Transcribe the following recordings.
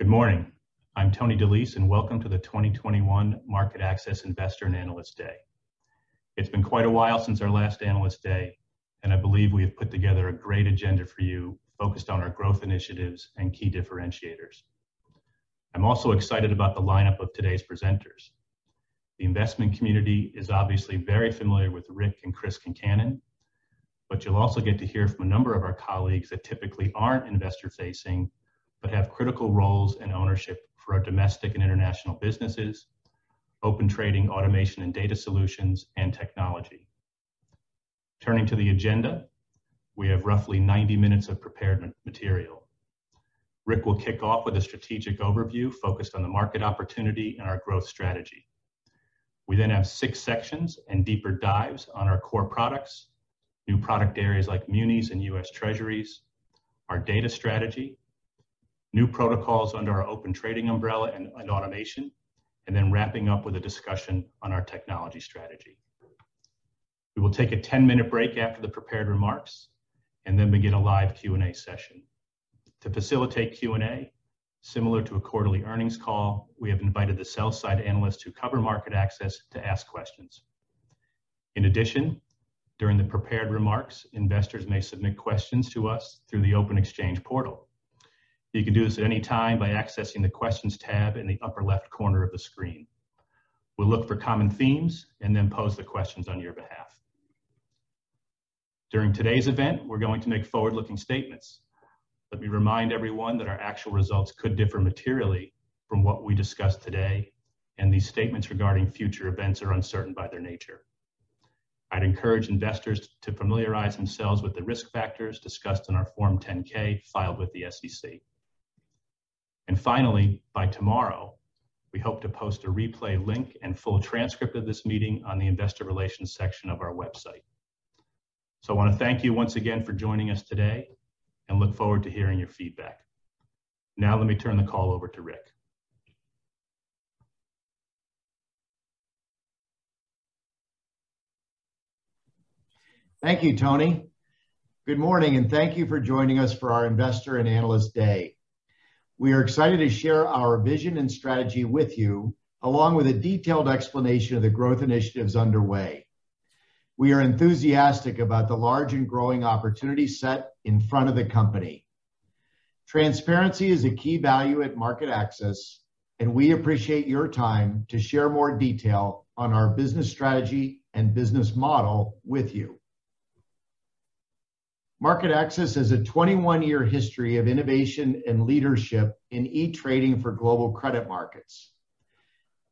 Good morning. I'm Tony DeLise, and welcome to the 2021 MarketAxess Investor and Analyst Day. It's been quite a while since our last Analyst Day, and I believe we have put together a great agenda for you focused on our growth initiatives and key differentiators. I'm also excited about the lineup of today's presenters. The investment community is obviously very familiar with Rick and Chris Concannon, but you'll also get to hear from a number of our colleagues that typically aren't investor-facing, but have critical roles and ownership for our domestic and international businesses, Open Trading, automation and data solutions, and technology. Turning to the agenda, we have roughly 90 minutes of prepared material. Rick will kick off with a strategic overview focused on the market opportunity and our growth strategy. We then have six sections and deeper dives on our core products, new product areas like munis and U.S. Treasuries, our data strategy, new protocols under our Open Trading umbrella and automation, and then wrapping up with a discussion on our technology strategy. We will take a 10-minute break after the prepared remarks and then begin a live Q&A session. To facilitate Q&A, similar to a quarterly earnings call, we have invited the sell-side analysts who cover MarketAxess to ask questions. In addition, during the prepared remarks, investors may submit questions to us through the Open Exchange portal. You can do this at any time by accessing the Questions tab in the upper left corner of the screen. We'll look for common themes and then pose the questions on your behalf. During today's event, we're going to make forward-looking statements. Let me remind everyone that our actual results could differ materially from what we discuss today, and these statements regarding future events are uncertain by their nature. I'd encourage investors to familiarize themselves with the risk factors discussed in our Form 10-K filed with the SEC. And finally, by tomorrow, we hope to post a replay link and full transcript of this meeting on the investor relations section of our website. So I want to thank you once again for joining us today and look forward to hearing your feedback. Now let me turn the call over to Rick. Thank you, Tony. Good morning, and thank you for joining us for our Investor and Analyst Day. We are excited to share our vision and strategy with you, along with a detailed explanation of the growth initiatives underway. We are enthusiastic about the large and growing opportunity set in front of the company. Transparency is a key value at MarketAxess, and we appreciate your time to share more detail on our business strategy and business model with you. MarketAxess has a 21-year history of innovation and leadership in e-trading for global credit markets.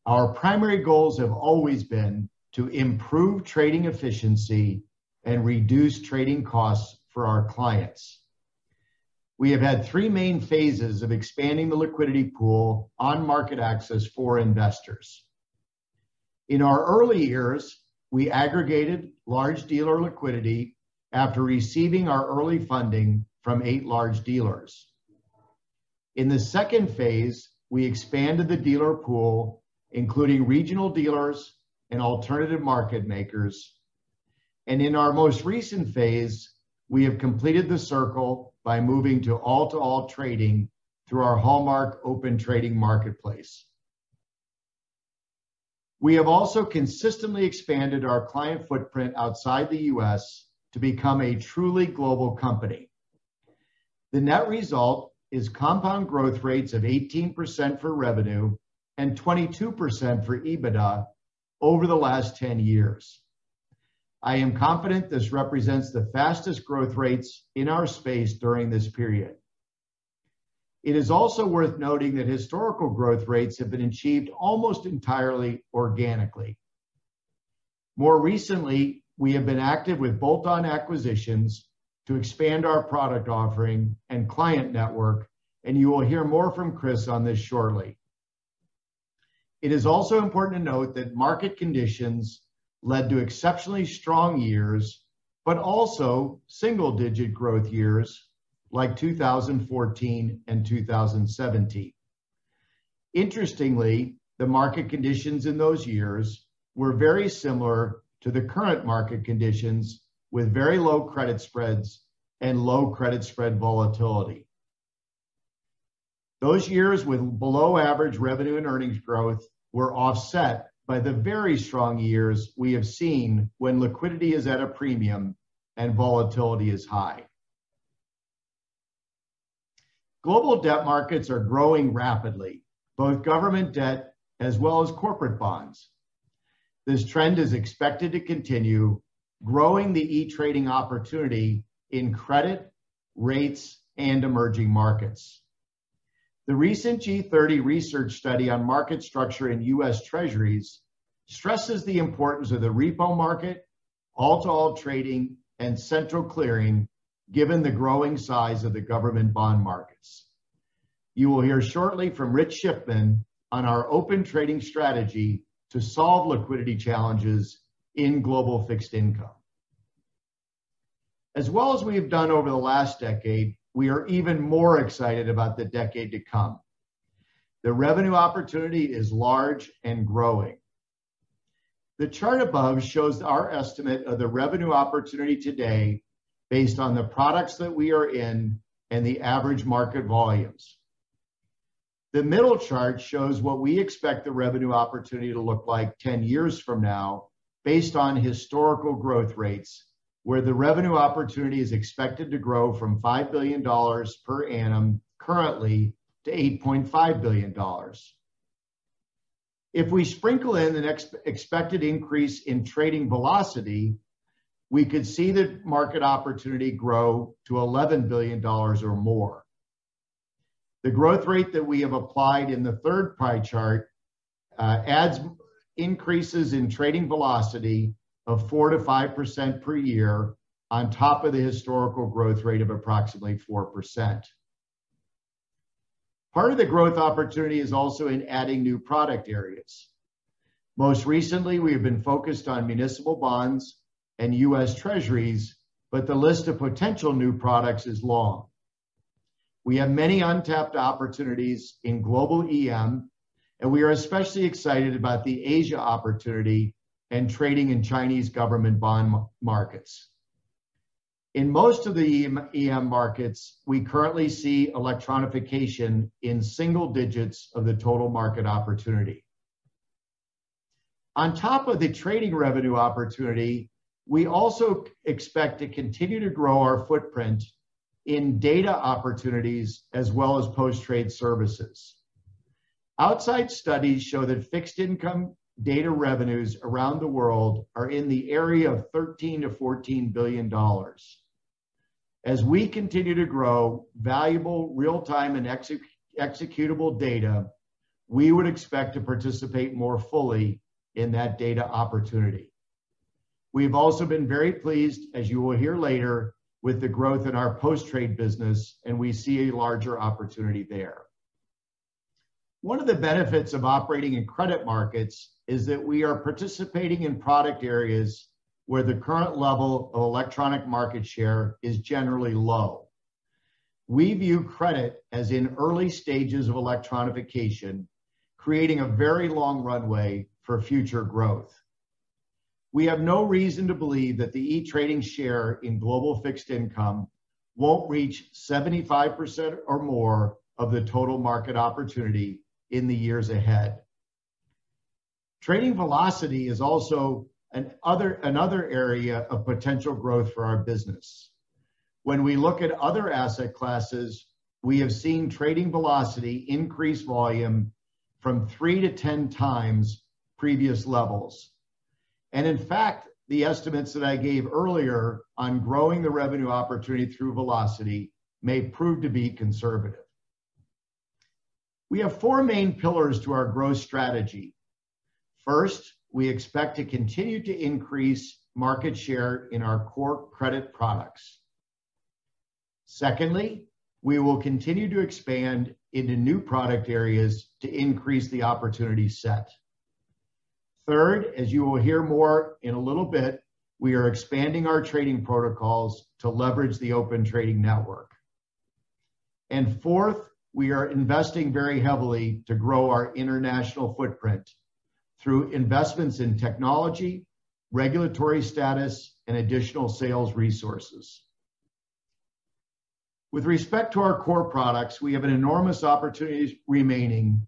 Our primary goals have always been to improve trading efficiency and reduce trading costs for our clients. We have had three main phases of expanding the liquidity pool on MarketAxess for investors. In our early years, we aggregated large dealer liquidity after receiving our early funding from eight large dealers. In the second phase, we expanded the dealer pool, including regional dealers and alternative market makers. And in our most recent phase, we have completed the circle by moving to all-to-all trading through our hallmark Open Trading marketplace. We have also consistently expanded our client footprint outside the U.S. to become a truly global company. The net result is compound growth rates of 18% for revenue and 22% for EBITDA over the last 10 years. I am confident this represents the fastest growth rates in our space during this period. It is also worth noting that historical growth rates have been achieved almost entirely organically. More recently, we have been active with bolt-on acquisitions to expand our product offering and client network, and you will hear more from Chris on this shortly. It is also important to note that market conditions led to exceptionally strong years, but also single-digit growth years like 2014 and 2017. Interestingly, the market conditions in those years were very similar to the current market conditions, with very low credit spreads and low credit spread volatility. Those years with below average revenue and earnings growth were offset by the very strong years we have seen when liquidity is at a premium and volatility is high. Global debt markets are growing rapidly, both government debt as well as corporate bonds. This trend is expected to continue, growing the e-trading opportunity in credit, rates, and emerging markets. The recent G30 research study on market structure in U.S. Treasuries stresses the importance of the repo market, all-to-all trading, and central clearing, given the growing size of the government bond markets. You will hear shortly from Rich Schiffman on our Open Trading strategy to solve liquidity challenges in global fixed income. As well as we have done over the last decade, we are even more excited about the decade to come. The revenue opportunity is large and growing. The chart above shows our estimate of the revenue opportunity today based on the products that we are in and the average market volumes. The middle chart shows what we expect the revenue opportunity to look like 10 years from now based on historical growth rates, where the revenue opportunity is expected to grow from $5 billion per annum currently to $8.5 billion. If we sprinkle in the next expected increase in trading velocity, we could see the market opportunity grow to $11 billion or more. The growth rate that we have applied in the third pie chart uh, adds increases in trading velocity of 4 to 5% per year on top of the historical growth rate of approximately 4%. Part of the growth opportunity is also in adding new product areas. Most recently, we have been focused on municipal bonds and U.S. Treasuries, but the list of potential new products is long. We have many untapped opportunities in global EM, and we are especially excited about the Asia opportunity and trading in Chinese government bond markets. In most of the EM markets, we currently see electronification in single digits of the total market opportunity. On top of the trading revenue opportunity, we also expect to continue to grow our footprint in data opportunities as well as post-trade services. Outside studies show that fixed income data revenues around the world are in the area of $13 billion-$14 billion. As we continue to grow valuable real-time and executable data, we would expect to participate more fully in that data opportunity. We've also been very pleased, as you will hear later, with the growth in our post-trade business, and we see a larger opportunity there. One of the benefits of operating in credit markets is that we are participating in product areas where the current level of electronic market share is generally low. We view credit as in early stages of electronification, creating a very long runway for future growth. We have no reason to believe that the e-trading share in global fixed income won't reach 75% or more of the total market opportunity in the years ahead. Trading velocity is also another area of potential growth for our business. When we look at other asset classes, we have seen trading velocity increase volume from 3 to 10 times previous levels. And in fact, the estimates that I gave earlier on growing the revenue opportunity through velocity may prove to be conservative. We have four main pillars to our growth strategy. First, we expect to continue to increase market share in our core credit products. Secondly, we will continue to expand into new product areas to increase the opportunity set. Third, as you will hear more in a little bit, we are expanding our trading protocols to leverage the Open Trading network. And Fourth, we are investing very heavily to grow our international footprint through investments in technology, regulatory status, and additional sales resources. With respect to our core products, we have an enormous opportunity remaining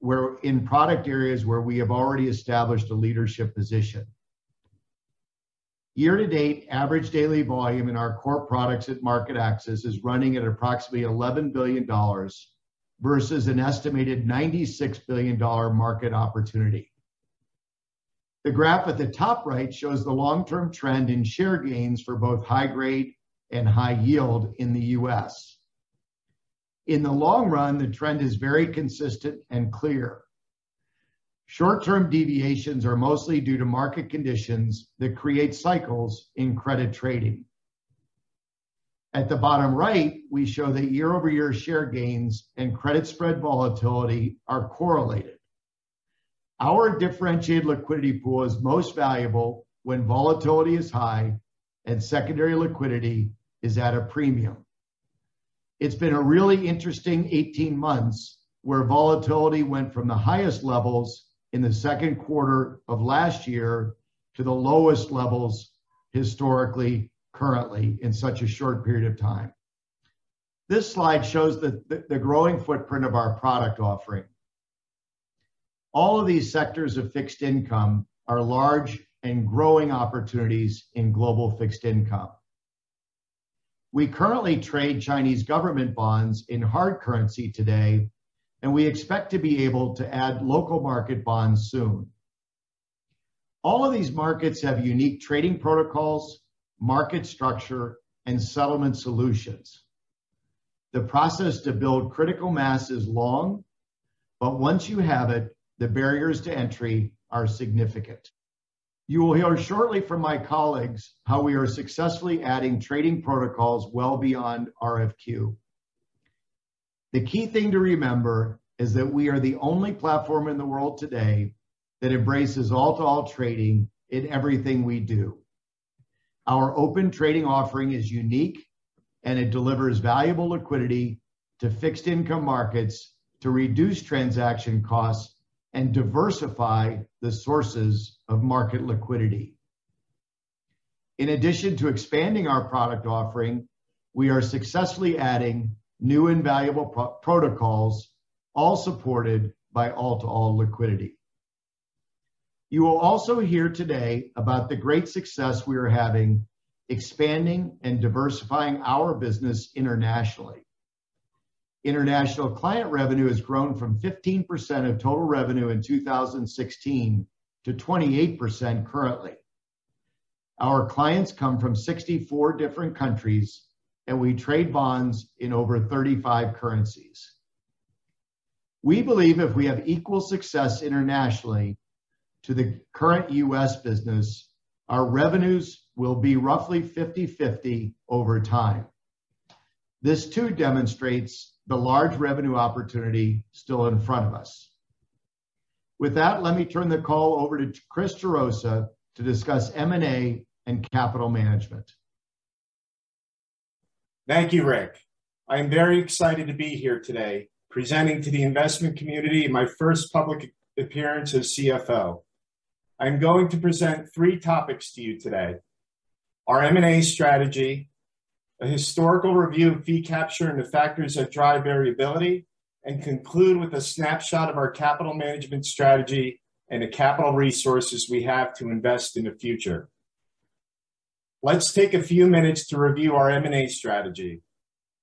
where in product areas where we have already established a leadership position. Year to date, average daily volume in our core products at MarketAxess is running at approximately $11 billion versus an estimated $96 billion market opportunity. The graph at the top right shows the long-term trend in share gains for both high grade and high yield in the U.S. In the long run, the trend is very consistent and clear. Short-term deviations are mostly due to market conditions that create cycles in credit trading. At the bottom right, we show that year-over-year share gains and credit spread volatility are correlated. Our differentiated liquidity pool is most valuable when volatility is high and secondary liquidity is at a premium. It's been a really interesting 18 months where volatility went from the highest levels in the second quarter of last year to the lowest levels historically currently in such a short period of time. This slide shows the the growing footprint of our product offering. All of these sectors of fixed income are large and growing opportunities in global fixed income. We currently trade Chinese government bonds in hard currency today, and we expect to be able to add local market bonds soon. All of these markets have unique trading protocols, market structure, and settlement solutions. The process to build critical mass is long, but once you have it, the barriers to entry are significant. You will hear shortly from my colleagues how we are successfully adding trading protocols well beyond RFQ. The key thing to remember is that we are the only platform in the world today that embraces all-to-all trading in everything we do. Our Open Trading offering is unique, and it delivers valuable liquidity to fixed income markets to reduce transaction costs and diversify the sources of market liquidity. In addition to expanding our product offering, we are successfully adding new and valuable protocols, all supported by all-to-all liquidity. You will also hear today about the great success we are having expanding and diversifying our business internationally. International client revenue has grown from 15% of total revenue in 2016 to 28% currently. Our clients come from 64 different countries, and we trade bonds in over 35 currencies. We believe if we have equal success internationally to the current U.S. business, our revenues will be roughly 50/50 over time. This too demonstrates the large revenue opportunity still in front of us. With that, let me turn the call over to Chris Gerosa to discuss M&A and capital management. Thank you, Rick. I am very excited to be here today presenting to the investment community my first public appearance as CFO. I'm going to present three topics to you today. Our M&A strategy, a historical review of fee capture and the factors that drive variability, and conclude with a snapshot of our capital management strategy and the capital resources we have to invest in the future. Let's take a few minutes to review our M&A strategy.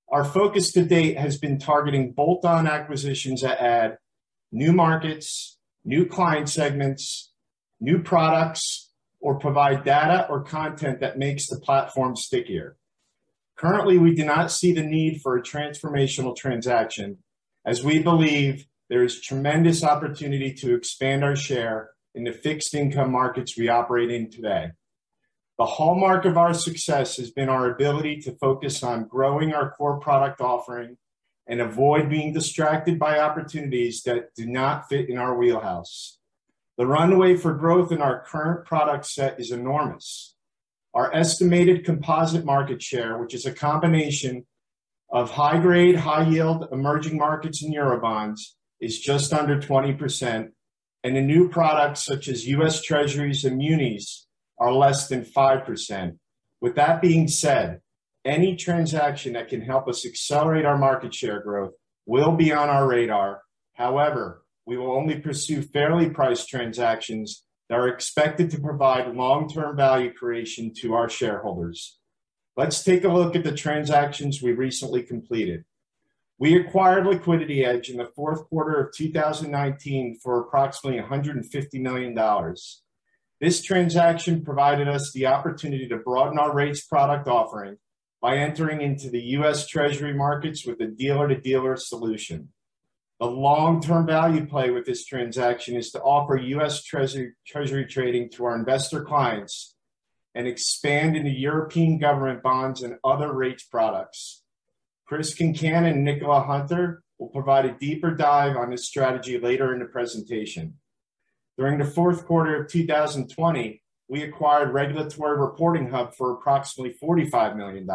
Our focus to date has been targeting bolt-on acquisitions that add new markets, new client segments, new products, or provide data or content that makes the platform stickier. Currently, we do not see the need for a transformational transaction as we believe there is tremendous opportunity to expand our share in the fixed income markets we operate in today. The hallmark of our success has been our ability to focus on growing our core product offering and avoid being distracted by opportunities that do not fit in our wheelhouse. The runway for growth in our current product set is enormous. Our estimated composite market share, which is a combination of high grade, high yield emerging markets and Eurobonds, is just under 20%, and the new products such as U.S. Treasuries and munis are less than 5%. With that being said, any transaction that can help us accelerate our market share growth will be on our radar. However, we will only pursue fairly priced transactions that are expected to provide long-term value creation to our shareholders. Let's take a look at the transactions we recently completed. We acquired Liquidity Edge in the fourth quarter of 2019 for approximately $150 million. This transaction provided us the opportunity to broaden our rates product offering by entering into the U.S. Treasury markets with a dealer-to-dealer solution. The long-term value play with this transaction is to offer U.S. Treasury Treasury trading to our investor clients and expand into European government bonds and other rates products. Chris Concannon and Nicola Hunter will provide a deeper dive on this strategy later in the presentation. During the fourth quarter of 2020, we acquired Regulatory Reporting Hub for approximately $45 million.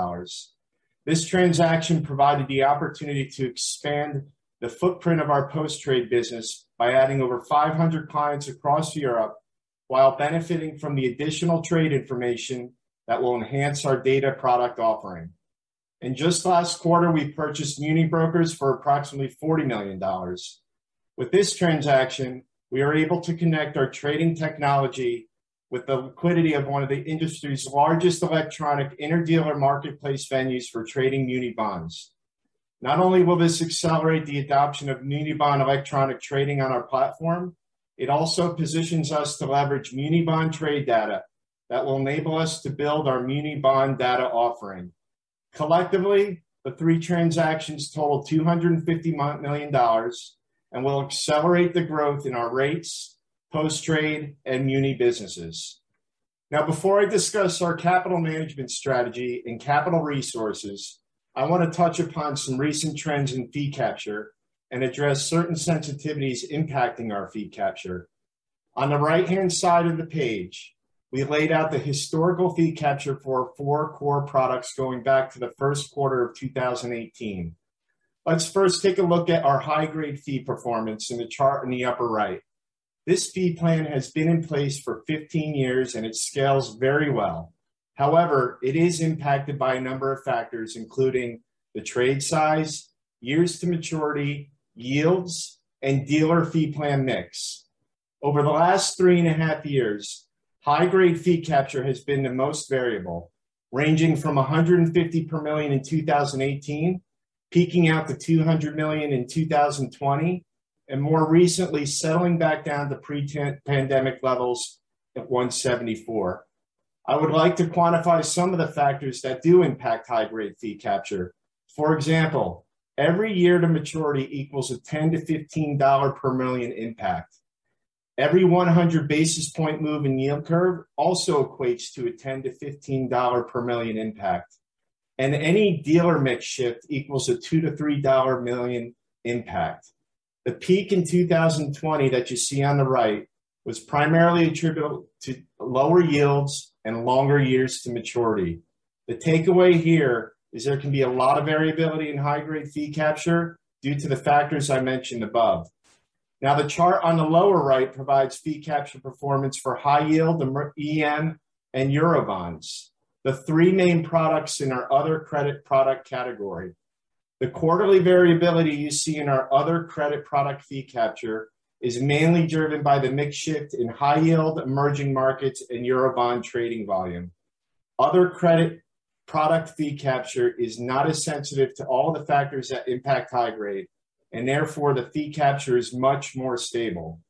This transaction provided the opportunity to expand the footprint of our post-trade business by adding over 500 clients across Europe while benefiting from the additional trade information that will enhance our data product offering. In just last quarter, we purchased MuniBrokers for approximately $40 million. With this transaction, we are able to connect our trading technology with the liquidity of one of the industry's largest electronic interdealer marketplace venues for trading muni bonds. Not only will this accelerate the adoption of muni bond electronic trading on our platform, it also positions us to leverage muni bond trade data that will enable us to build our muni bond data offering. Collectively, the three transactions total $250 million and will accelerate the growth in our rates, post-trade, and muni businesses. Now, before I discuss our capital management strategy and capital resources, I want to touch upon some recent trends in fee capture and address certain sensitivities impacting our fee capture. On the right-hand side of the page, we laid out the historical fee capture for four core products going back to the first quarter of 2018. Let's first take a look at our high-grade fee performance in the chart in the upper right. This fee plan has been in place for 15 years, and it scales very well. However, it is impacted by a number of factors, including the trade size, years to maturity, yields, and dealer fee plan mix. Over the last three and a half years, high-grade fee capture has been the most variable, ranging from 150 per million in 2018, peaking out to 200 million in 2020, and more recently settling back down to pre-pandemic levels at $174. I would like to quantify some of the factors that do impact high-grade fee capture. For example, every year to maturity equals a $10-$15 per million impact. Every 100 basis point move in yield curve also equates to a $10-$15 per million impact. And any dealer mix shift equals a $2-$3 million impact. The peak in 2020 that you see on the right was primarily attributable to lower yields and longer years to maturity. The takeaway here is there can be a lot of variability in high-grade fee capture due to the factors I mentioned above. Now, the chart on the lower right provides fee capture performance for high yield, EM, and Eurobonds, the three main products in our other credit product category. The quarterly variability you see in our other credit product fee capture is mainly driven by the mix shift in high yield, emerging markets, and Eurobond trading volume. Other credit product fee capture is not as sensitive to all the factors that impact high grade, and therefore the fee capture is much more stable.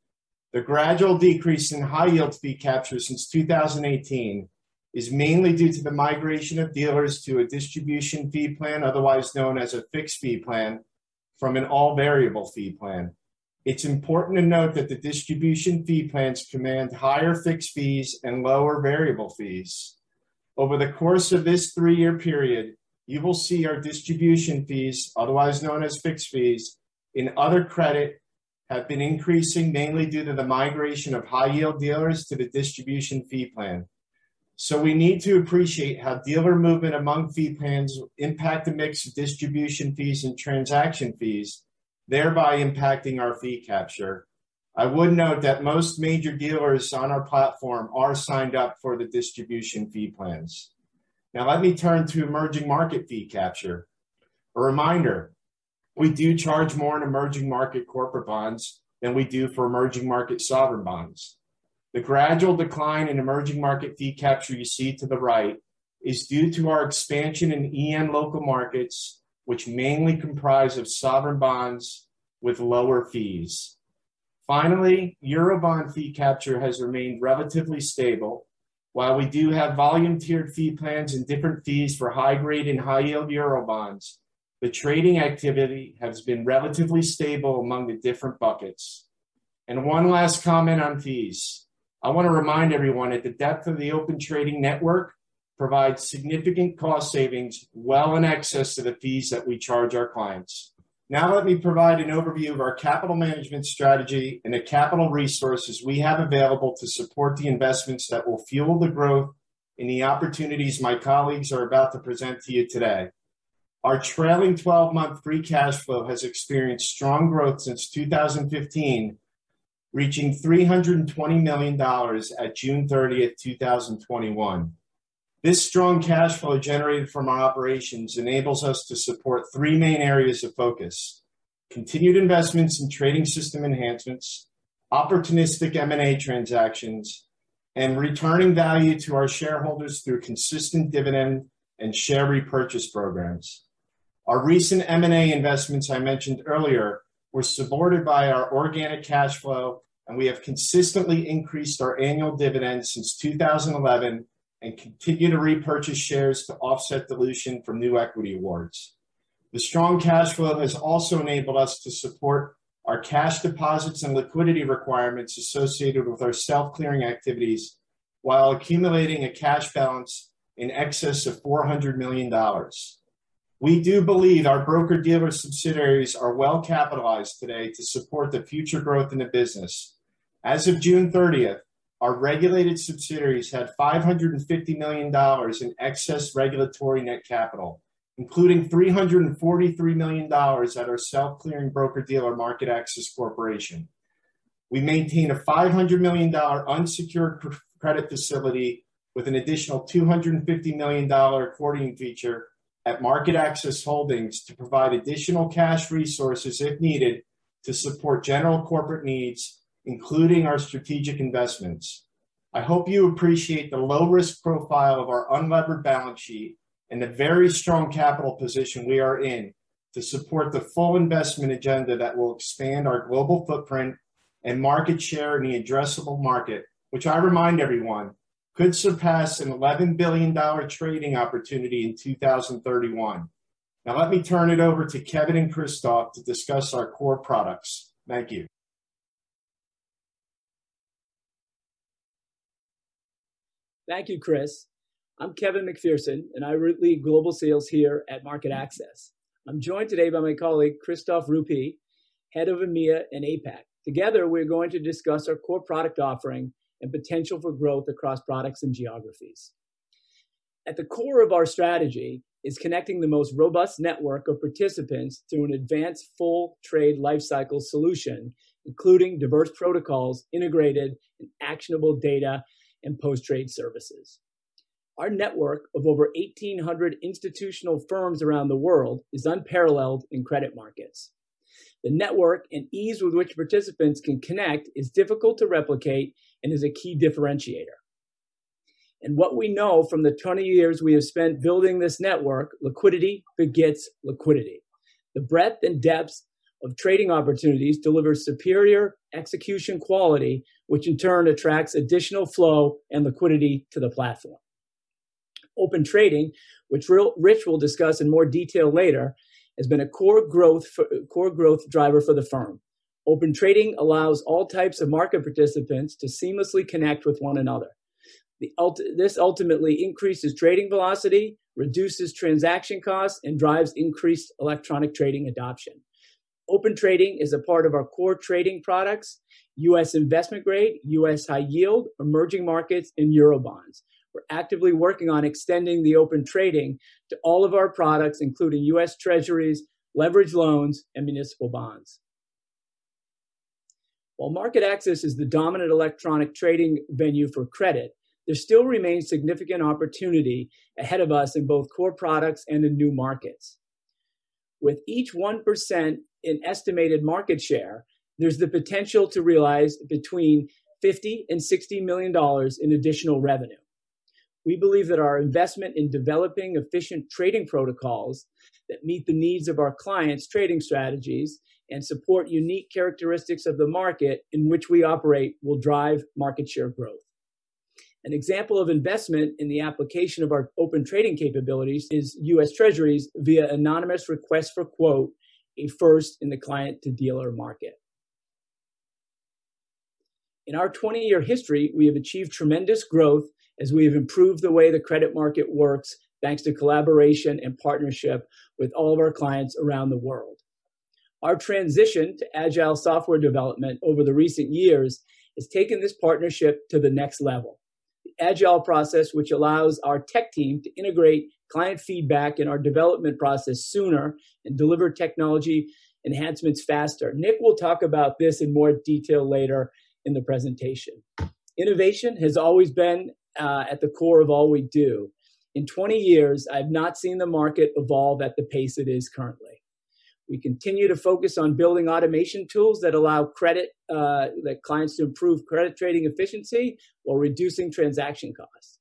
The gradual decrease in high yield fee capture since 2018 is mainly due to the migration of dealers to a distribution fee plan, otherwise known as a fixed fee plan, from an all variable fee plan. It's important to note that the distribution fee plans command higher fixed fees and lower variable fees. Over the course of this three-year period, you will see our distribution fees, otherwise known as fixed fees, in other credit have been increasing mainly due to the migration of high yield dealers to the distribution fee plan. So we need to appreciate how dealer movement among fee plans impact the mix of distribution fees and transaction fees, thereby impacting our fee capture. I would note that most major dealers on our platform are signed up for the distribution fee plans. Now let me turn to emerging market fee capture. A reminder, we do charge more in emerging market corporate bonds than we do for emerging market sovereign bonds. The gradual decline in emerging market fee capture you see to the right is due to our expansion in EM local markets, which mainly comprise of sovereign bonds with lower fees. Finally, Eurobond fee capture has remained relatively stable. While we do have volume tiered fee plans and different fees for high grade and high yield Eurobonds, the trading activity has been relatively stable among the different buckets. And one last comment on fees. I want to remind everyone at the depth of the open trading network provides significant cost savings well in excess of the fees that we charge our clients. Now let me provide an overview of our capital management strategy and the capital resources we have available to support the investments that will fuel the growth in the opportunities my colleagues are about to present to you today. Our trailing 12-month free cash flow has experienced strong growth since 2015, reaching $320 million at June 30th, 2021. This strong cash flow generated from our operations enables us to support three main areas of focus: continued investments in trading system enhancements, opportunistic M&A transactions, and returning value to our shareholders through consistent dividend and share repurchase programs. Our recent M&A investments I mentioned earlier were supported by our organic cash flow, and we have consistently increased our annual dividend since 2011 and continue to repurchase shares to offset dilution from new equity awards. The strong cash flow has also enabled us to support our cash deposits and liquidity requirements associated with our self-clearing activities while accumulating a cash balance in excess of $400 million. We do believe our broker-dealer subsidiaries are well capitalized today to support the future growth in the business. As of June 30th, our regulated subsidiaries had $550 million in excess regulatory net capital, including $343 million at our self-clearing broker-dealer MarketAxess Corporation. We maintain a $500 million unsecured credit facility with an additional $250 million accordion feature at MarketAxess Holdings to provide additional cash resources if needed to support general corporate needs including our strategic investments. I hope you appreciate the low risk profile of our unlevered balance sheet and the very strong capital position we are in to support the full investment agenda that will expand our global footprint and market share in the addressable market, which I remind everyone could surpass an $11 billion trading opportunity in 2031. Now let me turn it over to Kevin and Christophe to discuss our core products. Thank you. Thank you, Chris. I'm Kevin McPherson, and I lead global sales here at MarketAxess. I'm joined today by my colleague, Christophe Roupie, head of EMEA and APAC. Together, we're going to discuss our core product offering and potential for growth across products and geographies. At the core of our strategy is connecting the most robust network of participants through an advanced full trade lifecycle solution, including diverse protocols, integrated and actionable data and post-trade services. Our network of over 1,800 institutional firms around the world is unparalleled in credit markets. The network and ease with which participants can connect is difficult to replicate and is a key differentiator. And what we know from the 20 years we have spent building this network, liquidity begets liquidity. The breadth and depth of trading opportunities delivers superior execution quality, which in turn attracts additional flow and liquidity to the platform. Open Trading, which Rich will discuss in more detail later, has been a core growth core growth driver for the firm. Open Trading allows all types of market participants to seamlessly connect with one another. This ultimately increases trading velocity, reduces transaction costs, and drives increased electronic trading adoption. Open Trading is a part of our core trading products, U.S. investment grade, U.S. high yield, emerging markets, and Eurobonds. We're actively working on extending the Open Trading to all of our products, including U.S. Treasuries, leverage loans, and municipal bonds. While MarketAxess is the dominant electronic trading venue for credit, there still remains significant opportunity ahead of us in both core products and in new markets. With each 1% in estimated market share, there's the potential to realize between 50 and 60 million dollars in additional revenue. We believe that our investment in developing efficient trading protocols that meet the needs of our clients' trading strategies and support unique characteristics of the market in which we operate will drive market share growth. An example of investment in the application of our open trading capabilities is US Treasuries via anonymous request for quote, a first in the client to dealer market. In our 20 year history, we have achieved tremendous growth as we have improved the way the credit market works thanks to collaboration and partnership with all of our clients around the world. Our transition to agile software development over the recent years has taken this partnership to the next level. The agile process, which allows our tech team to integrate client feedback in our development process sooner and deliver technology enhancements faster. Nick will talk about this in more detail later in the presentation. Innovation has always been uh, at the core of all we do. In 20 years, I've not seen the market evolve at the pace it is currently. We continue to focus on building automation tools that allow credit uh, that clients to improve credit trading efficiency while reducing transaction costs.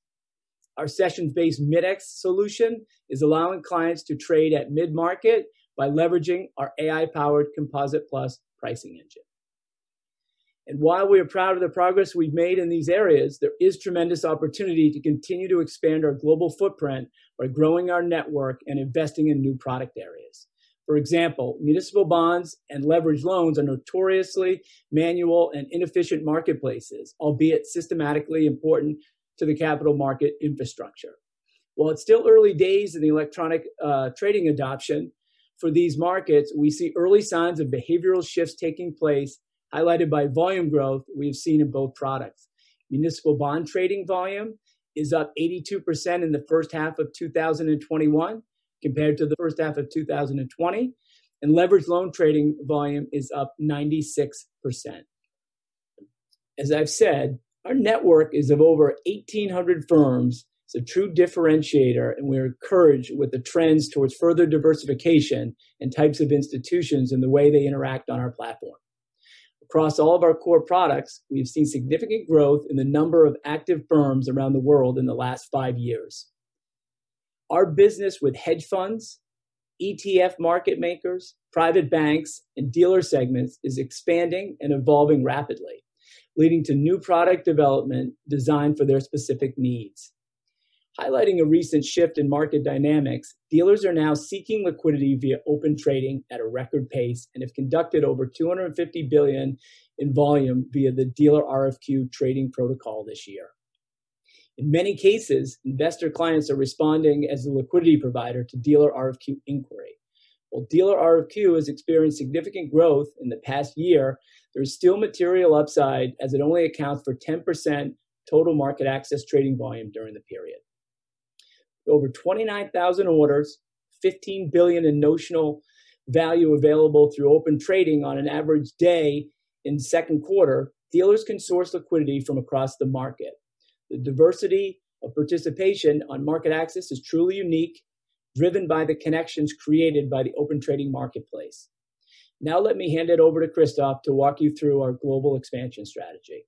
Our sessions-based Mid-X solution is allowing clients to trade at mid-market by leveraging our AI-powered Composite Plus pricing engine. And while we are proud of the progress we've made in these areas, there is tremendous opportunity to continue to expand our global footprint by growing our network and investing in new product areas. For example, municipal bonds and leveraged loans are notoriously manual and inefficient marketplaces, albeit systematically important to the capital market infrastructure. While it's still early days in the electronic uh, trading adoption for these markets, we see early signs of behavioral shifts taking place highlighted by volume growth we have seen in both products. Municipal bond trading volume is up 82% in the first half of 2021 compared to the first half of 2020, and leveraged loan trading volume is up 96%. As I've said, our network is of over 1,800 firms. It's a true differentiator, and we're encouraged with the trends towards further diversification and types of institutions and the way they interact on our platform. Across all of our core products, we've seen significant growth in the number of active firms around the world in the last five years. Our business with hedge funds, ETF market makers, private banks, and dealer segments is expanding and evolving rapidly, leading to new product development designed for their specific needs. Highlighting a recent shift in market dynamics, dealers are now seeking liquidity via open trading at a record pace and have conducted over 250 billion in volume via the dealer RFQ trading protocol this year. In many cases, investor clients are responding as the liquidity provider to dealer RFQ inquiry. While dealer RFQ has experienced significant growth in the past year, there is still material upside as it only accounts for 10% total MarketAxess trading volume during the period over 29,000 orders, 15 billion in notional value available through open trading on an average day in second quarter, dealers can source liquidity from across the market. The diversity of participation on MarketAxess is truly unique, driven by the connections created by the open trading marketplace. Now let me hand it over to Christophe to walk you through our global expansion strategy.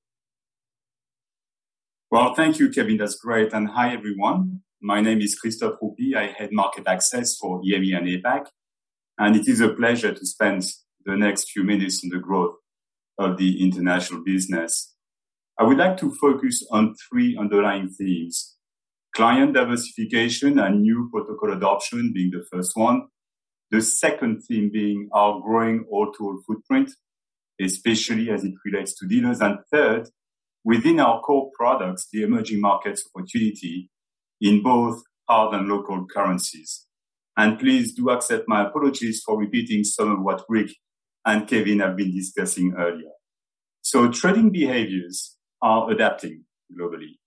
Well, thank you, Kevin. That's great. And hi, everyone. My name is Christophe Roupie. I head MarketAxess for EMEA and APAC. And it is a pleasure to spend the next few minutes on the growth of the international business. I would like to focus on three underlying themes. Client diversification and new protocol adoption being the first one. The second theme being our growing all-to-all footprint, especially as it relates to dealers. And third, within our core products, the emerging markets opportunity in both hard and local currencies. And please do accept my apologies for repeating some of what Rick and Kevin have been discussing earlier. So trading behaviors are adapting globally.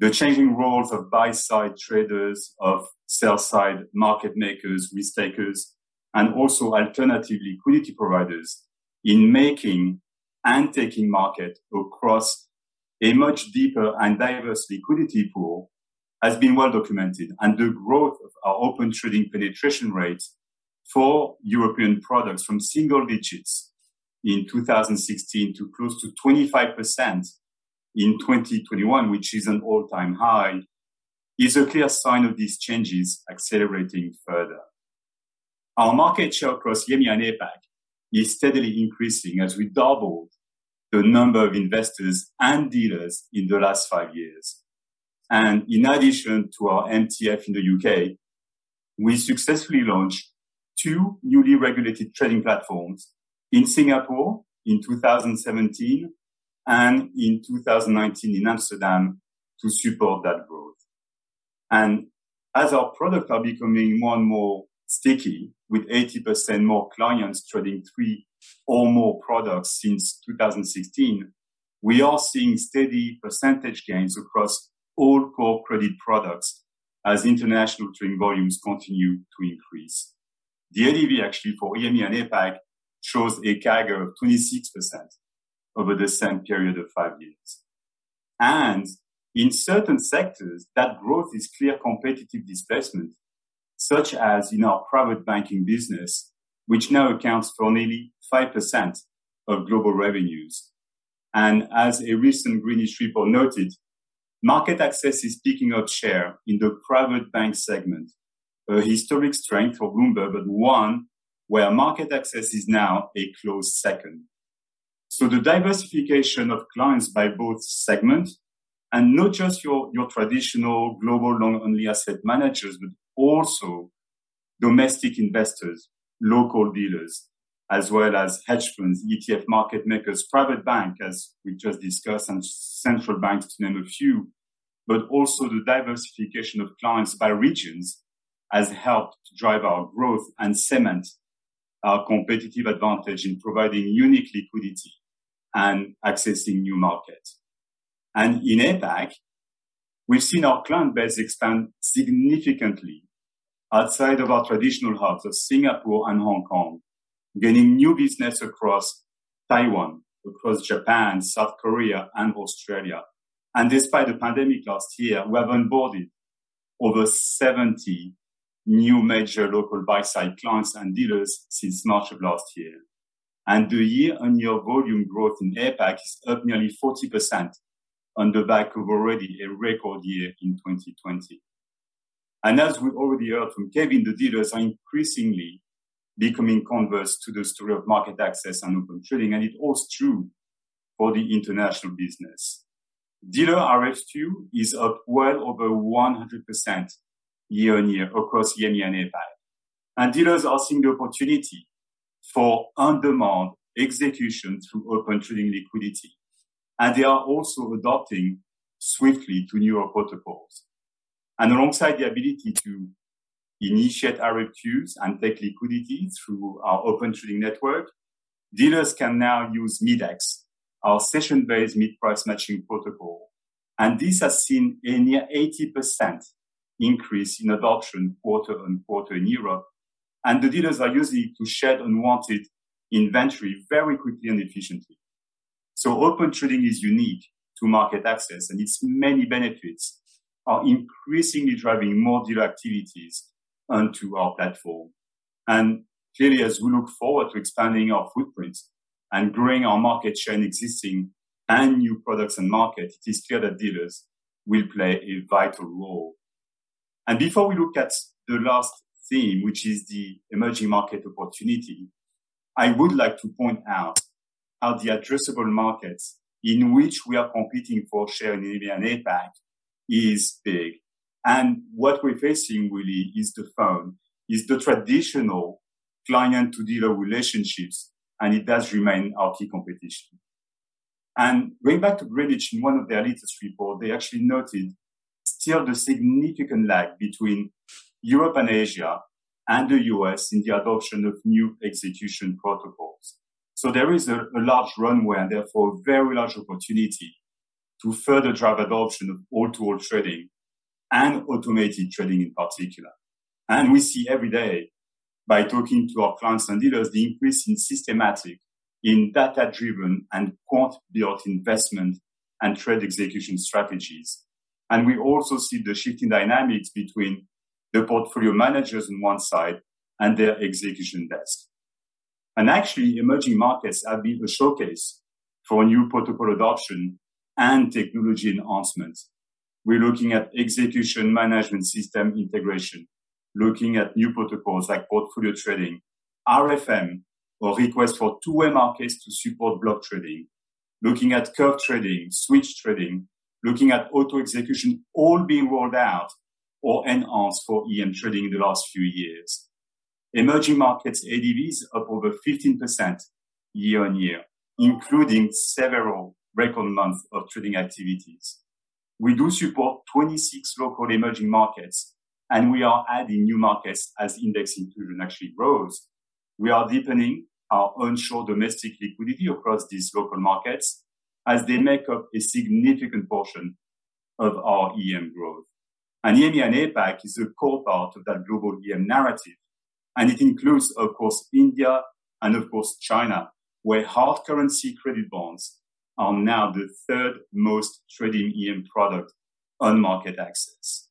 The changing roles of buy side traders, of sell side market makers, risk takers, and also alternative liquidity providers in making and taking market across a much deeper and diverse liquidity pool has been well documented, and the growth of our open trading penetration rate for European products from single digits in 2016 to close to 25% in 2021, which is an all-time high, is a clear sign of these changes accelerating further. Our market share across EMEA and APAC is steadily increasing as we doubled the number of investors and dealers in the last five years. And in addition to our MTF in the UK, we successfully launched two newly regulated trading platforms in Singapore in 2017 and in 2019 in Amsterdam to support that growth. And as our products are becoming more and more sticky, with 80% more clients trading three or more products since 2016, we are seeing steady percentage gains across all core credit products as international trading volumes continue to increase. The ADV actually for EMEA and APAC shows a CAGR of 26% over the same period of five years. And in certain sectors, that growth is clear competitive displacement, such as in our private banking business, which now accounts for nearly 5% of global revenues. And as a recent Greenwich report noted, MarketAxess is picking up share in the private bank segment, a historic strength for Bloomberg, but one where MarketAxess is now a close second. So the diversification of clients by both segments and not just your, your traditional global long only asset managers, but also domestic investors, local dealers, as well as hedge funds, ETF market makers, private bank, as we just discussed, and central banks to name a few, but also the diversification of clients by regions has helped to drive our growth and cement our competitive advantage in providing unique liquidity and accessing new markets. And in APAC, we've seen our client base expand significantly outside of our traditional hubs of Singapore and Hong Kong, gaining new business across Taiwan, across Japan, South Korea, and Australia. And despite the pandemic last year, we have onboarded over 70 new major local buy-side clients and dealers since March of last year and the year-on-year volume growth in APAC is up nearly 40% on the back of already a record year in 2020. And as we already heard from Kevin, the dealers are increasingly becoming converts to the story of MarketAxess and open trading, and it holds true for the international business. Dealer RFQ is up well over 100% year on year across EMEA and APAC. And dealers are seeing the opportunity for on-demand execution through open trading liquidity. And they are also adopting swiftly to newer protocols. And alongside the ability to initiate RFQs and take liquidity through our open trading network, dealers can now use MIDEX, our session-based mid-price matching protocol. And this has seen a near 80% increase in adoption quarter on quarter in Europe and the dealers are using it to shed unwanted inventory very quickly and efficiently. So open trading is unique to MarketAxess and its many benefits are increasingly driving more dealer activities onto our platform. And clearly, as we look forward to expanding our footprint and growing our market share in existing and new products and market, it is clear that dealers will play a vital role. And before we look at the last theme, which is the emerging market opportunity, I would like to point out how the addressable markets in which we are competing for share in EMEA and APAC is big. And what we're facing really is the phone, is the traditional client to dealer relationships, and it does remain our key competition. And going back to Greenwich in one of their latest reports, they actually noted still the significant lag between Europe and Asia and the US in the adoption of new execution protocols. So there is a, a large runway and therefore a very large opportunity to further drive adoption of all-to-all trading and automated trading in particular. And we see every day by talking to our clients and dealers the increase in systematic, in data-driven and quant-built investment and trade execution strategies. And we also see the shifting dynamics between the portfolio managers on one side and their execution desk. And actually, emerging markets have been a showcase for new protocol adoption and technology enhancements. We're looking at execution management system integration, looking at new protocols like portfolio trading, RFM, or request for two-way markets to support block trading, looking at curve trading, switch trading, looking at auto execution, all being rolled out or enhanced for EM trading in the last few years. Emerging markets ADVs up over 15% year on year, including several record months of trading activities. We do support 26 local emerging markets, and we are adding new markets as index inclusion actually grows. We are deepening our onshore domestic liquidity across these local markets as they make up a significant portion of our EM growth. And EMEA and APAC is a core part of that global EM narrative. And it includes, of course, India and, of course, China, where hard currency credit bonds are now the third most trading EM product on MarketAxess.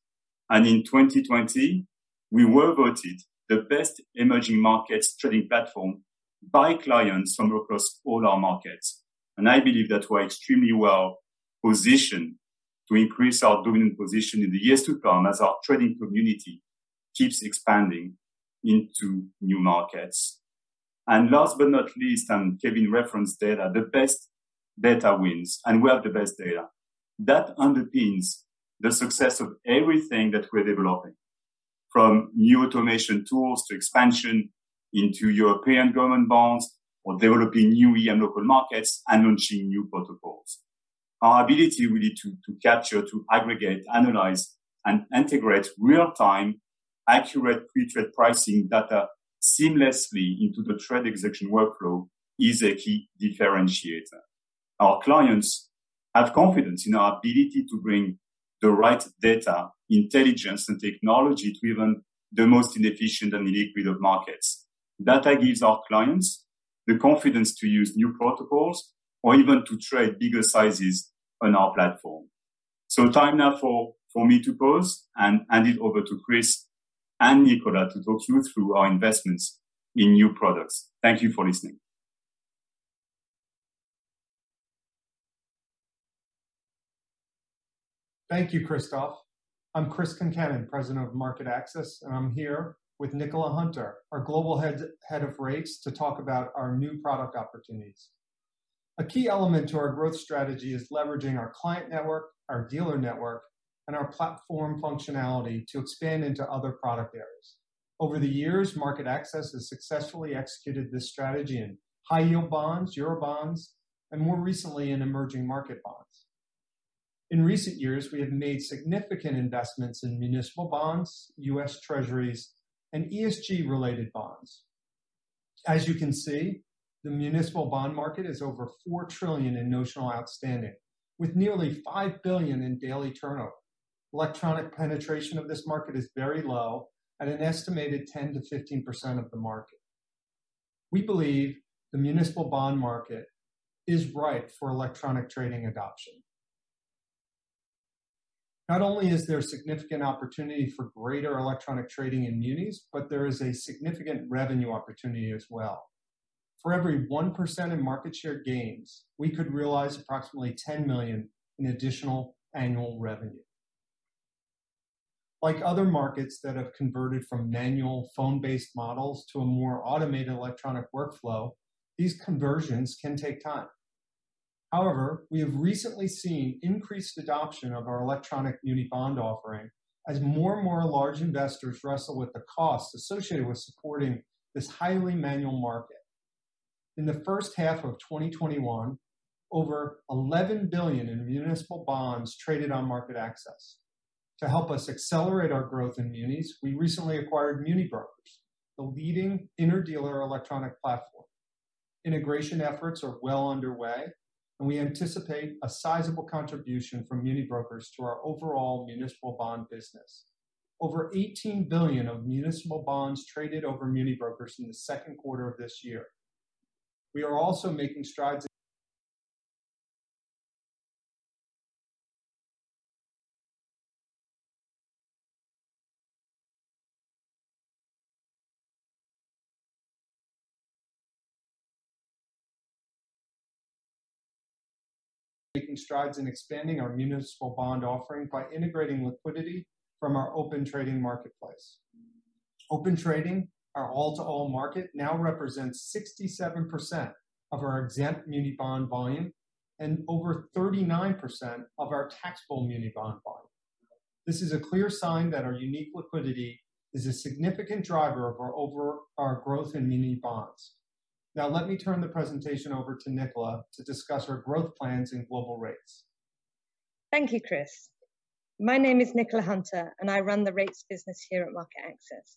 And in 2020, we were voted the best emerging markets trading platform by clients from across all our markets. And I believe that we're extremely well positioned to increase our dominant position in the years to come as our trading community keeps expanding into new markets. And last but not least, and Kevin referenced data, the best data wins, and we have the best data. That underpins the success of everything that we're developing, from new automation tools to expansion into European government bonds or developing new EM local markets and launching new protocols. Our ability really to, to capture, to aggregate, analyze, and integrate real-time, accurate pre-trade pricing data seamlessly into the trade execution workflow is a key differentiator our clients have confidence in our ability to bring the right data, intelligence, and technology to even the most inefficient and illiquid of markets. Data gives our clients the confidence to use new protocols or even to trade bigger sizes on our platform. So time now for, for me to pause and hand it over to Chris and Nicola to talk you through our investments in new products. Thank you for listening. Thank you, Christophe. I'm Chris Concannon, President of MarketAxess, and I'm here with Nicola Hunter, our Global Head, Head of Rates, to talk about our new product opportunities. A key element to our growth strategy is leveraging our client network, our dealer network, and our platform functionality to expand into other product areas. Over the years, MarketAxess has successfully executed this strategy in high yield bonds, euro bonds, and more recently in emerging market bonds. In recent years, we have made significant investments in municipal bonds, U.S. Treasuries, and ESG-related bonds. As you can see, the municipal bond market is over 4 trillion in notional outstanding, with nearly 5 billion in daily turnover. Electronic penetration of this market is very low, at an estimated 10 to 15% of the market. We believe the municipal bond market is ripe for electronic trading adoption. Not only is there significant opportunity for greater electronic trading in munis, but there is a significant revenue opportunity as well. For every 1% in market share gains, we could realize approximately 10 million in additional annual revenue. Like other markets that have converted from manual phone-based models to a more automated electronic workflow, these conversions can take time. However, we have recently seen increased adoption of our electronic muni bond offering as more and more large investors wrestle with the costs associated with supporting this highly manual market. In the first half of 2021, over 11 billion in municipal bonds traded on MarketAxess. To help us accelerate our growth in munis, we recently acquired MuniBrokers, the leading interdealer electronic platform. Integration efforts are well underway, and we anticipate a sizable contribution from MuniBrokers to our overall municipal bond business. Over 18 billion of municipal bonds traded over MuniBrokers in the second quarter of this year. We are also making strides making strides in expanding our municipal bond offering by integrating liquidity from our open trading marketplace. Open trading our all-to-all market, now represents 67% of our exempt muni bond volume and over 39% of our taxable muni bond volume. This is a clear sign that our unique liquidity is a significant driver of our growth in muni bonds. Now, let me turn the presentation over to Nicola to discuss our growth plans in global rates. Thank you, Chris. My name is Nicola Hunter, and I run the rates business here at MarketAxess.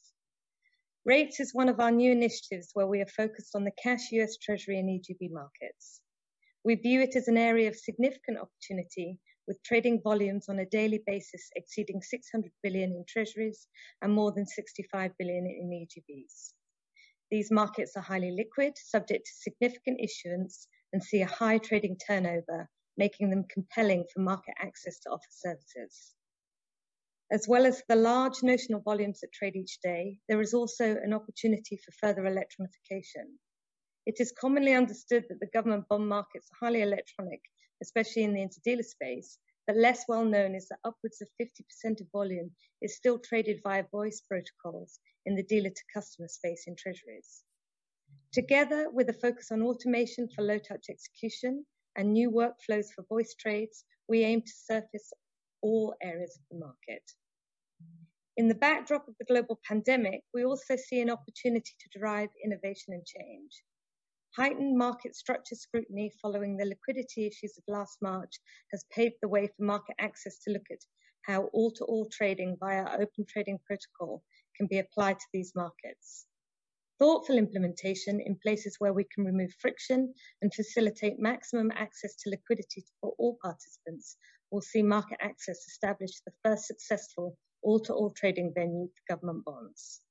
Rates is one of our new initiatives where we are focused on the cash U.S. Treasury and EGB markets. We view it as an area of significant opportunity, with trading volumes on a daily basis exceeding 600 billion in Treasuries and more than 65 billion in EGBs. These markets are highly liquid, subject to significant issuance, and see a high trading turnover, making them compelling for MarketAxess to offer services. As well as the large notional volumes that trade each day, there is also an opportunity for further electronification. It is commonly understood that the government bond markets are highly electronic, especially in the interdealer space, but less well known is that upwards of 50% of volume is still traded via voice protocols in the dealer to customer space in Treasuries. Together with a focus on automation for low touch execution and new workflows for voice trades, we aim to surface all areas of the market. In the backdrop of the global pandemic, we also see an opportunity to drive innovation and change. Heightened market structure scrutiny following the liquidity issues of last March has paved the way for MarketAxess to look at how all-to-all trading via Open Trading protocol can be applied to these markets. Thoughtful implementation in places where we can remove friction and facilitate maximum access to liquidity for all participants will see MarketAxess establish the first successful all-to-all trading venue for government bonds.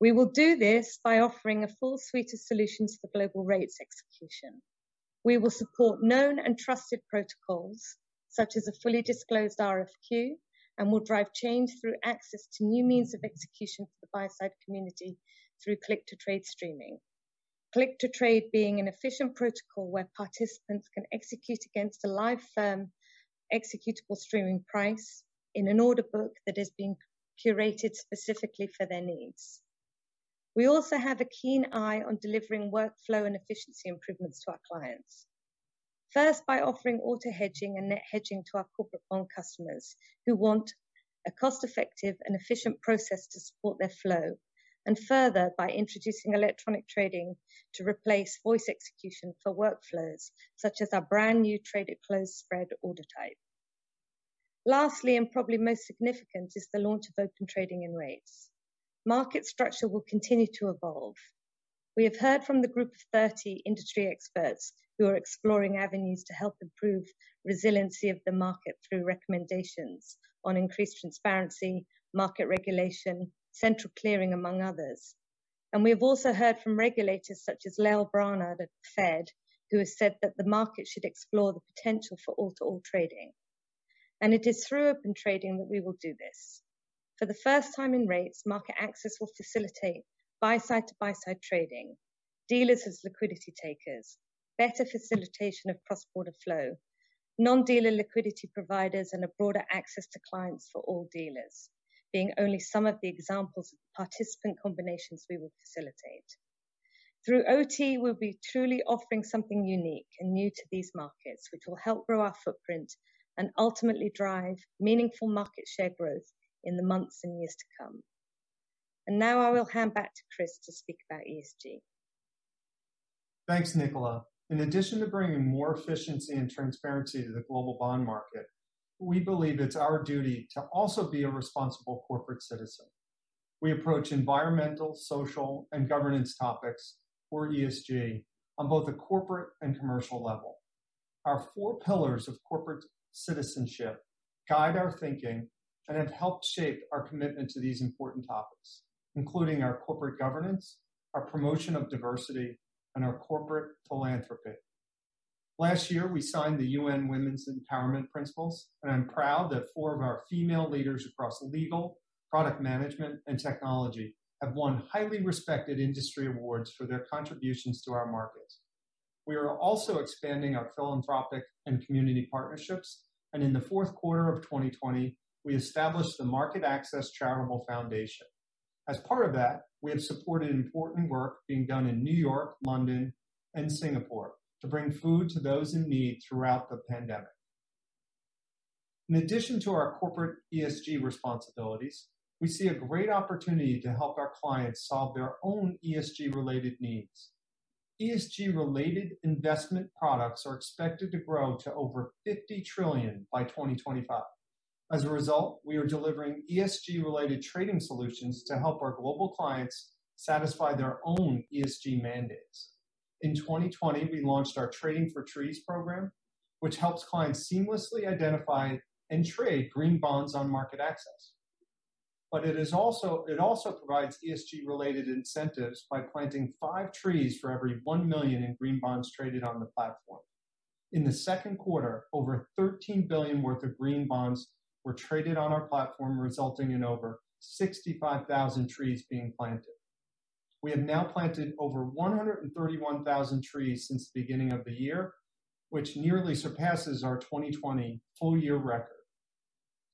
We will do this by offering a full suite of solutions for global rates execution. We will support known and trusted protocols, such as a fully disclosed RFQ, and will drive change through access to new means of execution for the buy-side community through click-to-trade streaming. Click-to-trade being an efficient protocol where participants can execute against a live firm executable streaming price in an order book that has been curated specifically for their needs. We also have a keen eye on delivering workflow and efficiency improvements to our clients. First, by offering auto hedging and net hedging to our corporate bond customers who want a cost-effective and efficient process to support their flow, and further by introducing electronic trading to replace voice execution for workflows such as our brand new traded close spread order type. Lastly, and probably most significant, is the launch of Open Trading in rates. Market structure will continue to evolve. We have heard from the group of 30 industry experts who are exploring avenues to help improve resiliency of the market through recommendations on increased transparency, market regulation, central clearing, among others. And we have also heard from regulators such as Lael Brainard at the Fed, who has said that the market should explore the potential for all-to-all trading. And it is through Open Trading that we will do this. For the first time in rates, MarketAxess will facilitate buy-side to buy-side trading, dealers as liquidity takers, better facilitation of cross-border flow, non-dealer liquidity providers, and a broader access to clients for all dealers, being only some of the examples of participant combinations we will facilitate. Through OT, we'll be truly offering something unique and new to these markets, which will help grow our footprint and ultimately drive meaningful market share growth in the months and years to come. And now I will hand back to Chris to speak about ESG. Thanks, Nicola. In addition to bringing more efficiency and transparency to the global bond market, we believe it's our duty to also be a responsible corporate citizen. We approach environmental, social, and governance topics, or ESG, on both a corporate and commercial level. Our four pillars of corporate citizenship guide our thinking and have helped shape our commitment to these important topics, including our corporate governance, our promotion of diversity, and our corporate philanthropy. Last year, we signed the UN Women's Empowerment Principles, and I'm proud that four of our female leaders across legal, product management, and technology have won highly respected industry awards for their contributions to our markets. We are also expanding our philanthropic and community partnerships, and in the fourth quarter of 2020, we established the MarketAxess Charitable Foundation. As part of that, we have supported important work being done in New York, London, and Singapore to bring food to those in need throughout the pandemic. In addition to our corporate ESG responsibilities, we see a great opportunity to help our clients solve their own ESG-related needs. ESG-related investment products are expected to grow to over 50 trillion by 2025. As a result, we are delivering ESG-related trading solutions to help our global clients satisfy their own ESG mandates. In 2020, we launched our Trading for Trees program, which helps clients seamlessly identify and trade green bonds on market access MarketAxess. It also provides ESG-related incentives by planting five trees for every 1 million in green bonds traded on the platform. In the second quarter, over 13 billion worth of green bonds were traded on our platform, resulting in over 65,000 trees being planted. We have now planted over 131,000 trees since the beginning of the year, which nearly surpasses our 2020 full year record.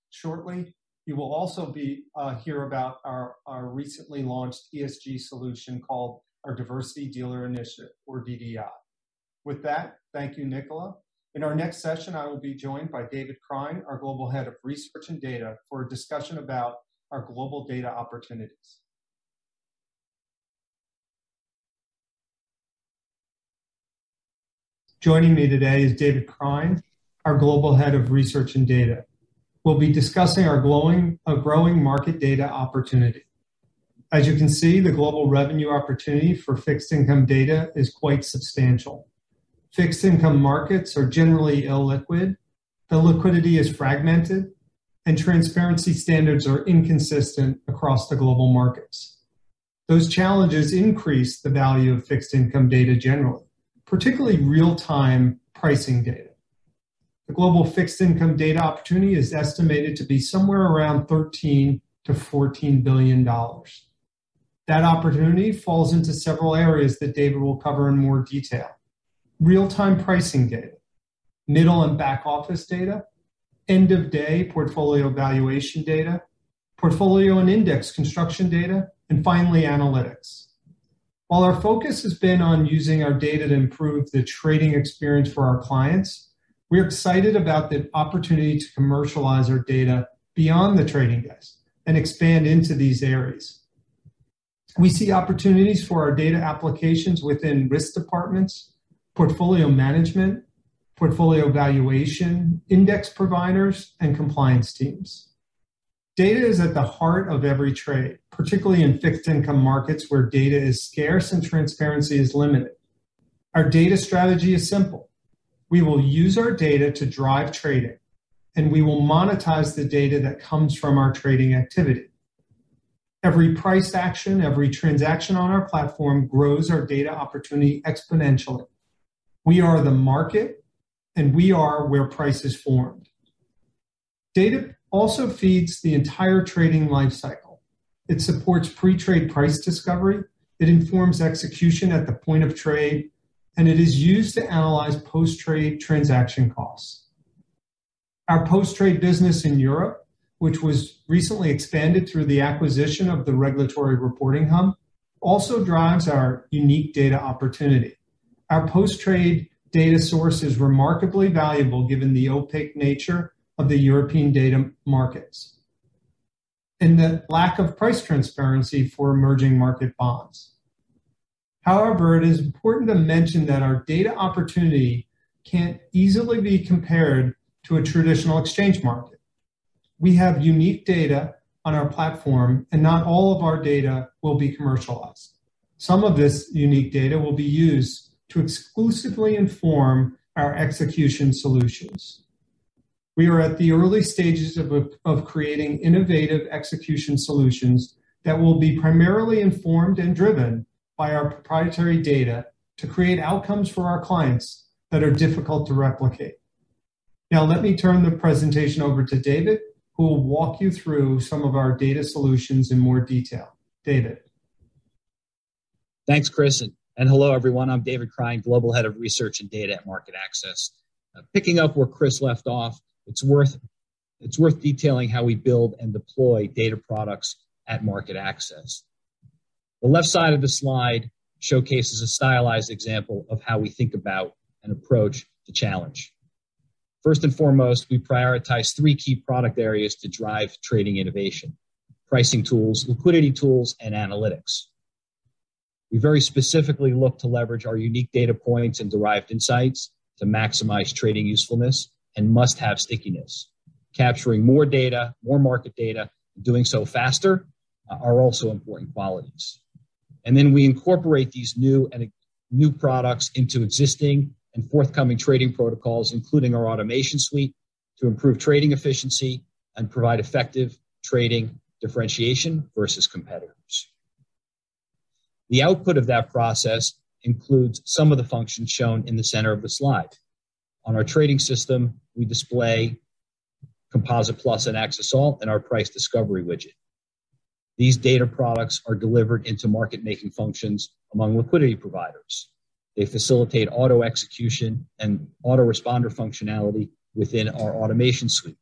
Shortly, you will also be uh, hear about our recently launched ESG solution called our Diversity Dealer Initiative, or DDI. With that, thank you, Nicola. In our next session, I will be joined by David Krein, our Global Head of Research and Data, for a discussion about our global data opportunities. Joining me today is David Krein, our Global Head of Research and Data. We'll be discussing our growing market data opportunity. As you can see, the global revenue opportunity for fixed income data is quite substantial. Fixed income markets are generally illiquid, the liquidity is fragmented, and transparency standards are inconsistent across the global markets. Those challenges increase the value of fixed income data generally, particularly real-time pricing data. The global fixed income data opportunity is estimated to be somewhere around $13 billion-$14 billion. That opportunity falls into several areas that David will cover in more detail. Real-time pricing data, middle and back office data, end-of-day portfolio valuation data, portfolio and index construction data, and finally, analytics. While our focus has been on using our data to improve the trading experience for our clients, we're excited about the opportunity to commercialize our data beyond the trading desk and expand into these areas. We see opportunities for our data applications within risk departments, portfolio management, portfolio valuation, index providers, and compliance teams. Data is at the heart of every trade, particularly in fixed income markets where data is scarce and transparency is limited. Our data strategy is simple. We will use our data to drive trading, and we will monetize the data that comes from our trading activity. Every price action, every transaction on our platform grows our data opportunity exponentially. We are the market, and we are where price is formed. Data also feeds the entire trading life cycle. It supports pre-trade price discovery, it informs execution at the point of trade, and it is used to analyze post-trade transaction costs. Our post-trade business in Europe, which was recently expanded through the acquisition of the Regulatory Reporting Hub, also drives our unique data opportunity. Our post-trade data source is remarkably valuable given the opaque nature of the European data markets and the lack of price transparency for emerging market bonds. However, it is important to mention that our data opportunity can't easily be compared to a traditional exchange market. We have unique data on our platform, and not all of our data will be commercialized. Some of this unique data will be used to exclusively inform our execution solutions. We are at the early stages of of creating innovative execution solutions that will be primarily informed and driven by our proprietary data to create outcomes for our clients that are difficult to replicate. Now, let me turn the presentation over to David, who will walk you through some of our data solutions in more detail. David. Thanks, Chris, And hello, everyone. I'm David Krein, Global Head of Research and Data at MarketAxess. Uh, picking up where Chris left off, it's worth it's worth detailing how we build and deploy data products at MarketAxess. The left side of the slide showcases a stylized example of how we think about and approach the challenge. First and foremost, we prioritize three key product areas to drive trading innovation pricing tools, liquidity tools, and analytics. We very specifically look to leverage our unique data points and derived insights to maximize trading usefulness and must have stickiness. Capturing more data, more market data, doing so faster uh, are also important qualities. And then we incorporate these new and new products into existing and forthcoming trading protocols, including our automation suite, to improve trading efficiency and provide effective trading differentiation versus competitors. The output of that process includes some of the functions shown in the center of the slide. On our trading system, we display Composite Plus and Axess All and our price discovery widget. These data products are delivered into market making functions among liquidity providers. They facilitate auto execution and auto responder functionality within our automation suite.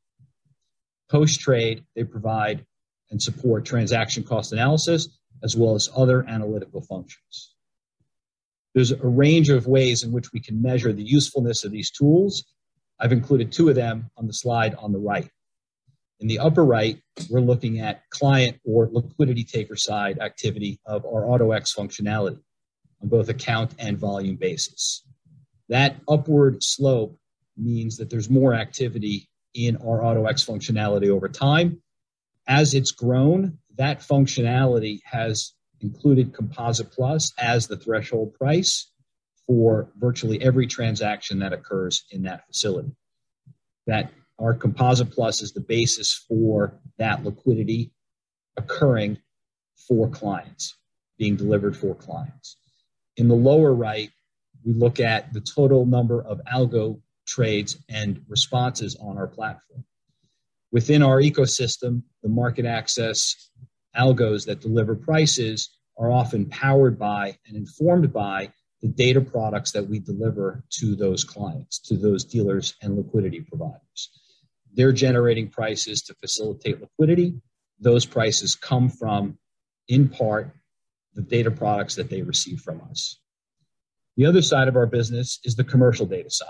Post trade, they provide and support transaction cost analysis as well as other analytical functions. There's a range of ways in which we can measure the usefulness of these tools. I've included two of them on the slide on the right. In the upper right, we're looking at client or liquidity taker side activity of our AutoX functionality on both account and volume basis. That upward slope means that there's more activity in our AutoX functionality over time. As it's grown, that functionality has included Composite Plus as the threshold price for virtually every transaction that occurs in that facility. That our Composite Plus is the basis for that liquidity occurring for clients, being delivered for clients. In the lower right, we look at the total number of algo trades and responses on our platform. Within our ecosystem, the MarketAxess algos that deliver prices are often powered by and informed by the data products that we deliver to those clients, to those dealers and liquidity providers. They're generating prices to facilitate liquidity. Those prices come from, in part, the data products that they receive from us. The other side of our business is the commercial data side.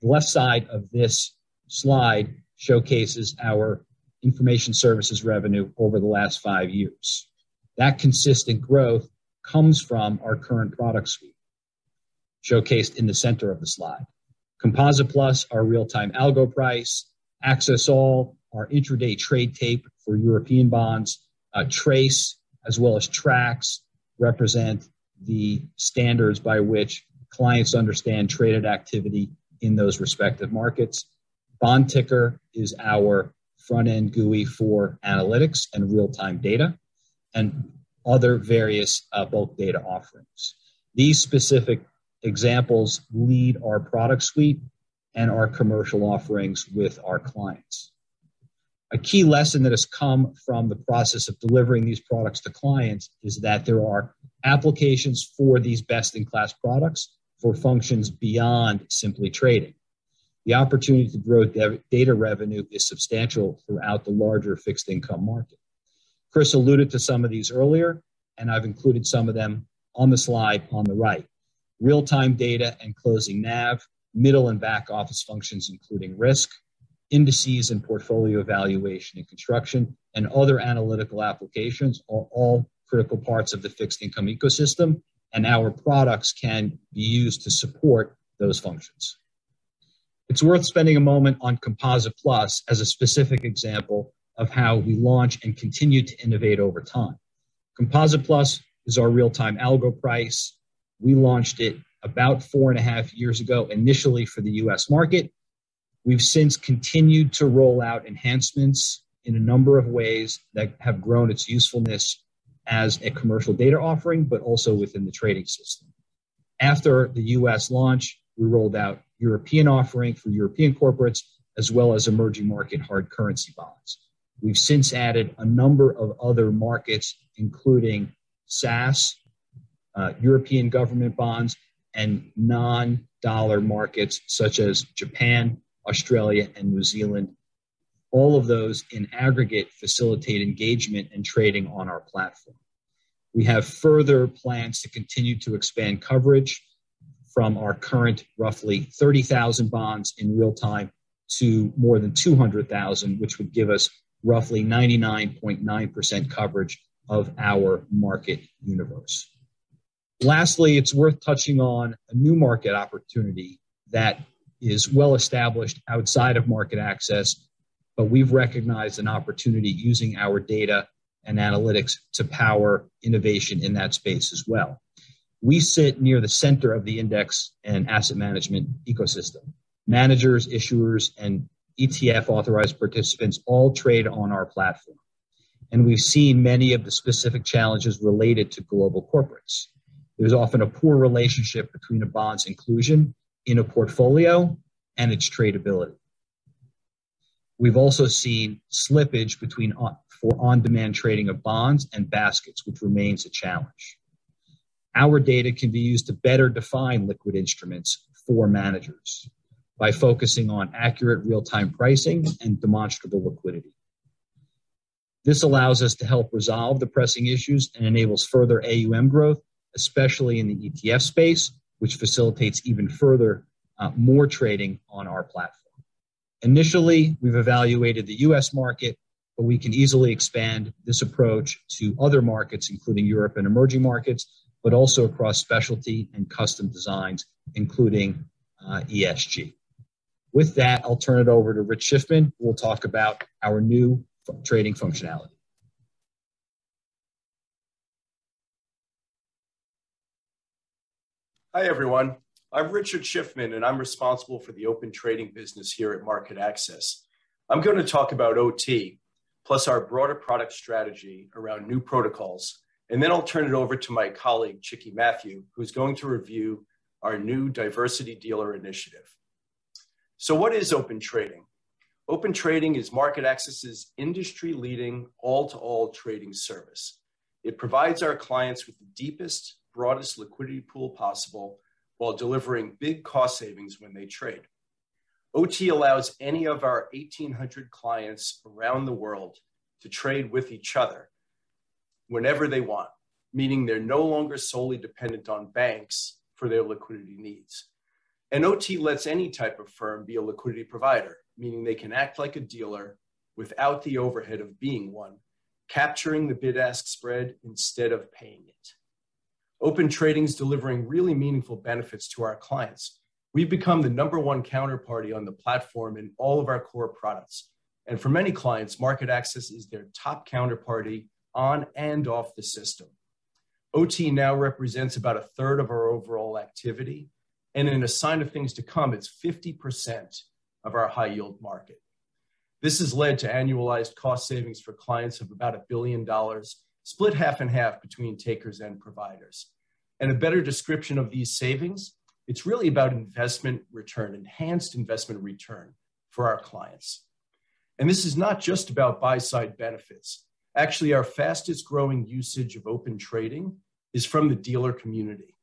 The left side of this slide showcases our information services revenue over the last five years. That consistent growth comes from our current product suite, showcased in the center of the slide. Composite Plus, our real time algo price, Axess All, our intraday trade tape for European bonds, uh, Trace, as well as Trax, represent the standards by which clients understand traded activity in those respective markets. Bond Ticker is our front end GUI for analytics and real time data and other various uh, bulk data offerings. These specific examples lead our product suite and our commercial offerings with our clients. A key lesson that has come from the process of delivering these products to clients is that there are applications for these best in class products for functions beyond simply trading. The opportunity to grow data revenue is substantial throughout the larger fixed income market. Chris alluded to some of these earlier, and I've included some of them on the slide on the right. Real time data and closing NAV, middle and back office functions, including risk, indices and portfolio evaluation and construction, and other analytical applications are all critical parts of the fixed income ecosystem, and our products can be used to support those functions. It's worth spending a moment on Composite Plus as a specific example of how we launch and continue to innovate over time. Composite Plus is our real time algo price. We launched it about four and a half years ago, initially for the US market, We've since continued to roll out enhancements in a number of ways that have grown its usefulness as a commercial data offering, but also within the trading system. After the US launch, we rolled out European offering for European corporates, as well as emerging market hard currency bonds. We've since added a number of other markets, including SaaS, uh, European government bonds, and non dollar markets such as Japan, Australia, and New Zealand. All of those in aggregate facilitate engagement and trading on our platform. We have further plans to continue to expand coverage from our current roughly 30,000 bonds in real time to more than 200,000, which would give us roughly 99.9% coverage of our market universe. Lastly, it's worth touching on a new market opportunity that is well established outside of MarketAxess, but we've recognized an opportunity using our data and analytics to power innovation in that space as well. We sit near the center of the index and asset management ecosystem. Managers, issuers, and ETF authorized participants all trade on our platform. And we've seen many of the specific challenges related to global corporates. There's often a poor relationship between a bond's inclusion in a portfolio and its tradability. We've also seen slippage between on, for on-demand trading of bonds and baskets, which remains a challenge. Our data can be used to better define liquid instruments for managers by focusing on accurate real-time pricing and demonstrable liquidity. This allows us to help resolve the pressing issues and enables further AUM growth especially in the ETF space, which facilitates even further uh, more trading on our platform. Initially, we've evaluated the US market, but we can easily expand this approach to other markets, including Europe and emerging markets, but also across specialty and custom designs, including uh, ESG. With that, I'll turn it over to Rich Schiffman, who will talk about our new trading functionality. Hi, everyone. I'm Richard Schiffman, and I'm responsible for the open trading business here at MarketAxess. I'm going to talk about OT, plus our broader product strategy around new protocols, and then I'll turn it over to my colleague, Chicky Matthew, who's going to review our new diversity dealer initiative. So, what is open trading? Open trading is MarketAxess's industry leading all to all trading service. It provides our clients with the deepest, broadest liquidity pool possible while delivering big cost savings when they trade. OT allows any of our 1,800 clients around the world to trade with each other whenever they want, meaning they're no longer solely dependent on banks for their liquidity needs. And OT lets any type of firm be a liquidity provider, meaning they can act like a dealer without the overhead of being one, capturing the bid ask spread instead of paying it. Open Trading is delivering really meaningful benefits to our clients. We've become the number one counterparty on the platform in all of our core products. And for many clients, MarketAxess is their top counterparty on and off the system. OT now represents about a third of our overall activity. And in a sign of things to come, it's 50% of our high yield market. This has led to annualized cost savings for clients of about a billion dollars split half and half between takers and providers. And a better description of these savings, it's really about investment return, enhanced investment return for our clients. And this is not just about buy side benefits. Actually, our fastest growing usage of open trading is from the dealer community.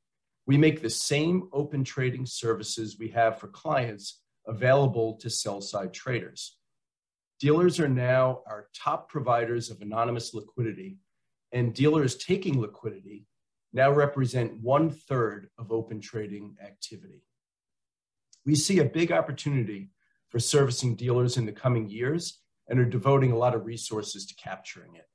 We make the same open trading services we have for clients available to sell side traders. Dealers are now our top providers of anonymous liquidity and dealers taking liquidity now represent one third of open trading activity. We see a big opportunity for servicing dealers in the coming years and are devoting a lot of resources to capturing it.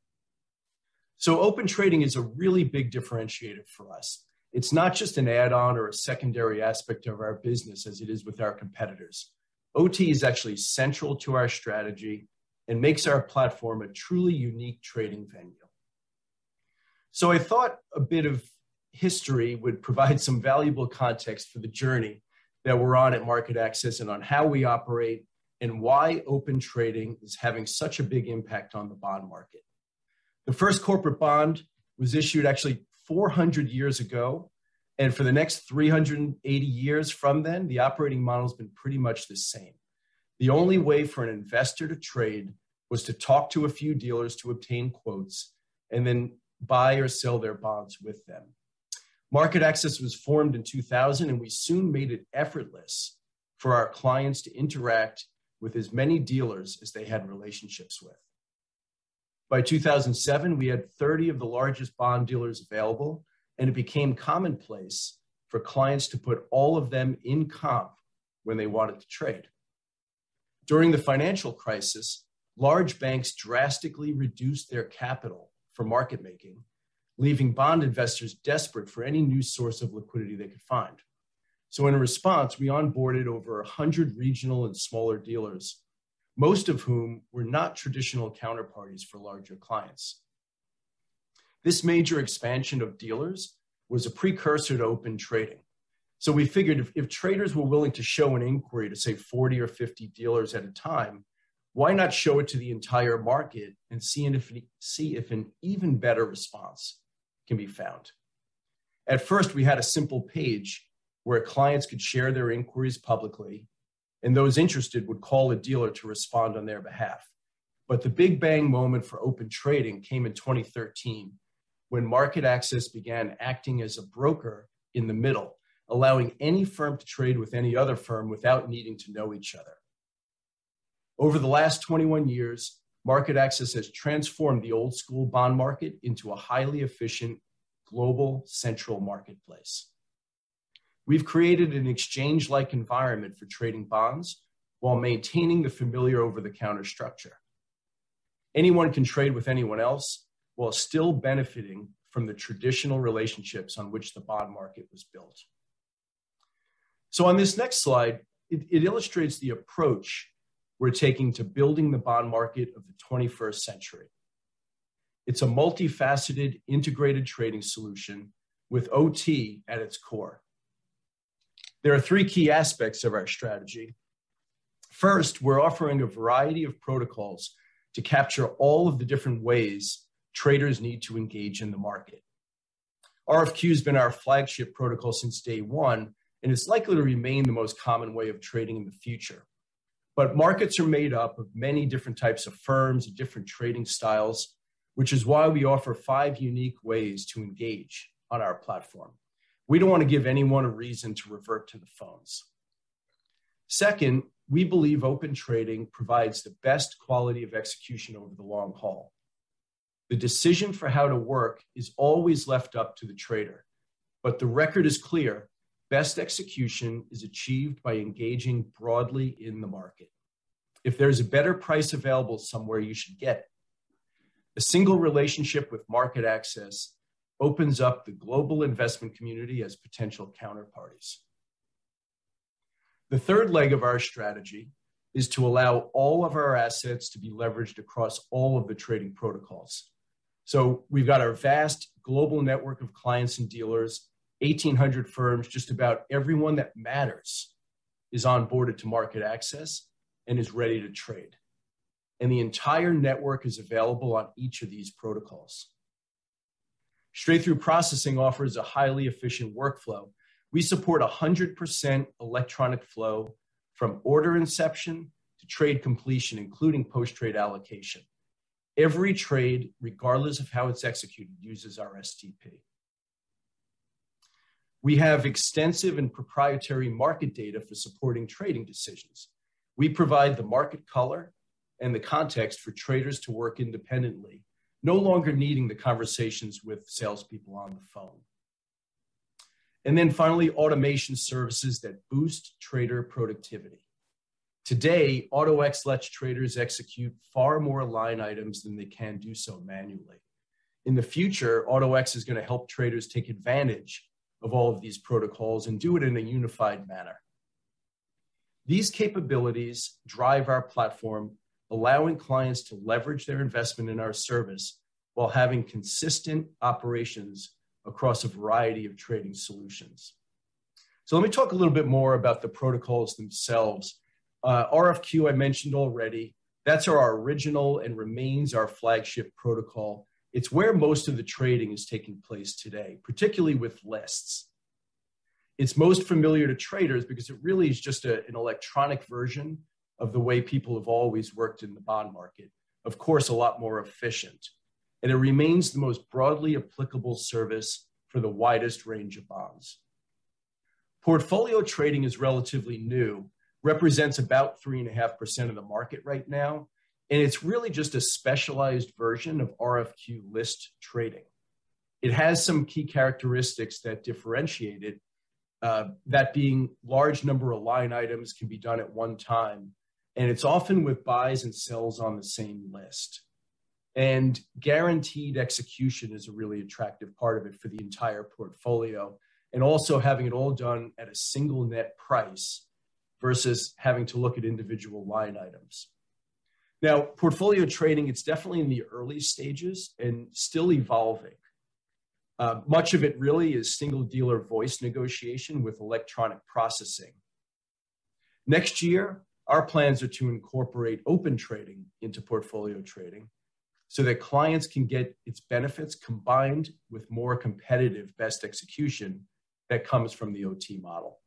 So, open trading is a really big differentiator for us. It's not just an add on or a secondary aspect of our business as it is with our competitors. OT is actually central to our strategy and makes our platform a truly unique trading venue. So I thought a bit of history would provide some valuable context for the journey that we're on at MarketAxess and on how we operate and why open trading is having such a big impact on the bond market. The first corporate bond was issued actually 400 years ago. And for the next 380 years from then, the operating model has been pretty much the same. The only way for an investor to trade was to talk to a few dealers to obtain quotes and then buy or sell their bonds with them. MarketAxess was formed in 2000, and we soon made it effortless for our clients to interact with as many dealers as they had relationships with. By 2007, we had 30 of the largest bond dealers available, and it became commonplace for clients to put all of them in comp when they wanted to trade. During the financial crisis, large banks drastically reduced their capital for market making, leaving bond investors desperate for any new source of liquidity they could find. So, in response, we onboarded over 100 regional and smaller dealers, most of whom were not traditional counterparties for larger clients. This major expansion of dealers was a precursor to open trading. So we figured if, if, traders were willing to show an inquiry to say 40 or 50 dealers at a time, why not show it to the entire market and see if, see if an even better response can be found? At first, we had a simple page where clients could share their inquiries publicly, and those interested would call a dealer to respond on their behalf. But the big bang moment for open trading came in 2013 when MarketAxess began acting as a broker in the middle, allowing any firm to trade with any other firm without needing to know each other. Over the last 21 years, MarketAxess has transformed the old school bond market into a highly efficient global central marketplace. We've created an exchange like environment for trading bonds while maintaining the familiar over the counter structure. Anyone can trade with anyone else, while still benefiting from the traditional relationships on which the bond market was built. So, on this next slide, it, it, illustrates the approach we're taking to building the bond market of the 21st century. It's a multifaceted, integrated trading solution with OT at its core. There are three key aspects of our strategy. First, we're offering a variety of protocols to capture all of the different ways traders need to engage in the market. RFQ has been our flagship protocol since day one, and it's likely to remain the most common way of trading in the future. But markets are made up of many different types of firms and different trading styles, which is why we offer five unique ways to engage on our platform. We don't want to give anyone a reason to revert to the phones. Second, we believe open trading provides the best quality of execution over the long haul. The decision for how to work is always left up to the trader. But the record is clear best execution is achieved by engaging broadly in the market. If there's a better price available somewhere, you should get it. A single relationship with MarketAxess opens up the global investment community as potential counterparties. The third leg of our strategy is to allow all of our assets to be leveraged across all of the trading protocols. So we've got our vast global network of clients and dealers, 1,800 firms, just about everyone that matters is onboarded to MarketAxess and is ready to trade. And the entire network is available on each of these protocols. Straight through processing offers a highly efficient workflow. We support 100% electronic flow from order inception to trade completion, including post trade allocation. Every trade, regardless of how it's executed, uses our STP. We have extensive and proprietary market data for supporting trading decisions. We provide the market color and the context for traders to work independently, no longer needing the conversations with salespeople on the phone. And then finally, automation services that boost trader productivity. Today, AutoX lets traders execute far more line items than they can do so manually. In the future, AutoX is going to help traders take advantage of all of these protocols and do it in a unified manner. These capabilities drive our platform, allowing clients to leverage their investment in our service while having consistent operations across a variety of trading solutions. So, let me talk a little bit more about the protocols themselves uh, RFQ, I mentioned already. That's our original and remains our flagship protocol. It's where most of the trading is taking place today, particularly with lists. It's most familiar to traders because it really is just a, an electronic version of the way people have always worked in the bond market. Of course, a lot more efficient. And it remains the most broadly applicable service for the widest range of bonds. Portfolio trading is relatively new, represents about 3.5% of the market right now, and it's really just a specialized version of RFQ list trading. It has some key characteristics that differentiate it, uh, that being large number of line items can be done at one time, and it's often with buys and sells on the same list. And guaranteed execution is a really attractive part of it for the entire portfolio, and also having it all done at a single net price versus having to look at individual line items. Now, portfolio trading, it's definitely in the early stages and still evolving. Uh, much of it really is single dealer voice negotiation with electronic processing. Next year, our plans are to incorporate open trading into portfolio trading so that clients can get its benefits combined with more competitive best execution that comes from the OT model.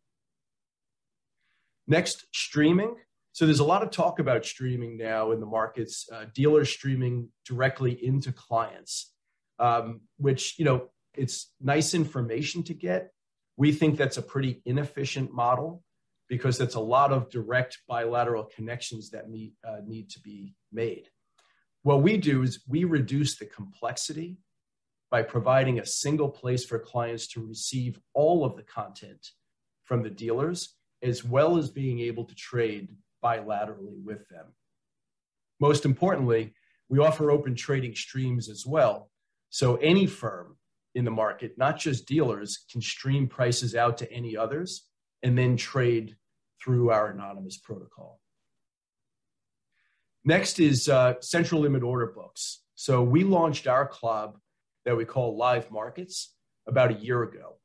Next, streaming. So there's a lot of talk about streaming now in the markets, uh, dealers streaming directly into clients, um, which, you know, it's nice information to get. We think that's a pretty inefficient model because that's a lot of direct bilateral connections that need, uh, need to be made. What we do is we reduce the complexity by providing a single place for clients to receive all of the content from the dealers, as well as being able to trade bilaterally with them. Most importantly, we offer open trading streams as well. So any firm in the market, not just dealers, can stream prices out to any others and then trade through our anonymous protocol. Next is uh, central limit order books. So we launched our CLOB that we call Live Markets about a year ago.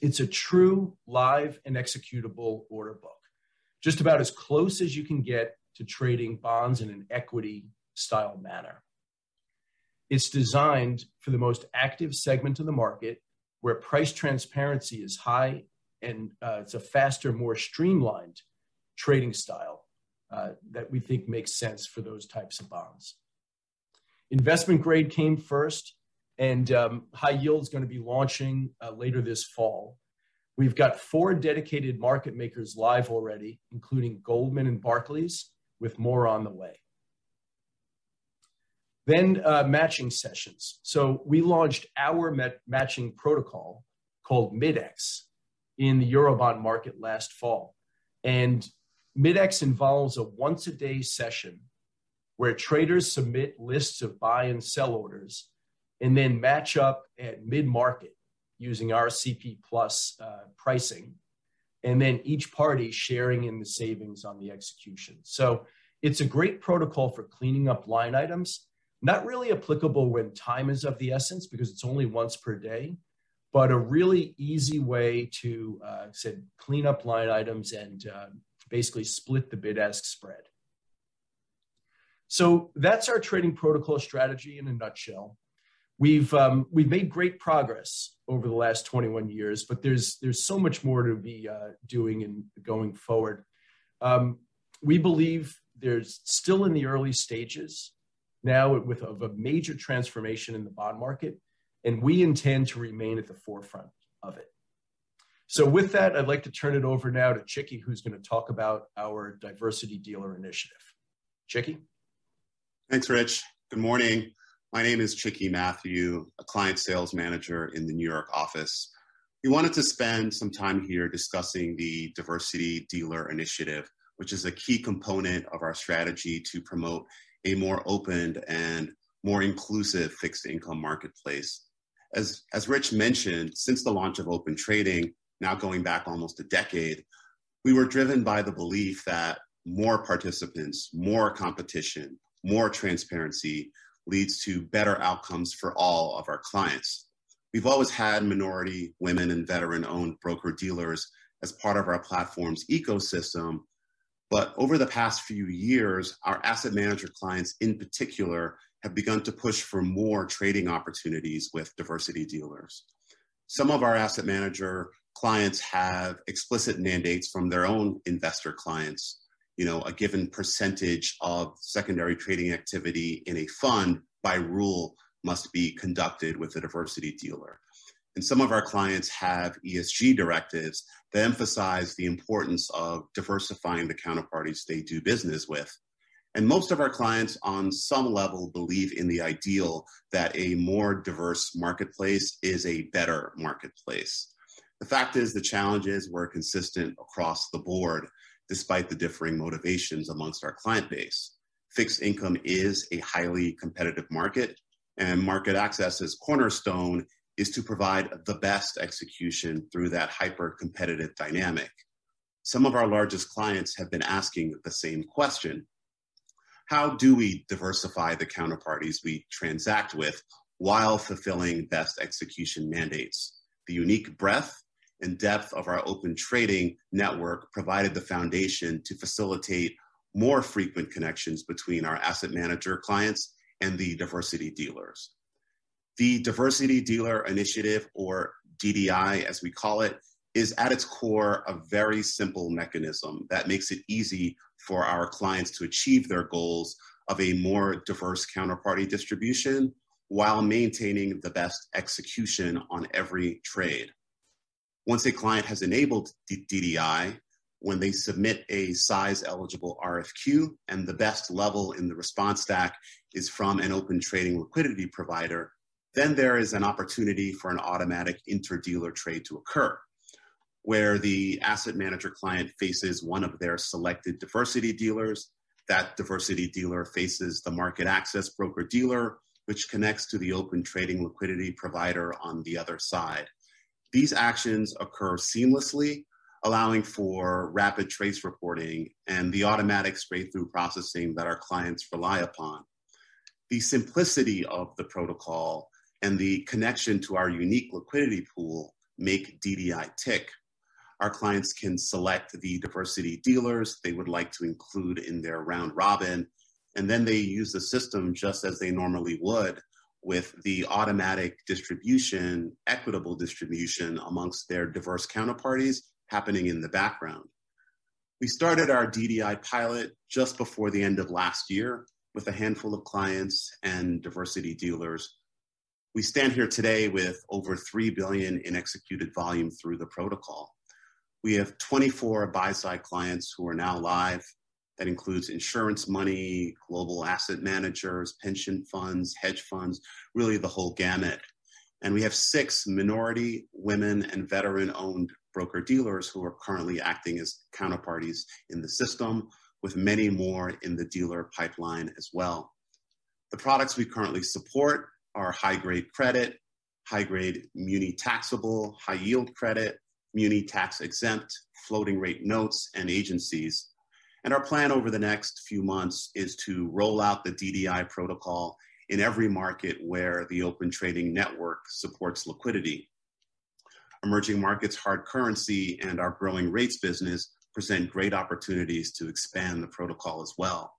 It's a true live and executable order book, just about as close as you can get to trading bonds in an equity style manner. It's designed for the most active segment of the market where price transparency is high and uh, it's a faster, more streamlined trading style uh, that we think makes sense for those types of bonds. Investment grade came first, and um, high yield is going to be launching uh, later this fall. We've got four dedicated market makers live already, including Goldman and Barclays, with more on the way. Then uh, matching sessions. So we launched our matching protocol called Mid-X in the Eurobond market last fall. And Mid-X involves a once a day session where traders submit lists of buy and sell orders and then match up at mid market using our CP plus uh, pricing. And then each party sharing in the savings on the execution. So it's a great protocol for cleaning up line items. Not really applicable when time is of the essence because it's only once per day, but a really easy way to uh, said clean up line items and uh, basically split the bid ask spread. So that's our trading protocol strategy in a nutshell. We've um, we've made great progress over the last 21 years, but there's there's so much more to be uh, doing and going forward. Um, we believe there's still in the early stages now with of a major transformation in the bond market, and we intend to remain at the forefront of it. So with that, I'd like to turn it over now to Chicky, who's going to talk about our diversity dealer initiative. Chicky? Thanks, Rich. Good morning. My name is Chicky Matthew, a client sales manager in the New York office. We wanted to spend some time here discussing the diversity dealer initiative, which is a key component of our strategy to promote a more open and more inclusive fixed income marketplace. As, as Rich mentioned, since the launch of open trading, now going back almost a decade, we were driven by the belief that more participants, more competition, more transparency leads to better outcomes for all of our clients. We've always had minority, women, and veteran owned broker dealers as part of our platform's ecosystem. But over the past few years, our asset manager clients in particular have begun to push for more trading opportunities with diversity dealers. Some of our asset manager clients have explicit mandates from their own investor clients. You know, a given percentage of secondary trading activity in a fund by rule must be conducted with a diversity dealer. And some of our clients have ESG directives that emphasize the importance of diversifying the counterparties they do business with. And most of our clients, on some level, believe in the ideal that a more diverse marketplace is a better marketplace. The fact is, the challenges were consistent across the board, despite the differing motivations amongst our client base. Fixed income is a highly competitive market, and MarketAxess's cornerstone is to provide the best execution through that hyper competitive dynamic. Some of our largest clients have been asking the same question How do we diversify the counterparties we transact with while fulfilling best execution mandates? The unique breadth and depth of our open trading network provided the foundation to facilitate more frequent connections between our asset manager clients and the diversity dealers. The Diversity Dealer Initiative, or DDI as we call it, is at its core a very simple mechanism that makes it easy for our clients to achieve their goals of a more diverse counterparty distribution while maintaining the best execution on every trade. Once a client has enabled DDI, when they submit a size eligible RFQ and the best level in the response stack is from an open trading liquidity provider, then there is an opportunity for an automatic interdealer trade to occur, where the asset manager client faces one of their selected diversity dealers. That diversity dealer faces the MarketAxess broker dealer, which connects to the open trading liquidity provider on the other side. These actions occur seamlessly, allowing for rapid trace reporting and the automatic straight through processing that our clients rely upon. The simplicity of the protocol and the connection to our unique liquidity pool make DDI tick. Our clients can select the diversity dealers they would like to include in their round robin, and then they use the system just as they normally would with the automatic distribution, equitable distribution amongst their diverse counterparties happening in the background. We started our DDI pilot just before the end of last year with a handful of clients and diversity dealers. We stand here today with over 3 billion in executed volume through the protocol. We have 24 buy side clients who are now live that includes insurance money, global asset managers, pension funds, hedge funds, really the whole gamut. And we have six minority, women, and veteran owned broker dealers who are currently acting as counterparties in the system, with many more in the dealer pipeline as well. The products we currently support are high grade credit, high grade muni taxable, high yield credit, muni tax exempt, floating rate notes, and agencies. And our plan over the next few months is to roll out the DDI protocol in every market where the open trading network supports liquidity. Emerging markets, hard currency, and our growing rates business present great opportunities to expand the protocol as well.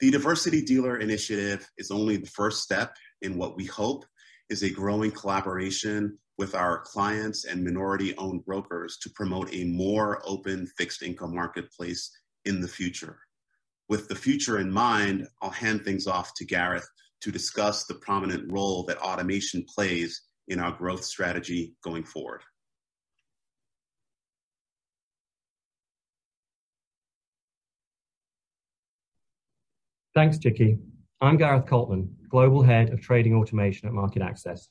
The Diversity Dealer Initiative is only the first step in what we hope is a growing collaboration with our clients and minority owned brokers to promote a more open fixed income marketplace in the future. With the future in mind, I'll hand things off to Gareth to discuss the prominent role that automation plays in our growth strategy going forward. Thanks, Chicky. I'm Gareth Coltman, Global Head of Trading Automation at MarketAxess.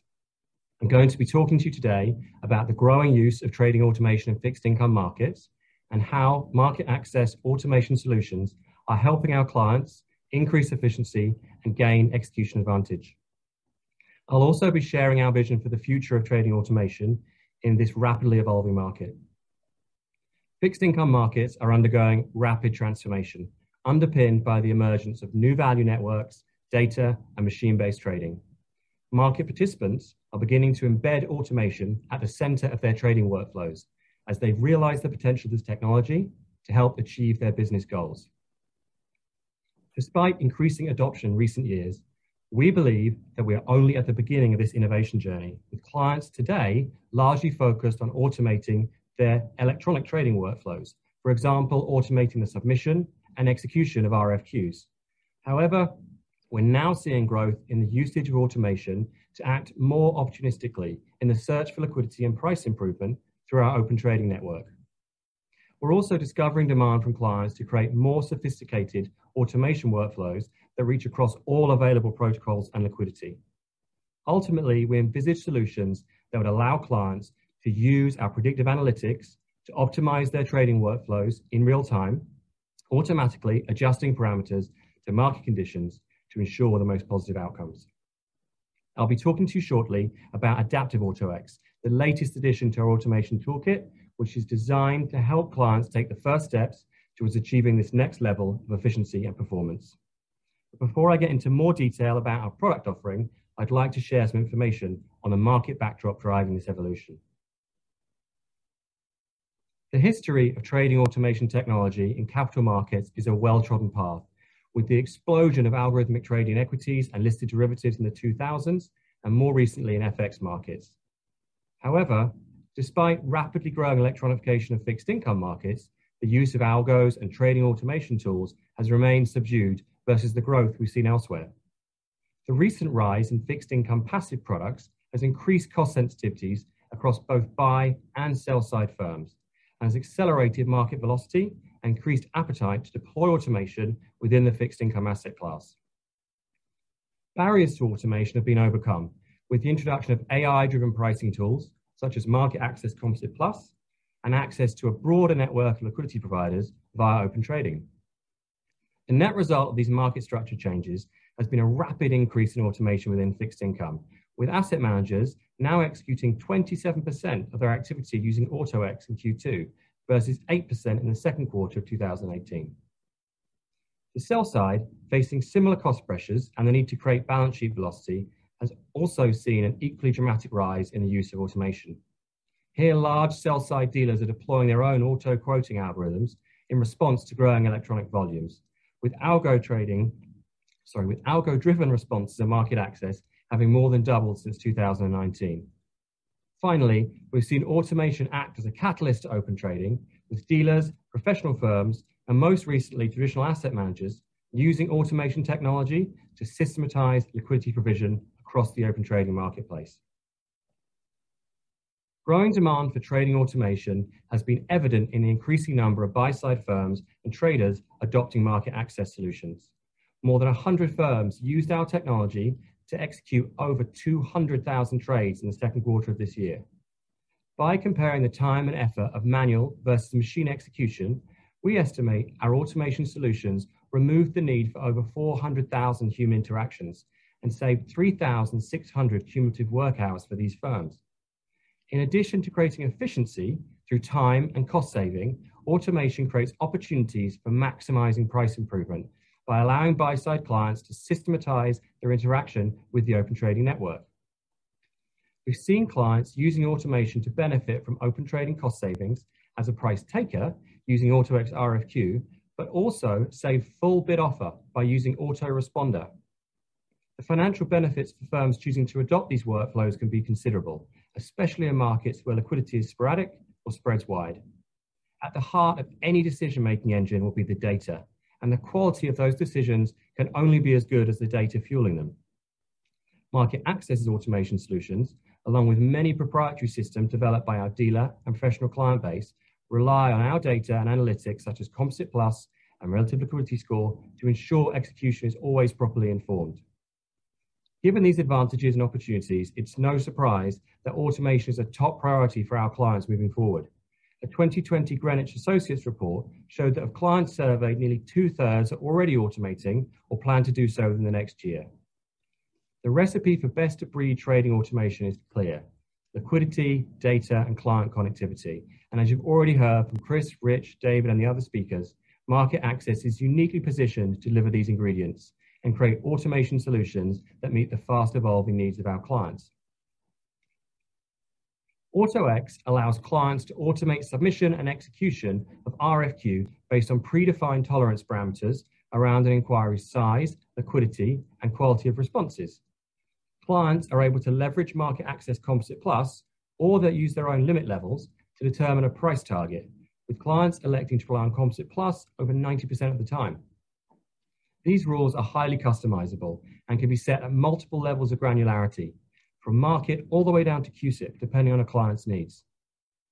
I'm going to be talking to you today about the growing use of trading automation in fixed income markets and how MarketAxess automation solutions are helping our clients increase efficiency and gain execution advantage. I'll also be sharing our vision for the future of trading automation in this rapidly evolving market. Fixed income markets are undergoing rapid transformation, underpinned by the emergence of new value networks, data, and machine based trading. Market participants are beginning to embed automation at the center of their trading workflows as they've realized the potential of this technology to help achieve their business goals. Despite increasing adoption in recent years, we believe that we are only at the beginning of this innovation journey, with clients today largely focused on automating their electronic trading workflows, for example, automating the submission and execution of RFQs. However, we're now seeing growth in the usage of automation to act more opportunistically in the search for liquidity and price improvement through our open trading network. We're also discovering demand from clients to create more sophisticated automation workflows that reach across all available protocols and liquidity. Ultimately, we envisage solutions that would allow clients to use our predictive analytics to optimize their trading workflows in real time, automatically adjusting parameters to market conditions to ensure the most positive outcomes. I'll be talking to you shortly about Adaptive AutoX, the latest addition to our automation toolkit, which is designed to help clients take the first steps towards achieving this next level of efficiency and performance. But before I get into more detail about our product offering, I'd like to share some information on the market backdrop driving this evolution. The history of trading automation technology in capital markets is a well-trodden path, with the explosion of algorithmic trading equities and listed derivatives in the 2000s, and more recently in FX markets. However, despite rapidly growing electronification of fixed income markets, the use of algos and trading automation tools has remained subdued versus the growth we've seen elsewhere. The recent rise in fixed income passive products has increased cost sensitivities across both buy and sell side firms, and has accelerated market velocity increased appetite to deploy automation within the fixed income asset class. Barriers to automation have been overcome with the introduction of AI-driven pricing tools such as MarketAxess Composite Plus and access to a broader network of liquidity providers via Open Trading. The net result of these market structure changes has been a rapid increase in automation within fixed income, with asset managers now executing 27% of their activity using AutoX in Q2 versus 8% in the second quarter of 2018. The sell side, facing similar cost pressures and the need to create balance sheet velocity, has also seen an equally dramatic rise in the use of automation. Here, large sell side dealers are deploying their own auto quoting algorithms in response to growing electronic volumes, with algo trading, sorry, with algo driven responses and MarketAxess having more than doubled since 2019. Finally, we've seen automation act as a catalyst to open trading, with dealers, professional firms, and most recently traditional asset managers using automation technology to systematize liquidity provision across the open trading marketplace. Growing demand for trading automation has been evident in the increasing number of buy-side firms and traders adopting MarketAxess solutions. More than 100 firms used our technology to execute over 200,000 trades in the second quarter of this year. By comparing the time and effort of manual versus machine execution, we estimate our automation solutions removed the need for over 400,000 human interactions and saved 3,600 cumulative work hours for these firms. In addition to creating efficiency through time and cost saving, automation creates opportunities for maximizing price improvement by allowing buy side clients to systematize their interaction with the Open Trading network. We've seen clients using automation to benefit from Open Trading cost savings as a price taker using AutoX RFQ, but also save full bid offer by using Autoresponder the financial benefits for firms choosing to adopt these workflows can be considerable, especially in markets where liquidity is sporadic or spreads wide. At the heart of any decision-making engine will be the data, and the quality of those decisions can only be as good as the data fueling them. MarketAxess's automation solutions, along with many proprietary systems developed by our dealer and professional client base, rely on our data and analytics such as Composite Plus and Relative Liquidity Score to ensure execution is always properly informed. Given these advantages and opportunities, it's no surprise that automation is a top priority for our clients moving forward. A 2020 Greenwich Associates report showed that of clients surveyed, nearly two-thirds are already automating or plan to do so within the next year. The recipe for best-of-breed trading automation is clear. Liquidity, data, and client connectivity. And as you've already heard from Chris, Rich, David, and the other speakers, MarketAxess is uniquely positioned to deliver these ingredients and create automation solutions that meet the fast evolving needs of our clients. AutoX allows clients to automate submission and execution of RFQ based on predefined tolerance parameters around an inquiry's size, liquidity, and quality of responses. Clients are able to leverage MarketAxess Composite Plus or they use their own limit levels to determine a price target, with clients electing to rely on Composite Plus over 90% of the time. These rules are highly customizable and can be set at multiple levels of granularity, from market all the way down to CUSIP, depending on a client's needs.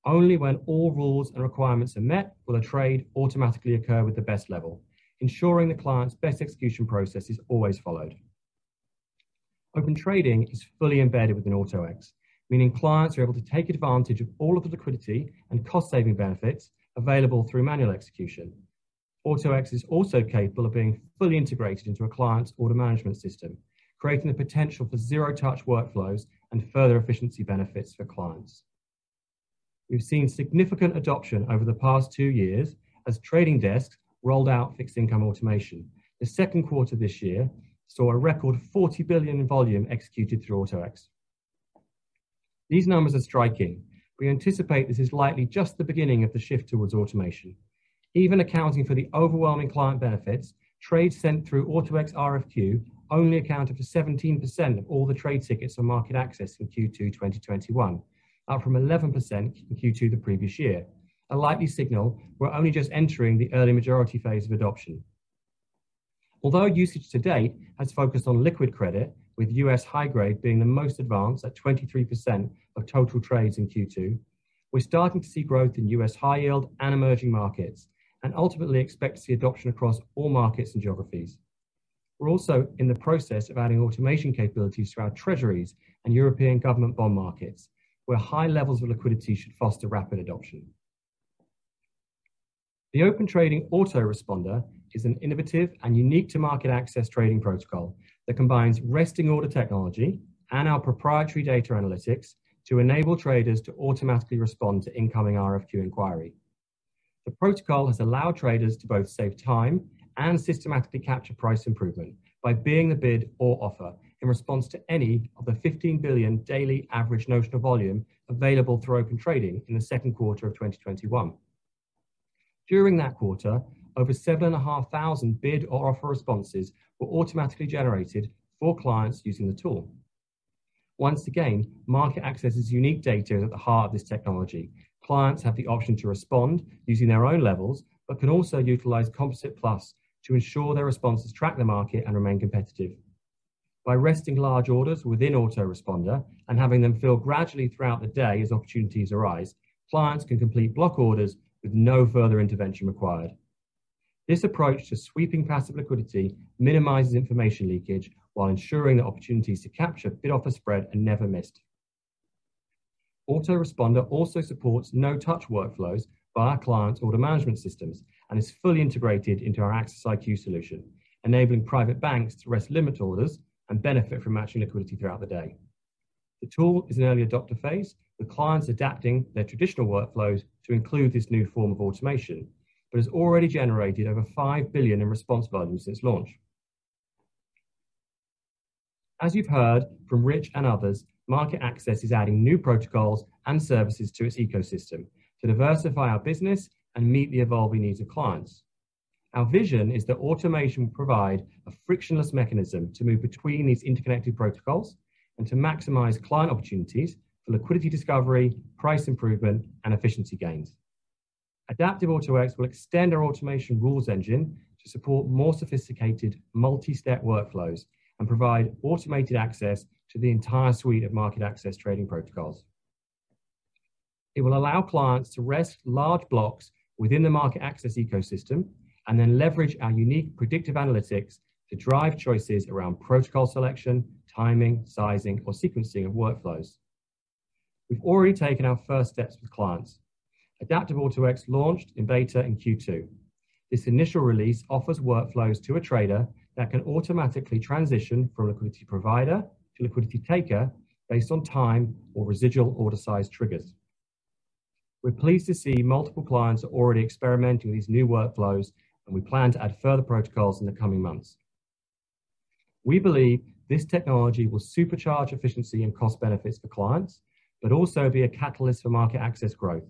Only when all rules and requirements are met will a trade automatically occur with the best level, ensuring the client's best execution process is always followed. Open trading is fully embedded within AutoX, meaning clients are able to take advantage of all of the liquidity and cost saving benefits available through manual execution. AutoX is also capable of being fully integrated into a client's order management system, creating the potential for zero touch workflows and further efficiency benefits for clients. We've seen significant adoption over the past two years as trading desks rolled out fixed income automation. The second quarter this year saw a record 40 billion in volume executed through AutoX. These numbers are striking. We anticipate this is likely just the beginning of the shift towards automation. Even accounting for the overwhelming client benefits, trades sent through AutoX RFQ only accounted for 17% of all the trade tickets on MarketAxess in Q2 2021, up from 11% in Q2 the previous year, a likely signal we're only just entering the early majority phase of adoption. Although usage to date has focused on liquid credit, with US high grade being the most advanced at 23% of total trades in Q2, we're starting to see growth in US high yield and emerging markets, and ultimately expect to see adoption across all markets and geographies. We're also in the process of adding automation capabilities to our treasuries and European government bond markets, where high levels of liquidity should foster rapid adoption. The Open Trading Autoresponder is an innovative and unique to MarketAxess trading protocol that combines resting order technology and our proprietary data analytics to enable traders to automatically respond to incoming RFQ inquiry. The protocol has allowed traders to both save time and systematically capture price improvement by being the bid or offer in response to any of the 15 billion daily average notional volume available through open trading in the second quarter of 2021. During that quarter, over 7,500 bid or offer responses were automatically generated for clients using the tool. Once again, MarketAxess's unique data is at the heart of this technology. Clients have the option to respond using their own levels, but can also utilize Composite Plus to ensure their responses track the market and remain competitive. By resting large orders within Autoresponder and having them fill gradually throughout the day as opportunities arise, clients can complete block orders with no further intervention required. This approach to sweeping passive liquidity minimizes information leakage while ensuring that opportunities to capture bid offer spread are never missed. Autoresponder also supports no-touch workflows by our clients' order management systems and is fully integrated into our Axess IQ solution, enabling private banks to rest limit orders and benefit from matching liquidity throughout the day. The tool is in early adopter phase, with clients adapting their traditional workflows to include this new form of automation, but has already generated over 5 billion in response volume since launch. As you've heard from Rich and others, MarketAxess is adding new protocols and services to its ecosystem to diversify our business and meet the evolving needs of clients. Our vision is that automation will provide a frictionless mechanism to move between these interconnected protocols and to maximize client opportunities for liquidity discovery, price improvement, and efficiency gains. Adaptive AutoX will extend our automation rules engine to support more sophisticated multi-step workflows and provide automated access to the entire suite of MarketAxess trading protocols. It will allow clients to rest large blocks within the MarketAxess ecosystem and then leverage our unique predictive analytics to drive choices around protocol selection, timing, sizing, or sequencing of workflows. We've already taken our first steps with clients. Adaptive AutoX launched in beta in Q2. This initial release offers workflows to a trader that can automatically transition from liquidity provider to liquidity taker based on time or residual order size triggers. We're pleased to see multiple clients are already experimenting with these new workflows, and we plan to add further protocols in the coming months. We believe this technology will supercharge efficiency and cost benefits for clients, but also be a catalyst for MarketAxess growth,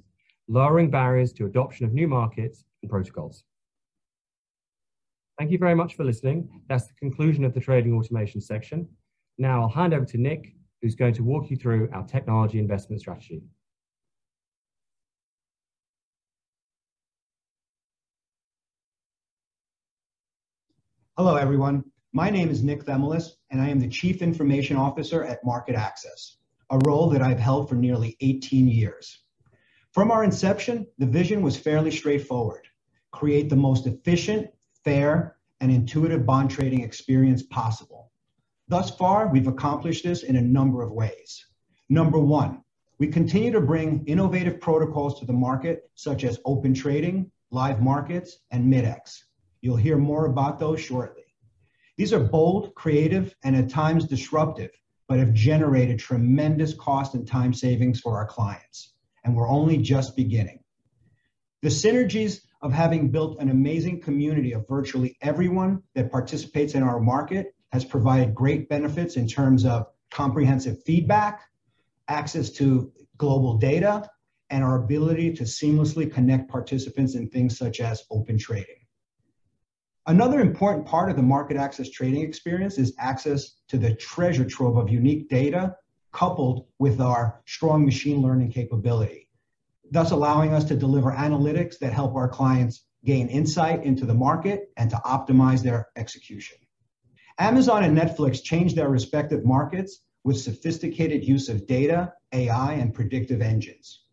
lowering barriers to adoption of new markets and protocols. Thank you very much for listening. That's the conclusion of the trading automation section. Now I'll hand over to Nick, who's going to walk you through our technology investment strategy. Hello, everyone. My name is Nick Themelis, and I am the Chief Information Officer at MarketAxess, a role that I've held for nearly 18 years. From our inception, the vision was fairly straightforward create the most efficient, fair, and intuitive bond trading experience possible. Thus far, we've accomplished this in a number of ways. Number one, we continue to bring innovative protocols to the market, such as Open Trading, Live Markets, and Mid-X. You'll hear more about those shortly. These are bold, creative, and at times disruptive, but have generated tremendous cost and time savings for our clients, and we're only just beginning. The synergies of having built an amazing community of virtually everyone that participates in our market has provided great benefits in terms of comprehensive feedback, access to global data, and our ability to seamlessly connect participants in things such as Open Trading. Another important part of the MarketAxess trading experience is access to the treasure trove of unique data coupled with our strong machine learning capability, thus allowing us to deliver analytics that help our clients gain insight into the market and to optimize their execution. Amazon and Netflix changed their respective markets with sophisticated use of data, AI, and predictive engines.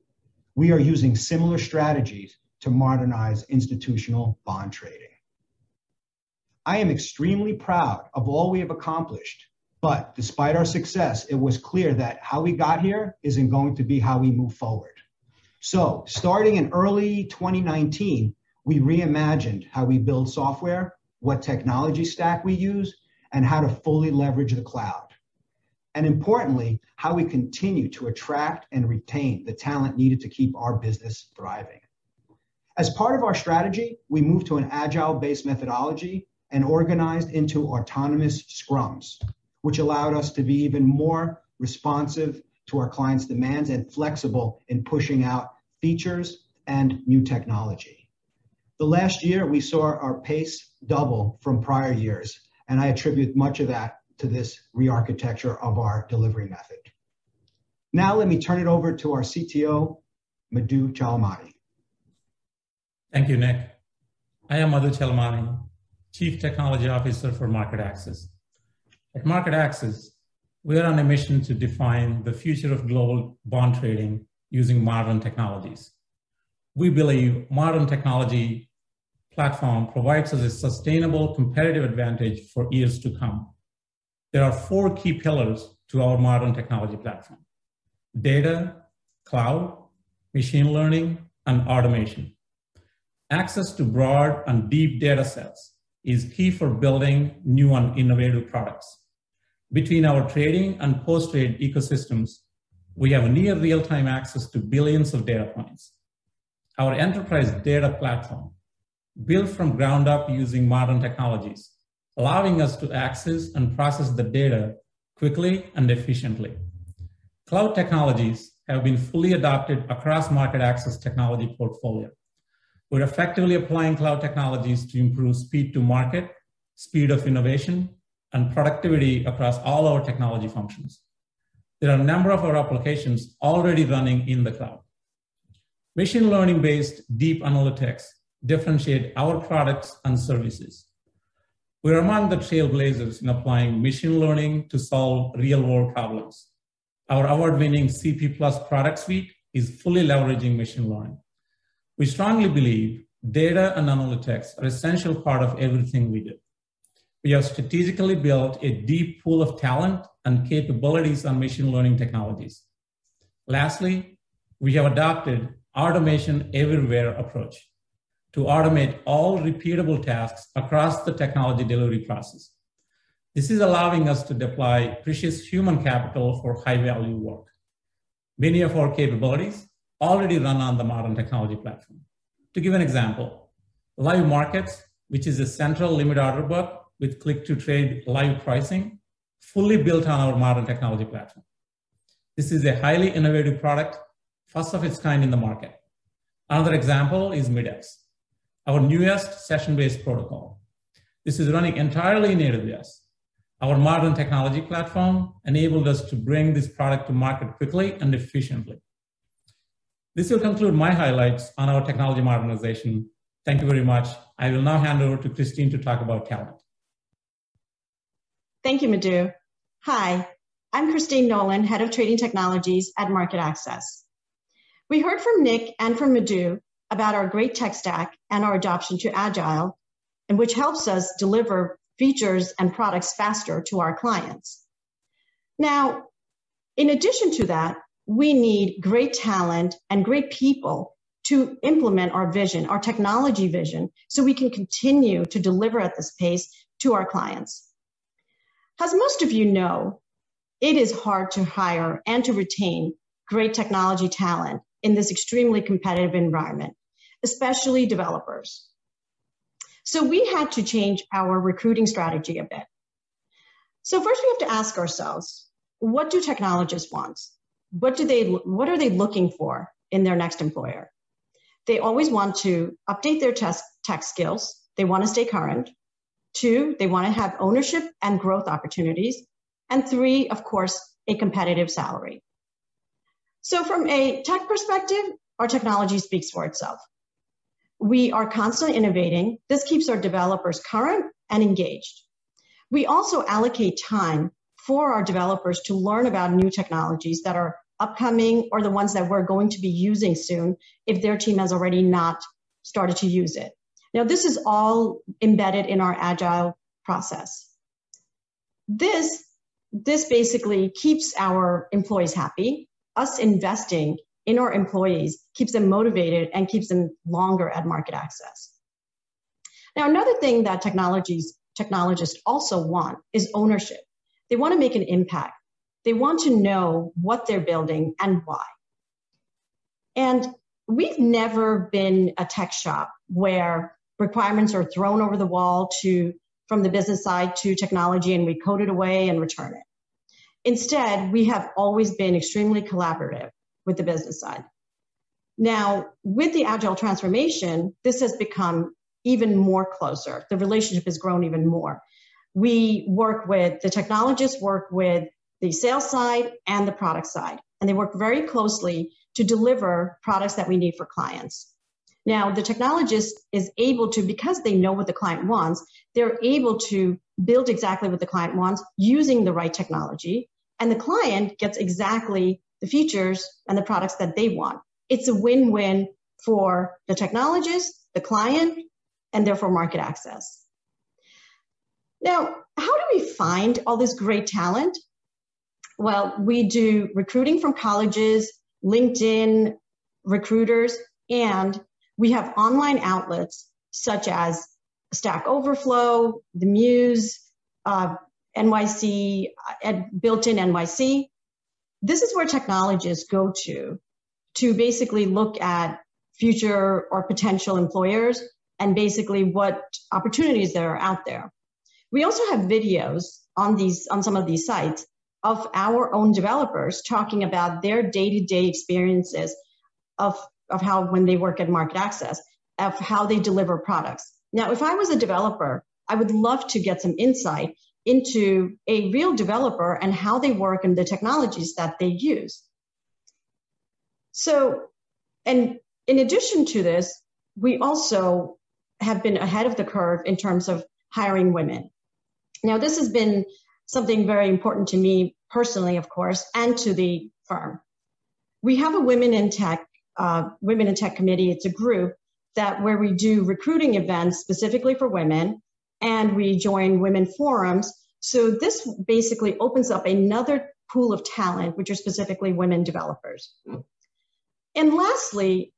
We are using similar strategies to modernize institutional bond trading. I am extremely proud of all we have accomplished, but despite our success, it was clear that how we got here isn't going to be how we move forward. So, starting in early 2019, we reimagined how we build software, what technology stack we use, and how to fully leverage the cloud. And importantly, how we continue to attract and retain the talent needed to keep our business thriving. As part of our strategy, we moved to an agile based methodology and organized into autonomous scrums, which allowed us to be even more responsive to our clients' demands and flexible in pushing out features and new technology. The last year, we saw our pace double from prior years and I attribute much of that to this re-architecture of our delivery method. Now let me turn it over to our CTO, Madhu Chalamani. Thank you, Nick. I am Madhu Chalamani, Chief Technology Officer for MarketAxess. At MarketAxess, we are on a mission to define the future of global bond trading using modern technologies. We believe modern technology platform provides us a sustainable competitive advantage for years to come. There are four key pillars to our modern technology platform data, cloud, machine learning, and automation. Access to broad and deep data sets is key for building new and innovative products. Between our trading and post trade ecosystems, we have near real time access to billions of data points. Our enterprise data platform built from ground up using modern technologies, allowing us to access and process the data quickly and efficiently. Cloud technologies have been fully adopted across MarketAxess technology portfolio. We're effectively applying cloud technologies to improve speed to market, speed of innovation, and productivity across all our technology functions. There are a number of our applications already running in the cloud. Machine learning based deep analytics differentiate our products and services. We're among the trailblazers in applying machine learning to solve real world problems. Our award winning CP Plus product suite is fully leveraging machine learning. We strongly believe data and analytics are essential part of everything we do. We have strategically built a deep pool of talent and capabilities on machine learning technologies. Lastly, we have adopted automation everywhere approach to automate all repeatable tasks across the technology delivery process. This is allowing us to deploy precious human capital for high value work. Many of our capabilities already run on the modern technology platform. To give an example, Live Markets, which is a central limit order book with click to trade live pricing, fully built on our modern technology platform. This is a highly innovative product, first of its kind in the market. Another example is Mid-X, our newest session-based protocol. This is running entirely in AWS. Our modern technology platform enabled us to bring this product to market quickly and efficiently. This will conclude my highlights on our technology modernization. Thank you very much. I will now hand over to Christine to talk about talent. Thank you, Madhu. Hi, I'm Christine Nolan, Head of Trading Technologies at MarketAxess. We heard from Nick and from Madhu about our great tech stack and our adoption to Agile, and which helps us deliver features and products faster to our clients. Now, in addition to that, we need great talent and great people to implement our vision, our technology vision, so we can continue to deliver at this pace to our clients. As most of you know, it is hard to hire and to retain great technology talent in this extremely competitive environment, especially developers. So we had to change our recruiting strategy a bit. So first we have to ask ourselves, what do technologists want? What do they what are they looking for in their next employer? They always want to update their tech skills. They want to stay current. Two, they want to have ownership and growth opportunities. And three, of course, a competitive salary. So from a tech perspective, our technology speaks for itself. We are constantly innovating. This keeps our developers current and engaged. We also allocate time for our developers to learn about new technologies that are upcoming or the ones that we're going to be using soon if their team has already not started to use it. Now, this is all embedded in our agile process. This, this basically keeps our employees happy. Us investing in our employees keeps them motivated and keeps them longer at MarketAxess. Now, another thing that technologies, technologists also want is ownership. They want to make an impact. They want to know what they're building and why. And we've never been a tech shop where requirements are thrown over the wall to from the business side to technology and we code it away and return it. Instead, we have always been extremely collaborative with the business side. Now, with the agile transformation, this has become even more closer. The relationship has grown even more. We work with the technologists work with the sales side and the product side. And they work very closely to deliver products that we need for clients. Now, the technologist is able to, because they know what the client wants, they're able to build exactly what the client wants using the right technology. And the client gets exactly the features and the products that they want. It's a win win for the technologist, the client, and therefore MarketAxess. Now, how do we find all this great talent? Well, we do recruiting from colleges, LinkedIn recruiters, and we have online outlets such as Stack Overflow, the Muse, uh, NYC, uh, built-in NYC. This is where technologists go to to basically look at future or potential employers and basically what opportunities there are out there. We also have videos on these on some of these sites of our own developers talking about their day-to-day experiences of, of how when they work at MarketAxess, of how they deliver products. Now, if I was a developer, I would love to get some insight into a real developer and how they work and the technologies that they use. So, and in addition to this, we also have been ahead of the curve in terms of hiring women. Now, this has been something very important to me personally, of course, and to the firm. We have a Women in Tech, uh, Women in Tech Committee. It's a group that where we do recruiting events specifically for women, and we join women forums. So this basically opens up another pool of talent, which are specifically women developers. And lastly,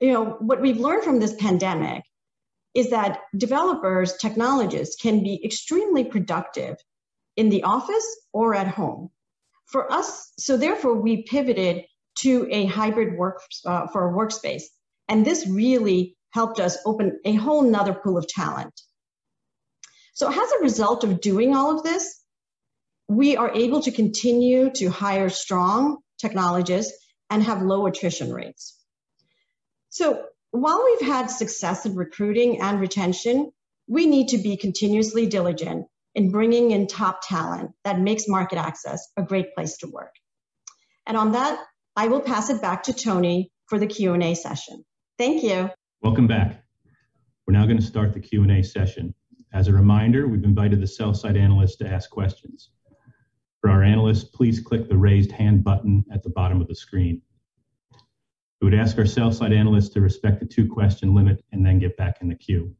you know, what we've learned from this pandemic is that developers, technologists can be extremely productive in the office or at home. For us, so therefore we pivoted to a hybrid work uh, for a workspace. And this really helped us open a whole nother pool of talent. So as a result of doing all of this, we are able to continue to hire strong technologists and have low attrition rates. So while we've had success in recruiting and retention, we need to be continuously diligent in bringing in top talent that makes MarketAxess a great place to work. And on that, I will pass it back to Tony for the Q&A session. Thank you. Welcome back. We're now going to start the Q&A session. As a reminder, we've invited the sell-side analysts to ask questions. For our analysts, please click the raised hand button at the bottom of the screen. We would ask our sell-side analysts to respect the two-question limit and then get back in the queue.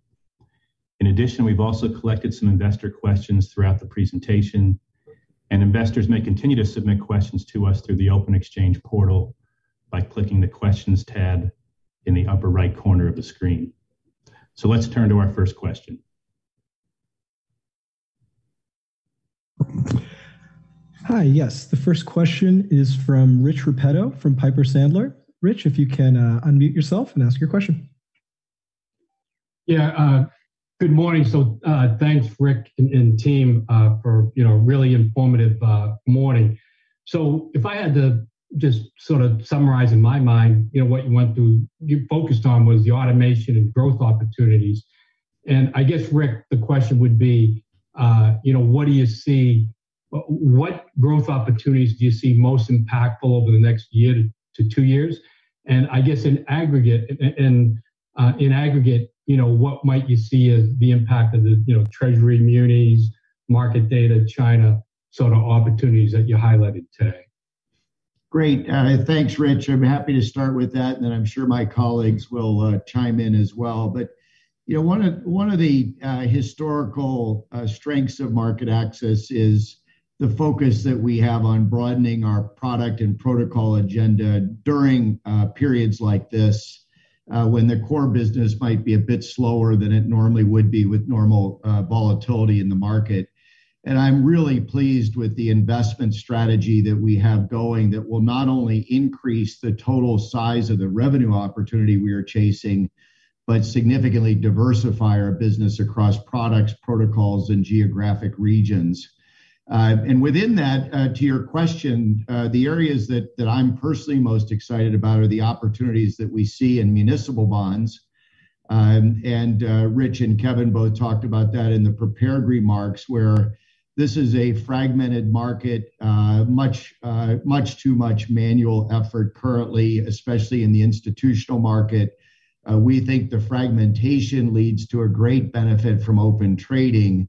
In addition, we've also collected some investor questions throughout the presentation, and investors may continue to submit questions to us through the Open Exchange portal by clicking the Questions tab in the upper right corner of the screen. So let's turn to our first question. Hi, yes. The first question is from Rich Repetto from Piper Sandler. Rich, if you can uh, unmute yourself and ask your question. Yeah, uh, good morning. So uh, thanks, Rick and, and team, uh, for you know really informative uh, morning. So if I had to just sort of summarize in my mind, you know what you went through, you focused on was the automation and growth opportunities. And I guess Rick, the question would be, uh, you know, what do you see what growth opportunities do you see most impactful over the next year to, to two years? And I guess in aggregate, and uh, in aggregate, you know, what might you see as the impact of the, you know, Treasury munis, market data, China sort of opportunities that you highlighted today? Great. Uh, thanks, Rich. I'm happy to start with that, and then I'm sure my colleagues will uh, chime in as well. But you know, one of one of the uh, historical uh, strengths of MarketAxess is the focus that we have on broadening our product and protocol agenda during uh, periods like this, uh, when the core business might be a bit slower than it normally would be with normal uh, volatility in the market. And I'm really pleased with the investment strategy that we have going that will not only increase the total size of the revenue opportunity we are chasing, but significantly diversify our business across products, protocols, and geographic regions. Uh, and within that, uh, to your question, uh, the areas that, I'm personally most excited about are the opportunities that we see in municipal bonds. Um, and Rich and Kevin both talked about that in the prepared remarks, where this is a fragmented market, much much too much manual effort currently, especially in the institutional market. we think the fragmentation leads to a great benefit from open trading.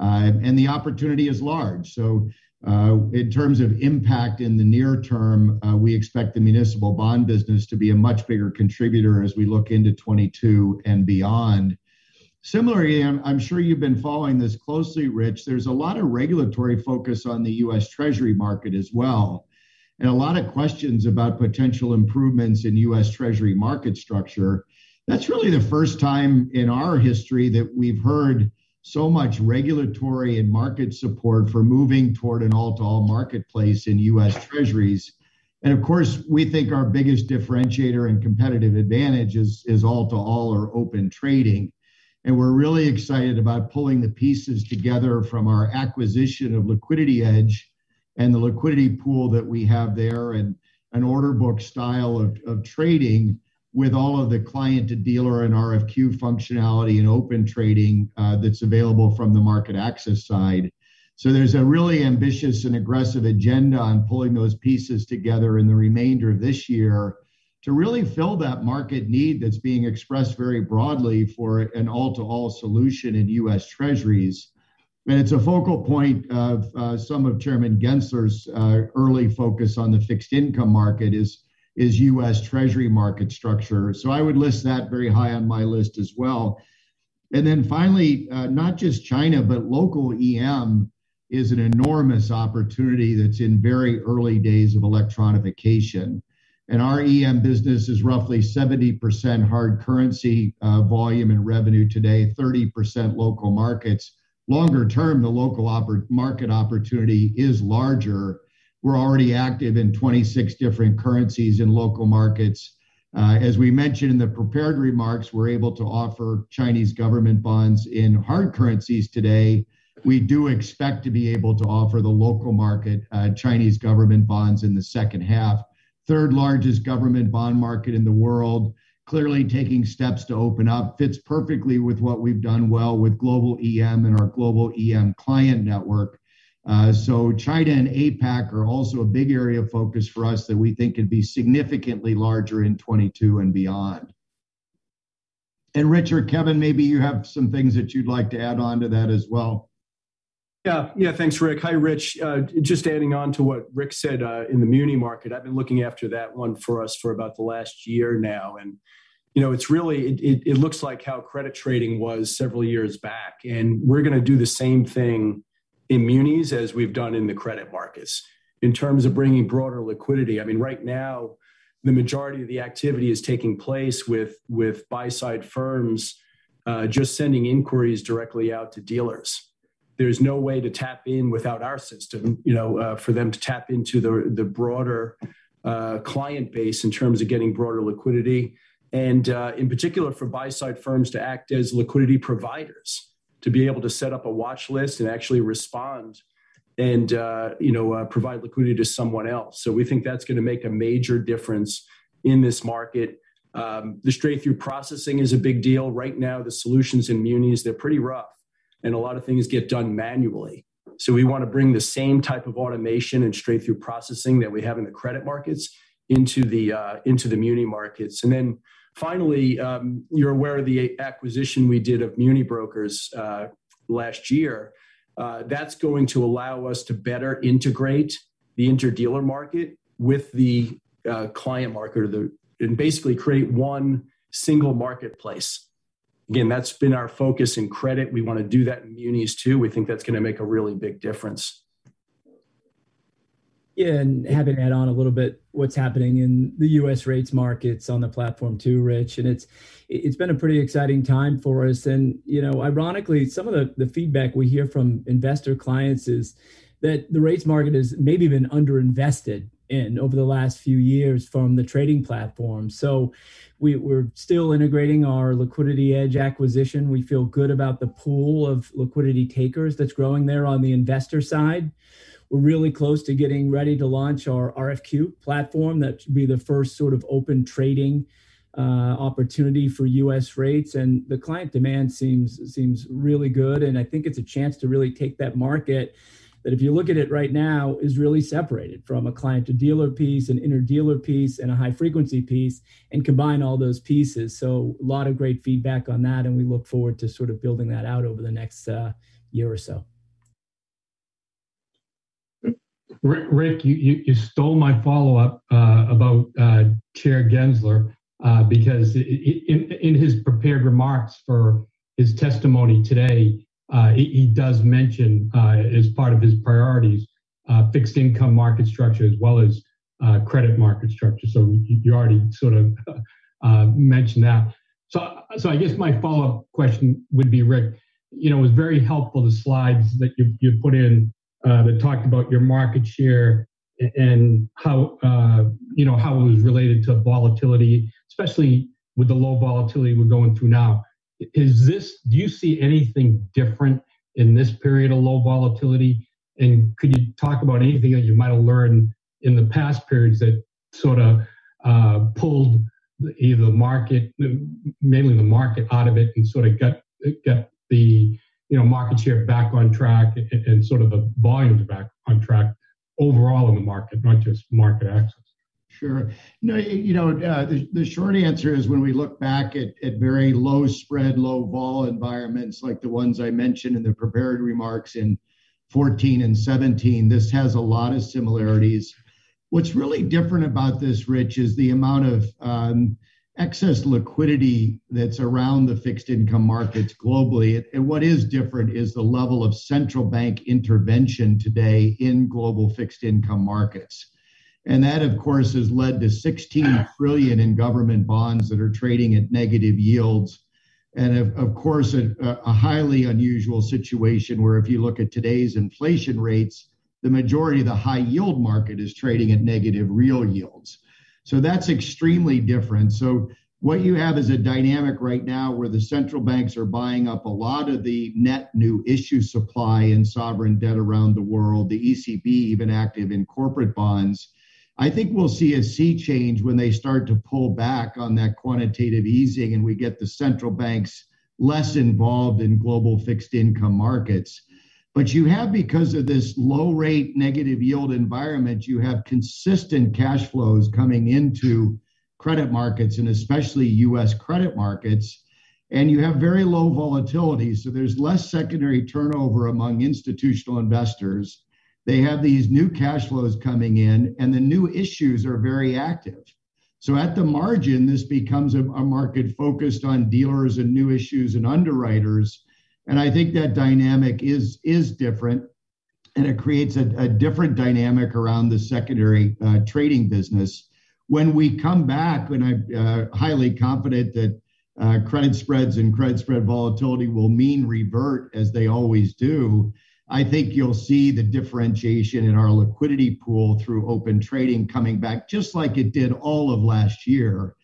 Uh, and the opportunity is large. So, uh, in terms of impact in the near term, uh, we expect the municipal bond business to be a much bigger contributor as we look into 22 and beyond. Similarly, I'm, I'm, sure you've been following this closely, Rich. There's a lot of regulatory focus on the US Treasury market as well, and a lot of questions about potential improvements in US Treasury market structure. That's really the first time in our history that we've heard so much regulatory and market support for moving toward an all to all marketplace in US Treasuries. And of course, we think our biggest differentiator and competitive advantage is, is all to all or open trading. And we're really excited about pulling the pieces together from our acquisition of Liquidity Edge and the liquidity pool that we have there and an order book style of, of trading with all of the client to dealer and RFQ functionality and open trading uh, that's available from the MarketAxess side. So there's a really ambitious and aggressive agenda on pulling those pieces together in the remainder of this year to really fill that market need that's being expressed very broadly for an all to all solution in US Treasuries. And it's a focal point of uh, some of Chairman Gensler's uh, early focus on the fixed income market is is US Treasury market structure. So I would list that very high on my list as well. And then finally, uh, not just China, but local EM is an enormous opportunity that's in very early days of electronification. And our EM business is roughly 70% hard currency uh, volume and revenue today, 30% local markets. Longer term, the local market opportunity is larger we're already active in 26 different currencies in local markets. Uh, as we mentioned in the prepared remarks, we're able to offer Chinese government bonds in hard currencies today. We do expect to be able to offer the local market uh, Chinese government bonds in the second half. Third largest government bond market in the world, clearly taking steps to open up, fits perfectly with what we've done well with global EM and our global EM client network. Uh, so China and APAC are also a big area of focus for us that we think could be significantly larger in 22 and beyond. And Richard, Kevin, maybe you have some things that you'd like to add on to that as well. Yeah, yeah. Thanks, Rick. Hi, Rich. Uh, just adding on to what Rick said uh, in the muni market, I've been looking after that one for us for about the last year now, and you know, it's really it, looks like how credit trading was several years back, and we're going to do the same thing in munis as we've done in the credit markets in terms of bringing broader liquidity. I mean, right now, the majority of the activity is taking place with with buy side firms uh, just sending inquiries directly out to dealers there's no way to tap in without our system, you know, uh, for them to tap into the, the broader uh, client base in terms of getting broader liquidity. And uh, in particular, for buy side firms to act as liquidity providers, to be able to set up a watch list and actually respond and uh, you know uh, provide liquidity to someone else. So we think that's going to make a major difference in this market. Um, the straight through processing is a big deal right now. The solutions in munis they're pretty rough and a lot of things get done manually. So we want to bring the same type of automation and straight through processing that we have in the credit markets into the uh, into the muni markets. And then finally, um, you're aware of the acquisition we did of MuniBrokers uh, last year. Uh, that's going to allow us to better integrate the interdealer market with the uh, client market, the and basically create one single marketplace Again, that's been our focus in credit. We want to do that in munis too. We think that's going to make a really big difference. Yeah, and happy to add on a little bit what's happening in the U.S. rates markets on the platform too, Rich. And it's it's been a pretty exciting time for us. And you know, ironically, some of the the feedback we hear from investor clients is that the rates market has maybe been underinvested in over the last few years from the trading platform. So we, are still integrating our Liquidity Edge acquisition. We feel good about the pool of liquidity takers that's growing there on the investor side. We're really close to getting ready to launch our RFQ platform. That should be the first sort of open trading uh, opportunity for U.S. rates, and the client demand seems seems really good. And I think it's a chance to really take that market that if you look at it right now is really separated from a client to dealer piece, an interdealer piece, and a high frequency piece, and combine all those pieces. So a lot of great feedback on that, and we look forward to sort of building that out over the next uh, year or so. Rick, you, you, you stole my follow up uh, about uh, Chair Gensler uh, because in, in his prepared remarks for his testimony today, uh, he, he, does mention uh, as part of his priorities uh, fixed income market structure as well as credit market structure. So you, already sort of mentioned that. So, so I guess my follow up question would be, Rick. You know, it was very helpful the slides that you you put in uh, that talked about your market share and how you know how it was related to volatility, especially with the low volatility we're going through now. Is this do you see anything different in this period of low volatility? And could you talk about anything that you might have learned in the past periods that sort of uh, pulled either the market mainly the market out of it and sort of got got the you know market share back on track and, and sort of the volumes back on track overall in the market not just MarketAxess Sure. No, you know, uh, the, the short answer is when we look back at, at very low spread, low vol environments like the ones I mentioned in the prepared remarks in 14 and 17, this has a lot of similarities. What's really different about this, Rich, is the amount of um, excess liquidity that's around the fixed income markets globally. And what is different is the level of central bank intervention today in global fixed income markets. And that, of course, has led to 16 trillion in government bonds that are trading at negative yields. And of, of course, a, a highly unusual situation where if you look at today's inflation rates, the majority of the high yield market is trading at negative real yields. So that's extremely different. So what you have is a dynamic right now where the central banks are buying up a lot of the net new issue supply in sovereign debt around the world, the ECB even active in corporate bonds. I think we'll see a sea change when they start to pull back on that quantitative easing and we get the central banks less involved in global fixed income markets. But you have, because of this low rate negative yield environment, you have consistent cash flows coming into credit markets and especially US credit markets. and you have very low volatility. So there's less secondary turnover among institutional investors. They have these new cash flows coming in, and the new issues are very active. So at the margin, this becomes a, a market focused on dealers and new issues and underwriters. And I think that dynamic is is different, and it creates a, a different dynamic around the secondary uh, trading business. When we come back, and I'm uh, highly confident that uh, credit spreads and credit spread volatility will mean revert as they always do. I think you'll see the differentiation in our liquidity pool through open trading coming back, just like it did all of last year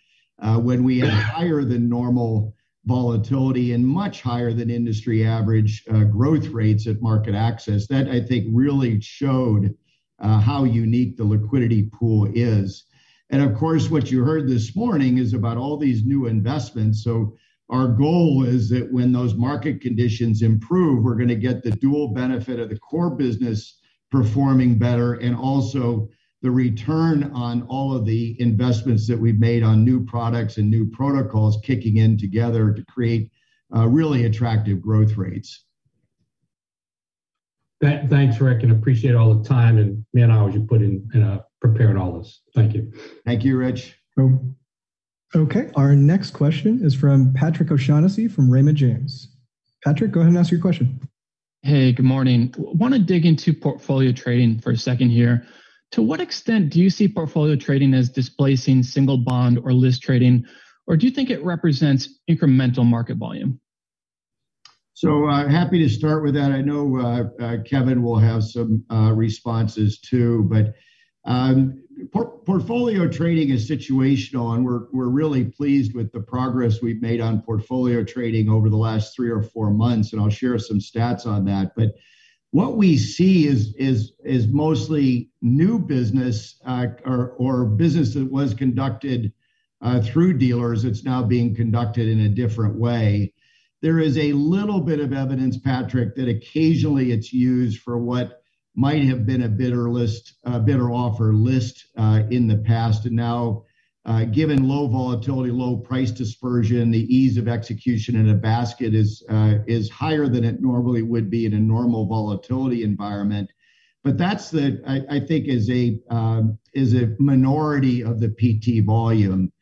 uh, when we had higher than normal volatility and much higher than industry average uh, growth rates at MarketAxess. That I think really showed uh, how unique the liquidity pool is. And of course, what you heard this morning is about all these new investments. So our goal is that when those market conditions improve, we're going to get the dual benefit of the core business performing better and also the return on all of the investments that we've made on new products and new protocols kicking in together to create uh, really attractive growth rates. thanks, Rick, and appreciate all the time and man hours you put in, in uh, preparing all this. Thank you. Thank you, Rich. Oh, okay, our next question is from Patrick O'Shaughnessy from Raymond James. Patrick, go ahead and ask your question. Hey, good morning. Want to dig into portfolio trading for a second here. To what extent do you see portfolio trading as displacing single bond or list trading, or do you think it represents incremental market volume? So uh, happy to start with that. I know uh, uh, Kevin will have some uh, responses too, but um, por- portfolio trading is situational, and we're we're really pleased with the progress we've made on portfolio trading over the last three or four months, and I'll share some stats on that. But what we see is is is mostly new business uh, or or business that was conducted uh, through dealers. It's now being conducted in a different way. There is a little bit of evidence, Patrick, that occasionally it's used for what might have been a bidder list, uh, bidder offer list uh, in the past, and now, given low volatility, low price dispersion, the ease of execution in a basket is uh, is higher than it normally would be in a normal volatility environment. But that's the I, think is a um, is a minority of the PT volume.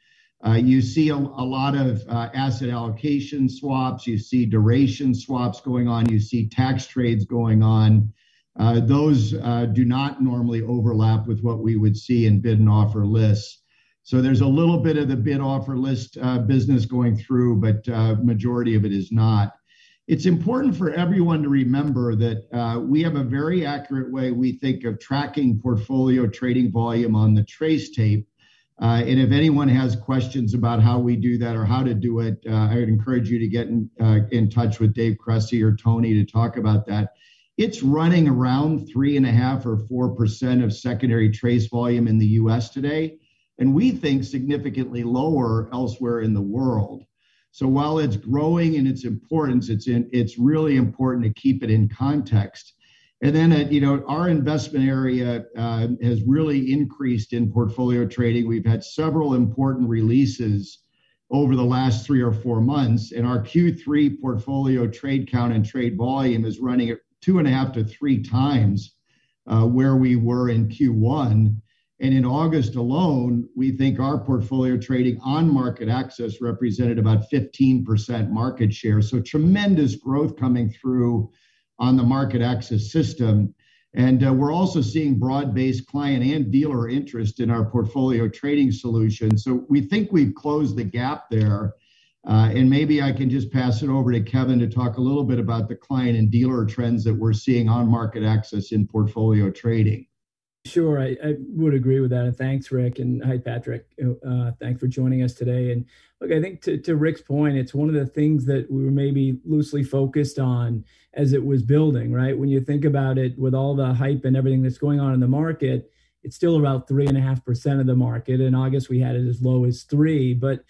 Uh, you see a, lot of uh, asset allocation swaps. You see duration swaps going on. You see tax trades going on. Uh, those uh, do not normally overlap with what we would see in bid and offer lists. So there's a little bit of the bid offer list uh, business going through, but uh, majority of it is not. It's important for everyone to remember that uh, we have a very accurate way we think of tracking portfolio trading volume on the TRACE tape. Uh, and if anyone has questions about how we do that or how to do it, I would encourage you to get in, in touch with Dave Cresci or Tony to talk about that it's running around three and a half or four percent of secondary TRACE volume in the US today, and we think significantly lower elsewhere in the world. So while it's growing in its importance, it's in, it's really important to keep it in context. And then, uh, you know, our investment area uh, has really increased in portfolio trading. We've had several important releases over the last three or four months, and our Q3 portfolio trade count and trade volume is running at two and a half to three times uh, where we were in Q1. And in August alone, we think our portfolio trading on MarketAxess represented about 15% market share. So tremendous growth coming through on the MarketAxess system. And uh, we're also seeing broad based client and dealer interest in our portfolio trading solution. So we think we've closed the gap there. Uh, and maybe I can just pass it over to Kevin to talk a little bit about the client and dealer trends that we're seeing on MarketAxess in portfolio trading. Sure, I, I would agree with that. And thanks, Rick. And hi, Patrick. Uh, thanks for joining us today. And look, I think to, to Rick's point, it's one of the things that we were maybe loosely focused on as it was building, right? When you think about it, with all the hype and everything that's going on in the market, it's still about three and a half percent of the market. In August, we had it as low as three. But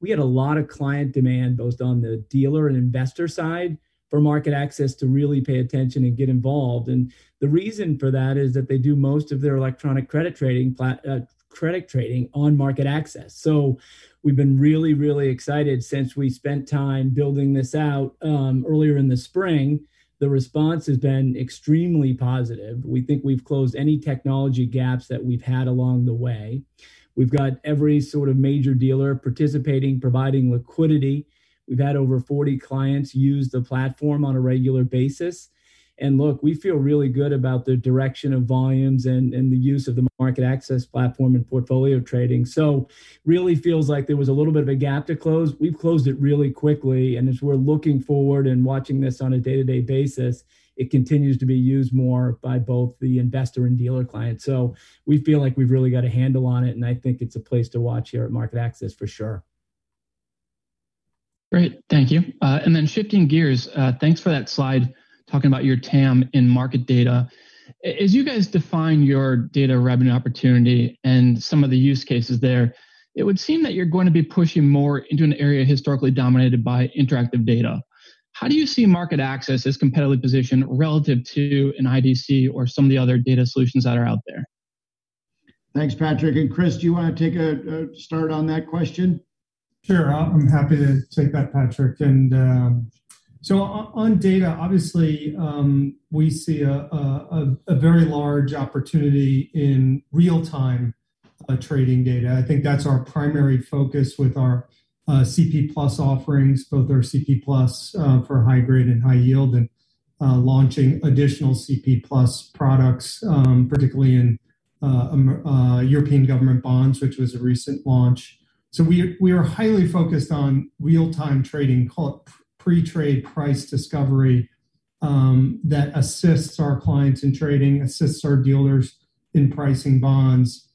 we had a lot of client demand both on the dealer and investor side for MarketAxess to really pay attention and get involved. And the reason for that is that they do most of their electronic credit trading, uh, credit trading on MarketAxess. So we've been really, really excited since we spent time building this out um, earlier in the spring. The response has been extremely positive. We think we've closed any technology gaps that we've had along the way. We've got every sort of major dealer participating, providing liquidity. We've had over 40 clients use the platform on a regular basis. And look, we feel really good about the direction of volumes and, and the use of the MarketAxess platform and portfolio trading. So, really feels like there was a little bit of a gap to close. We've closed it really quickly. And as we're looking forward and watching this on a day to day basis, it continues to be used more by both the investor and dealer clients. So, we feel like we've really got a handle on it. And I think it's a place to watch here at MarketAxess for sure. Great, thank you. Uh, and then shifting gears, uh, thanks for that slide talking about your TAM in market data. As you guys define your data revenue opportunity and some of the use cases there, it would seem that you're going to be pushing more into an area historically dominated by interactive data. How do you see MarketAxess as competitively positioned relative to an IDC or some of the other data solutions that are out there? Thanks, Patrick. And Chris, do you want to take a, a start on that question? Sure, I'm happy to take that, Patrick. And um, so on data, obviously, um, we see a, a, a, very large opportunity in real-time uh, trading data. I think that's our primary focus with our uh, CP Plus offerings, both our CP Plus uh, for high grade and high yield, and uh, launching additional CP Plus products, um, particularly in uh, European government bonds, which was a recent launch. So we we are highly focused on real-time trading, call it pre-trade price discovery um, that assists our clients in trading, assists our dealers in pricing bonds.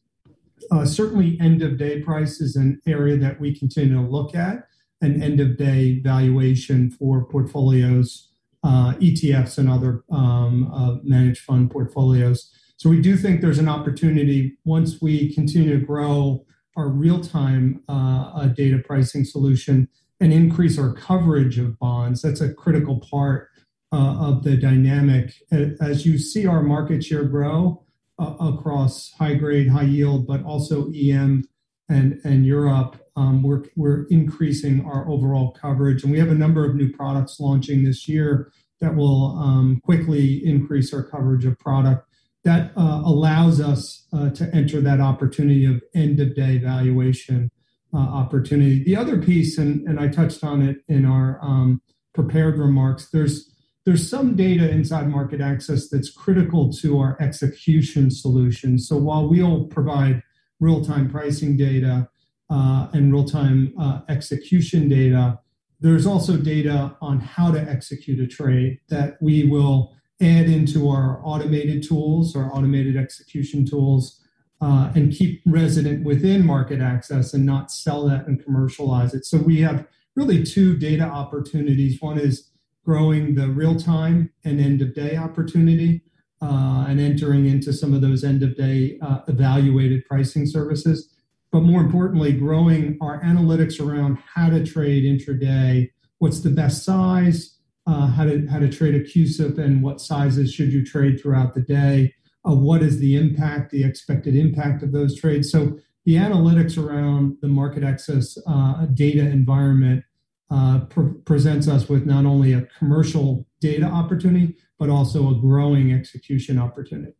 Uh, certainly, end of day price is an area that we continue to look at, an end of day valuation for portfolios, uh, ETFs, and other um, uh, managed fund portfolios. So, we do think there's an opportunity once we continue to grow our real time uh, data pricing solution and increase our coverage of bonds. That's a critical part uh, of the dynamic. As you see our market share grow uh, across high grade, high yield, but also EM and, Europe, um, we're, we're increasing our overall coverage. And we have a number of new products launching this year that will um, quickly increase our coverage of product. That uh, allows us uh, to enter that opportunity of end of day valuation uh, opportunity. The other piece, and, I touched on it in our um, prepared remarks, there's there's some data inside MarketAxess that's critical to our execution solution. So while we'll provide real-time pricing data and real-time execution data, there's also data on how to execute a trade that we will add into our automated tools, our automated execution tools, uh, and keep resident within MarketAxess and not sell that and commercialize it. So we have really two data opportunities. One is growing the real time and end of day opportunity uh, and entering into some of those end of day uh, evaluated pricing services. But more importantly, growing our analytics around how to trade intraday, what's the best size, uh, how to how to trade a CUSIP, and what sizes should you trade throughout the day of what is the impact, the expected impact of those trades. So the analytics around the MarketAxess uh, data environment uh, presents us with not only a commercial data opportunity, but also a growing execution opportunity.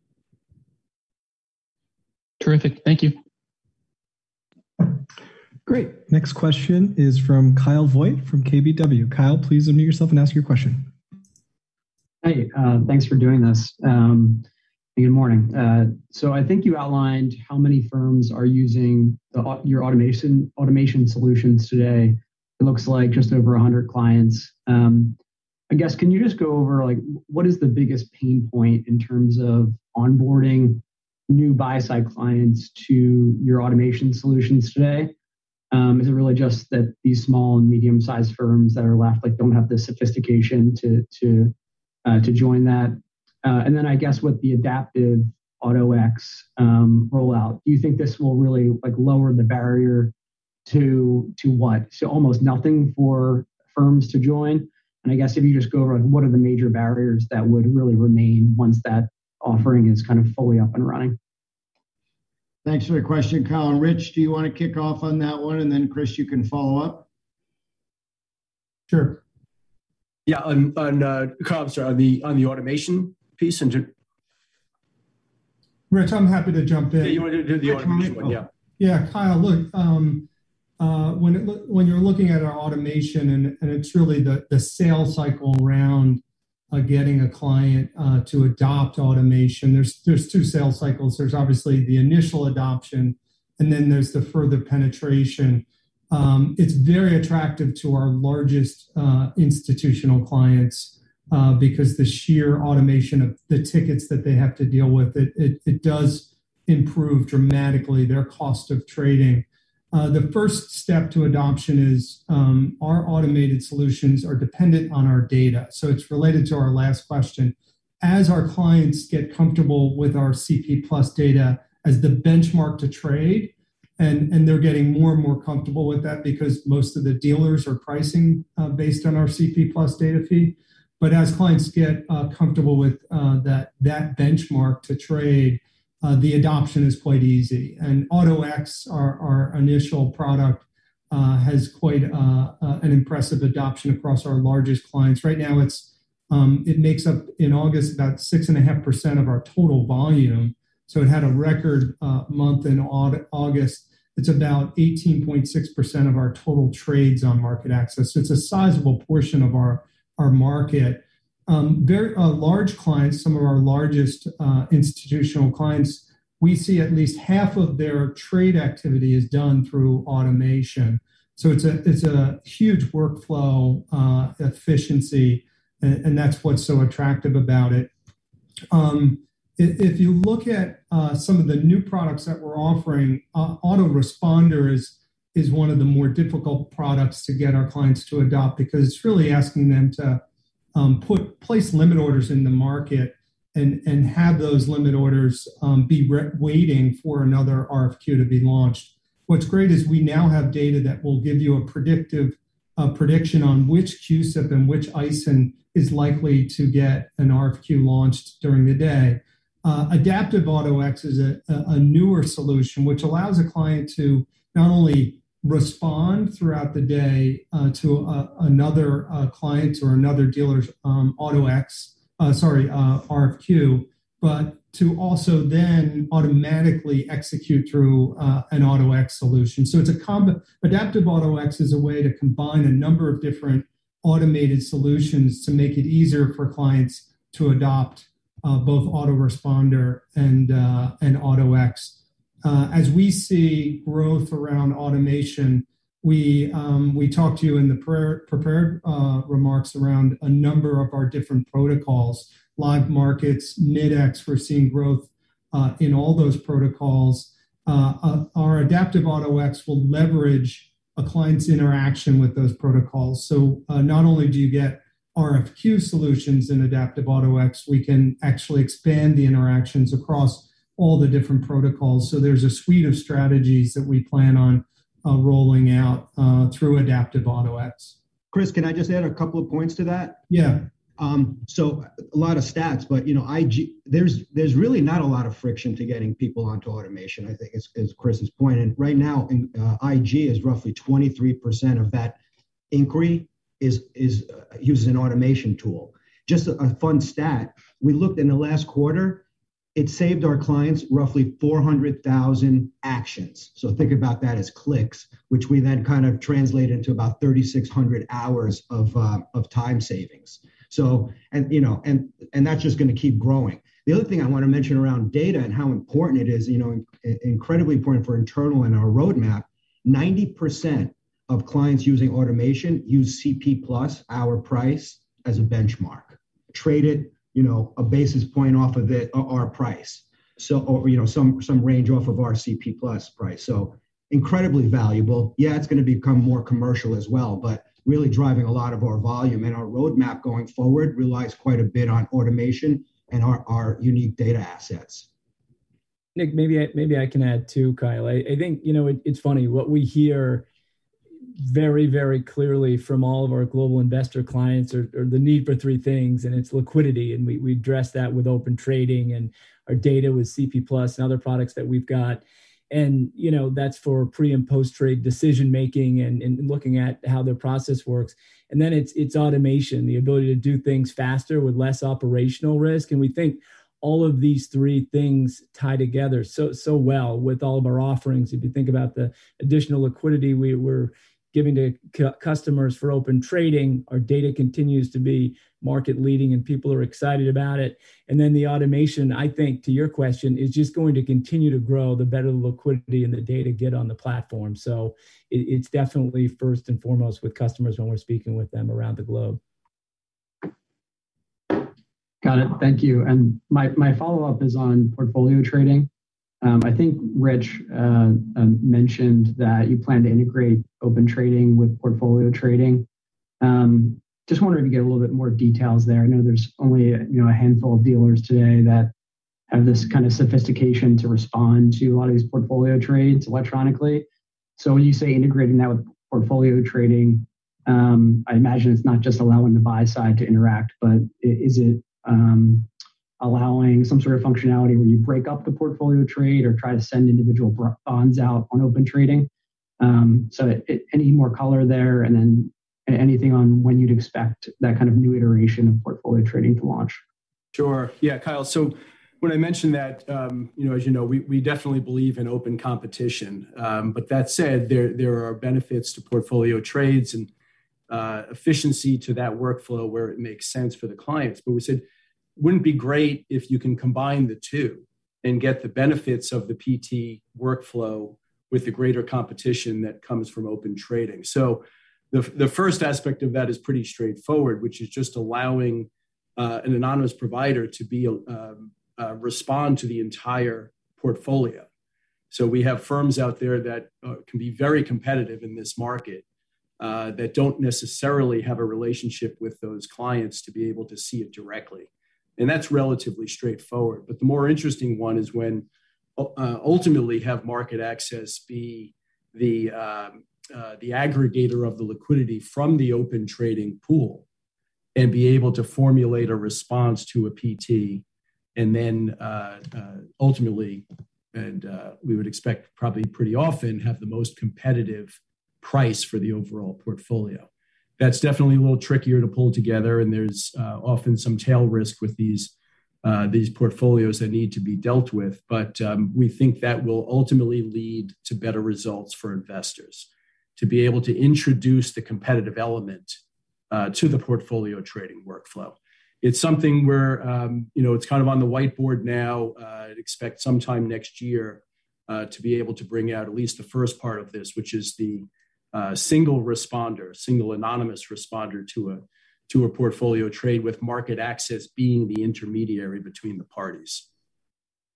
Terrific. Thank you. Great. Next question is from Kyle Voigt from KBW. Kyle, please unmute yourself and ask your question. Hey, uh, thanks for doing this. Um, Good morning. Uh, so I think you outlined how many firms are using the, your automation automation solutions today. It looks like just over 100 clients. Um, I guess can you just go over like what is the biggest pain point in terms of onboarding new buy side clients to your automation solutions today? Um, is it really just that these small and medium sized firms that are left like don't have the sophistication to to uh, to join that? Uh, and then I guess with the adaptive AutoX um, rollout, do you think this will really like lower the barrier to to what? So almost nothing for firms to join. And I guess if you just go over like, what are the major barriers that would really remain once that offering is kind of fully up and running? Thanks for the question, Kyle. And Rich, do you want to kick off on that one? And then Chris, you can follow up. Sure. Yeah, on, on uh, Kyle, I'm sorry, on the on the automation piece and to, Rich, I'm happy to jump in. yeah, you want to do the automation one, yeah. Yeah, Kyle, look, um, uh, when it, when you're looking at our automation and, and it's really the, the sales cycle around uh, getting a client uh, to adopt automation, there's there's two sales cycles. There's obviously the initial adoption, and then there's the further penetration. Um, it's very attractive to our largest uh, institutional clients uh, because the sheer automation of the tickets that they have to deal with it, it, it does improve dramatically their cost of trading. Uh, the first step to adoption is um, our automated solutions are dependent on our data. So it's related to our last question. As our clients get comfortable with our CP Plus data as the benchmark to trade, and, they're getting more and more comfortable with that because most of the dealers are pricing uh, based on our CP Plus data feed. But as clients get uh, comfortable with that that benchmark to trade, uh, the adoption is quite easy. And AutoX, our, our initial product, uh, has quite uh, uh, an impressive adoption across our largest clients. Right now, it's um, it makes up in August about six and a half percent of our total volume. So it had a record uh, month in August. It's about 18.6% of our total trades on MarketAxess. So it's a sizable portion of our, our market. Um, very uh, large clients, some of our largest uh, institutional clients, we see at least half of their trade activity is done through automation. So it's a it's a huge workflow uh, efficiency, and, and, that's what's so attractive about it. Um, if you look at uh, some of the new products that we're offering, uh, Autoresponder is is one of the more difficult products to get our clients to adopt because it's really asking them to um, put place limit orders in the market and and have those limit orders um, be re- waiting for another RFQ to be launched. What's great is we now have data that will give you a predictive uh, prediction on which CUSIP and which ISIN is likely to get an RFQ launched during the day. Uh, Adaptive AutoX is a, a, newer solution which allows a client to not only respond throughout the day uh, to a, another uh, client or another dealer's um, AutoX, uh, sorry, uh, RFQ, but to also then automatically execute through uh, an AutoX solution. So it's a comb- adaptive AutoX is a way to combine a number of different automated solutions to make it easier for clients to adopt uh, both autoresponder and and AutoX. Uh, as we see growth around automation, we um, talked to you in the prepared uh, remarks around a number of our different protocols, live markets, Mid-X. We're seeing growth uh, in all those protocols. Our adaptive AutoX will leverage a client's interaction with those protocols. So not only do you get RFQ solutions in adaptive AutoX, we can actually expand the interactions across all the different protocols. So there's a suite of strategies that we plan on uh, rolling out uh, through Adaptive AutoX. Chris, can I just add a couple of points to that? Yeah. Um, so a lot of stats, but you know, IG there's there's really not a lot of friction to getting people onto automation. I think is, is Chris's point. And right now, in, uh, IG is roughly 23% of that inquiry is is uh, uses an automation tool. Just a, a fun stat: we looked in the last quarter it saved our clients roughly 400,000 actions. So think about that as clicks, which we then kind of translate into about 3,600 hours of, uh, of time savings. So, and you know, and and that's just going to keep growing. The other thing I want to mention around data and how important it is, you know, in, incredibly important for internal and our roadmap. 90% of clients using automation use CP plus our price as a benchmark. Trade it you know, a basis point off of it, uh, our price. So, or, you know, some, some range off of our CP plus price. So incredibly valuable. Yeah, it's going to become more commercial as well, but really driving a lot of our volume and our roadmap going forward relies quite a bit on automation and our, our unique data assets. Nick, maybe I, maybe I can add too, Kyle. I, I think you know it, it's funny what we hear very, very clearly from all of our global investor clients are, the need for three things, and it's liquidity. And we, we address that with open trading and our data with CP Plus and other products that we've got. and you know that's for pre and post trade decision making and, and looking at how their process works and then it's it's automation the ability to do things faster with less operational risk and we think all of these three things tie together so so well with all of our offerings if you think about the additional liquidity we were giving to cu- customers for open trading. Our data continues to be market leading and people are excited about it. And then the automation, I think, to your question, is just going to continue to grow the better the liquidity and the data get on the platform. So it, it's definitely first and foremost with customers when we're speaking with them around the globe. Got it. Thank you. And my, my follow up is on portfolio trading. Um, I think Rich uh, um, mentioned that you plan to integrate open trading with portfolio trading. Um, just wondering if you get a little bit more details there. I know there's only you know a handful of dealers today that have this kind of sophistication to respond to a lot of these portfolio trades electronically. So when you say integrating that with portfolio trading, um, I imagine it's not just allowing the buy side to interact, but is it um, allowing some sort of functionality where you break up the portfolio trade or try to send individual bonds out on open trading. Um, so, it, it, any more color there, and then anything on when you'd expect that kind of new iteration of portfolio trading to launch? Sure. Yeah, Kyle. So when I mentioned that, um, you know, as you know, we, we definitely believe in open competition. Um, but that said, there there are benefits to portfolio trades and uh, efficiency to that workflow where it makes sense for the clients. But we said wouldn't be great if you can combine the two and get the benefits of the PT workflow with the greater competition that comes from open trading. So the, the first aspect of that is pretty straightforward, which is just allowing uh, an anonymous provider to be um, uh, respond to the entire portfolio. So we have firms out there that uh, can be very competitive in this market uh, that don't necessarily have a relationship with those clients to be able to see it directly and that's relatively straightforward. But the more interesting one is when uh, ultimately have MarketAxess be the um, uh, the aggregator of the liquidity from the open trading pool and be able to formulate a response to a PT and then uh, uh, ultimately and uh, we would expect probably pretty often have the most competitive price for the overall portfolio that's definitely a little trickier to pull together, and there's uh, often some tail risk with these uh, these portfolios that need to be dealt with. But um, we think that will ultimately lead to better results for investors to be able to introduce the competitive element uh, to the portfolio trading workflow. It's something where um, you know it's kind of on the whiteboard now. Uh, I'd expect sometime next year uh, to be able to bring out at least the first part of this, which is the single responder, single anonymous responder to a to a portfolio trade with MarketAxess being the intermediary between the parties.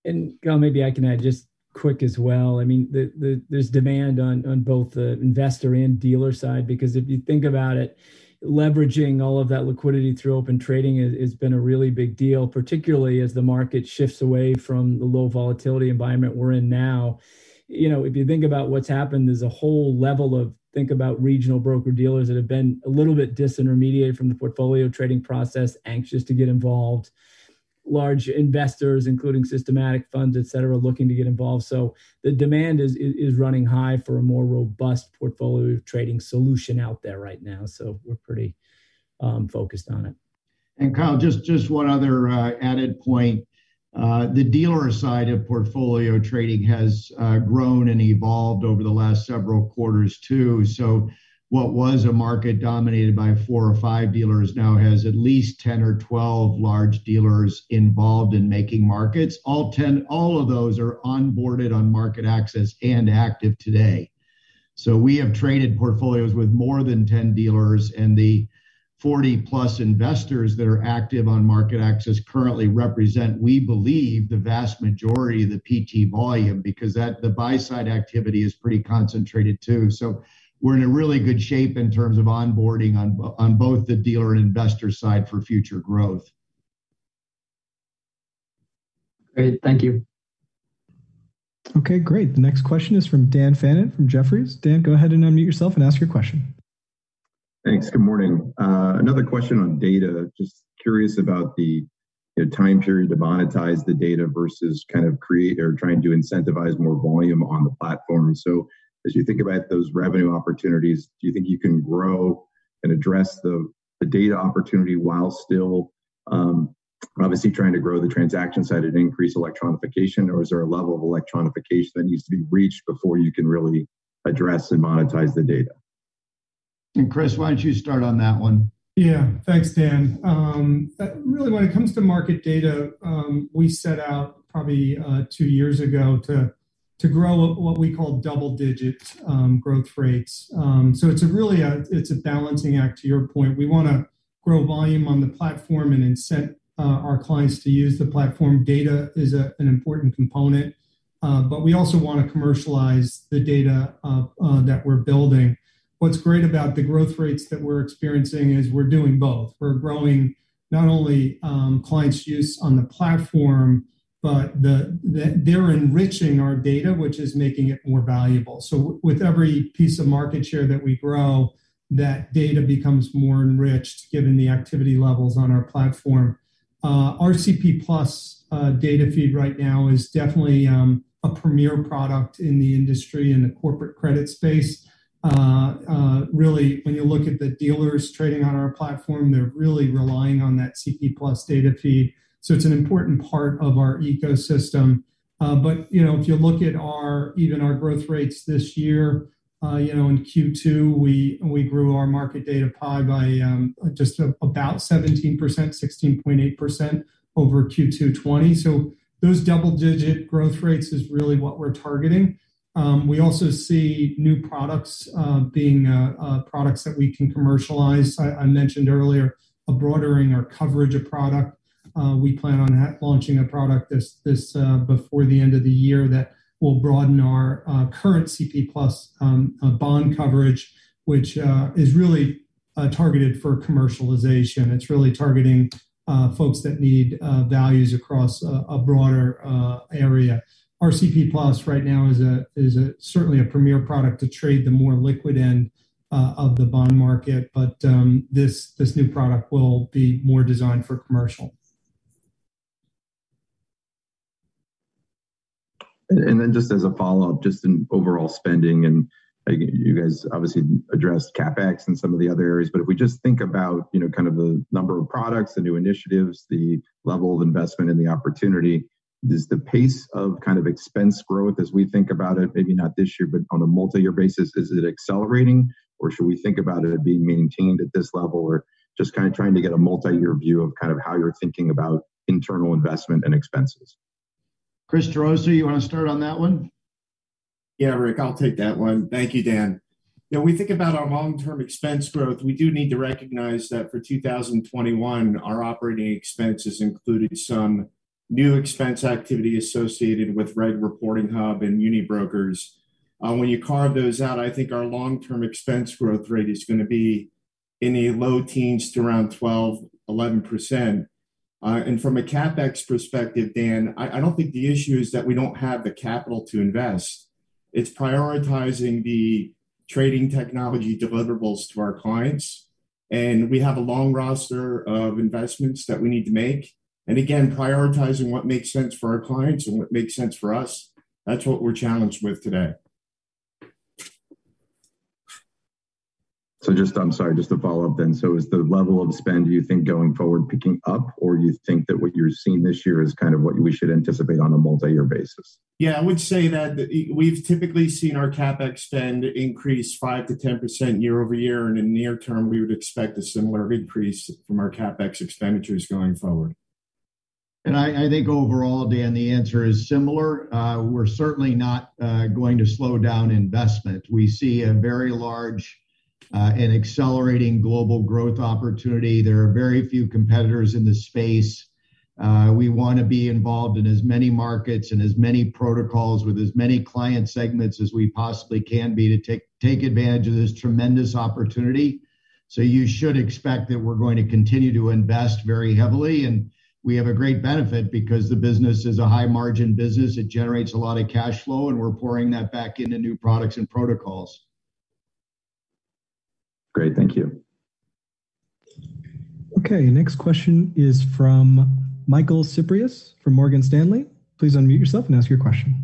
And Gal, maybe I can add just quick as well. I mean, the, the, there's demand on on both the investor and dealer side because if you think about it, leveraging all of that liquidity through open trading has been a really big deal, particularly as the market shifts away from the low volatility environment we're in now. You know, if you think about what's happened, there's a whole level of think about regional broker dealers that have been a little bit disintermediated from the portfolio trading process, anxious to get involved. Large investors, including systematic funds, et cetera, looking to get involved. So the demand is is running high for a more robust portfolio trading solution out there right now. So we're pretty um, focused on it. And Kyle, just just one other uh, added point. Uh, the dealer side of portfolio trading has uh, grown and evolved over the last several quarters too. So what was a market dominated by four or five dealers now has at least 10 or 12 large dealers involved in making markets. All 10, all of those are onboarded on MarketAxess and active today. So we have traded portfolios with more than 10 dealers and the 40 plus investors that are active on MarketAxess currently represent, we believe, the vast majority of the PT volume because that the buy side activity is pretty concentrated too. So we're in a really good shape in terms of onboarding on, on both the dealer and investor side for future growth. Great, thank you. Okay, great. The next question is from Dan Fannon from Jefferies. Dan, go ahead and unmute yourself and ask your question. Thanks. Good morning. Uh, another question on data. Just curious about the you know, time period to monetize the data versus kind of create or trying to incentivize more volume on the platform. So as you think about those revenue opportunities, do you think you can grow and address the, the data opportunity while still um, obviously trying to grow the transaction side and increase electronification, or is there a level of electronification that needs to be reached before you can really address and monetize the data? And Chris, why don't you start on that one? Yeah, thanks, Dan. Um, really, when it comes to market data, um, we set out probably uh, two years ago to to grow what we call double-digit um, growth rates. Um, so it's a really a, it's a balancing act. To your point, we want to grow volume on the platform and incent uh, our clients to use the platform. Data is a, an important component, uh, but we also want to commercialize the data uh, uh that we're building what's great about the growth rates that we're experiencing is we're doing both. We're growing not only um, clients' use on the platform, but the, the, they're enriching our data, which is making it more valuable. So with every piece of market share that we grow, that data becomes more enriched given the activity levels on our platform. Uh, RCP Plus uh, data feed right now is definitely um, a premier product in the industry in the corporate credit space. Uh, uh, really, when you look at the dealers trading on our platform, they're really relying on that CP Plus data feed. So it's an important part of our ecosystem. Uh, but you know, if you look at our even our growth rates this year, you know, in Q2 we grew our market data pie by um, just about 17%, 16.8% over Q2 20. So those double-digit growth rates is really what we're targeting. Um, we also see new products uh, being uh, uh, products that we can commercialize. I, mentioned earlier a broadening our coverage of product. We plan on launching a product this this before the end of the year that will broaden our current CP Plus um, bond coverage, which is really targeted for commercialization. It's really targeting folks that need values across a broader area. RCP Plus right now is a is a certainly a premier product to trade the more liquid end uh, of the bond market, but um, this this new product will be more designed for commercial. And then just as a follow up, just in overall spending, and you guys obviously addressed capex and some of the other areas, but if we just think about you know kind of the number of products, the new initiatives, the level of investment, and the opportunity is the pace of kind of expense growth as we think about it, maybe not this year, but on a multi-year basis, is it accelerating or should we think about it being maintained at this level or just kind of trying to get a multi-year view of kind of how you're thinking about internal investment and expenses? Chris Gerosa, you want to start on that one? Yeah, Rick, I'll take that one. Thank you, Dan. You know, we think about our long-term expense growth. We do need to recognize that for 2021, our operating expenses included some new expense activity associated with Reg Reporting Hub and MuniBrokers. Uh, when you carve those out, I think our long term expense growth rate is going to be in the low teens to around 12, 11%. Uh, and from a capex perspective, Dan, I, don't think the issue is that we don't have the capital to invest. It's prioritizing the trading technology deliverables to our clients. And we have a long roster of investments that we need to make. And again, prioritizing what makes sense for our clients and what makes sense for us. That's what we're challenged with today. So just, I'm sorry, just to follow up then. So is the level of spend, do you think going forward picking up, or do you think that what you're seeing this year is kind of what we should anticipate on a multi-year basis? Yeah, I would say that we've typically seen our capex spend increase five to 10% year over year. And in near term, we would expect a similar increase from our capex expenditures going forward. And I, think overall, Dan, the answer is similar. Uh, we're certainly not uh, going to slow down investment. We see a very large uh, and accelerating global growth opportunity. There are very few competitors in the space. We want to be involved in as many markets and as many protocols with as many client segments as we possibly can be to take, take advantage of this tremendous opportunity. So you should expect that we're going to continue to invest very heavily and we have a great benefit because the business is a high margin business. It generates a lot of cash flow, and we're pouring that back into new products and protocols. Great. Thank you. Okay. Next question is from Michael Cyprys from Morgan Stanley. Please unmute yourself and ask your question.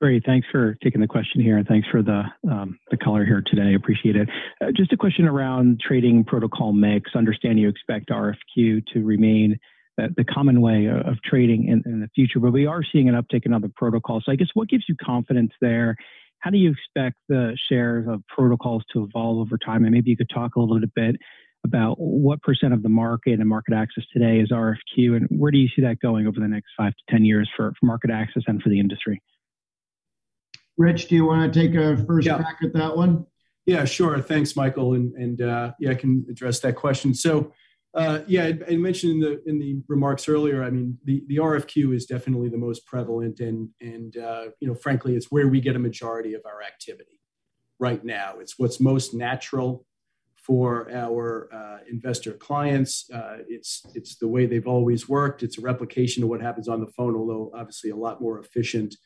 Great. Thanks for taking the question here, and thanks for the um, color here today. Appreciate it. Uh, just a question around trading protocol mix. Understand you expect RFQ to remain the, the common way of trading in, the future, but we are seeing an uptick in other protocols. So I guess what gives you confidence there? How do you expect the shares of protocols to evolve over time? And maybe you could talk a little bit about what percent of the market and MarketAxess today is RFQ, and where do you see that going over the next five to 10 years for MarketAxess and for the industry? Rich, do you want to take a first yeah. crack at that one? Yeah, sure. Thanks, Michael, and and uh, yeah, I can address that question. So, uh, yeah, I, I, mentioned in the in the remarks earlier. I mean, the the RFQ is definitely the most prevalent, and and uh, you know, frankly, it's where we get a majority of our activity right now. It's what's most natural for our uh, investor clients. Uh, it's it's the way they've always worked. It's a replication of what happens on the phone, although obviously a lot more efficient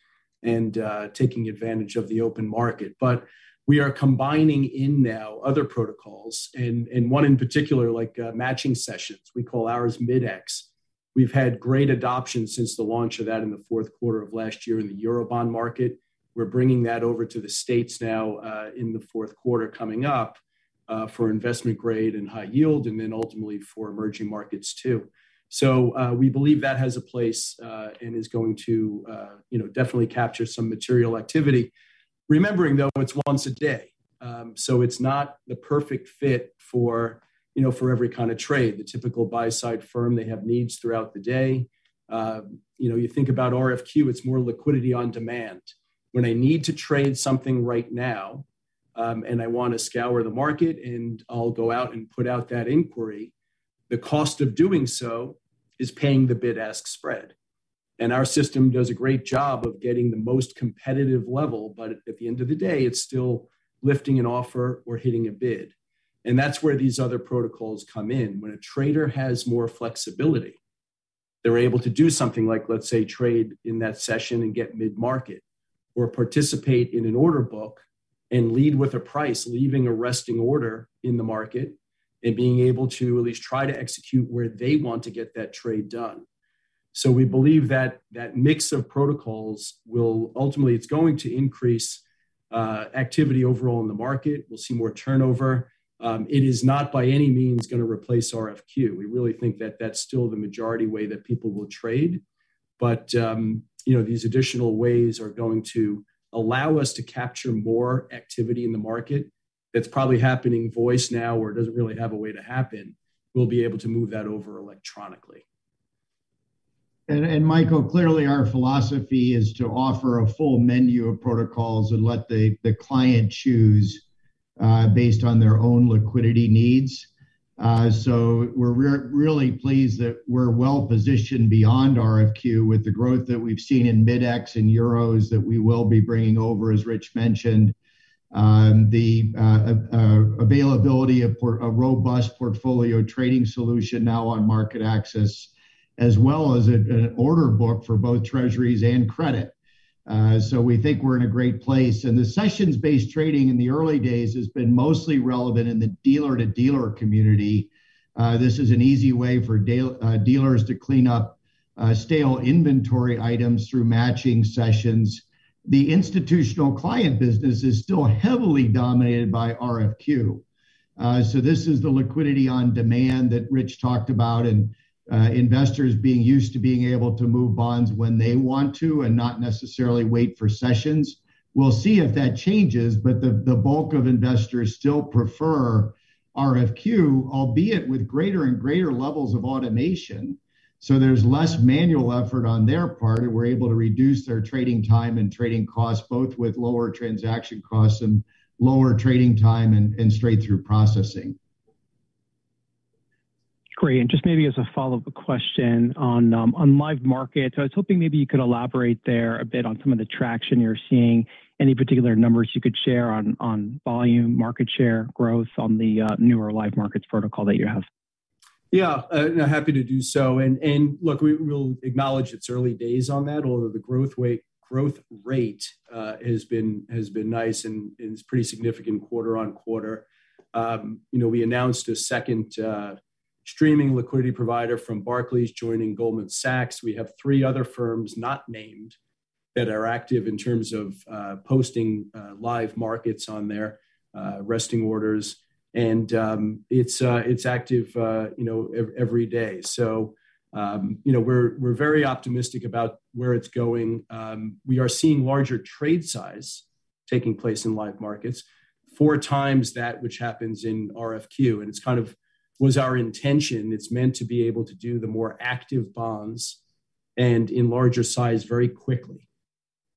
and uh, taking advantage of the open market. But we are combining in now other protocols, and, and one in particular, like uh, matching sessions. We call ours Mid-X. We've had great adoption since the launch of that in the fourth quarter of last year in the Eurobond market. We're bringing that over to the States now uh, in the fourth quarter coming up uh, for investment grade and high yield, and then ultimately for emerging markets too. So uh, we believe that has a place uh, and is going to, uh, you know, definitely capture some material activity. Remembering though, it's once a day, um, so it's not the perfect fit for, you know, for every kind of trade. The typical buy side firm they have needs throughout the day. Um, you know, you think about RFQ, it's more liquidity on demand. When I need to trade something right now, um, and I want to scour the market, and I'll go out and put out that inquiry. The cost of doing so is paying the bid ask spread. And our system does a great job of getting the most competitive level, but at the end of the day, it's still lifting an offer or hitting a bid. And that's where these other protocols come in. When a trader has more flexibility, they're able to do something like, let's say, trade in that session and get mid market, or participate in an order book and lead with a price, leaving a resting order in the market and being able to at least try to execute where they want to get that trade done. So we believe that that mix of protocols will ultimately it's going to increase uh, activity overall in the market. We'll see more turnover. Um, it is not by any means going to replace RFQ. We really think that that's still the majority way that people will trade, but um, you know these additional ways are going to allow us to capture more activity in the market that's probably happening voice now or doesn't really have a way to happen, we'll be able to move that over electronically. And, and, Michael, clearly our philosophy is to offer a full menu of protocols and let the, the client choose uh, based on their own liquidity needs. Uh, so we're re- really pleased that we're well positioned beyond RFQ with the growth that we've seen in Mid-X and Euros that we will be bringing over, as Rich mentioned, the uh, uh, availability of a robust portfolio trading solution now on MarketAxess, as well as an order book for both treasuries and credit. Uh, so we think we're in a great place. And the sessions-based trading in the early days has been mostly relevant in the dealer-to-dealer community. This is an easy way for dealers to clean up stale inventory items through matching sessions the institutional client business is still heavily dominated by RFQ. Uh, so this is the liquidity on demand that Rich talked about, and uh, investors being used to being able to move bonds when they want to and not necessarily wait for sessions. We'll see if that changes, but the, the bulk of investors still prefer RFQ, albeit with greater and greater levels of automation. So there's less manual effort on their part, and we're able to reduce their trading time and trading costs, both with lower transaction costs and lower trading time and, and straight through processing. Great. And just maybe as a follow-up question on um, on live markets, I was hoping maybe you could elaborate there a bit on some of the traction you're seeing. Any particular numbers you could share on on volume, market share, growth on the uh, newer live markets protocol that you have? Yeah, uh, happy to do so. And and look, we will acknowledge it's early days on that, although the growth rate growth rate uh, has been has been nice and, and is pretty significant quarter on quarter. Um, you know, we announced a second uh, streaming liquidity provider from Barclays joining Goldman Sachs. We have three other firms not named that are active in terms of uh, posting uh, live markets on their uh, resting orders, and um, it's uh, it's active, uh, you know, every day. So. Um, you know, we're we're very optimistic about where it's going. Um, we are seeing larger trade size taking place in live markets, four times that which happens in RFQ, and it's kind of was our intention. It's meant to be able to do the more active bonds and in larger size very quickly.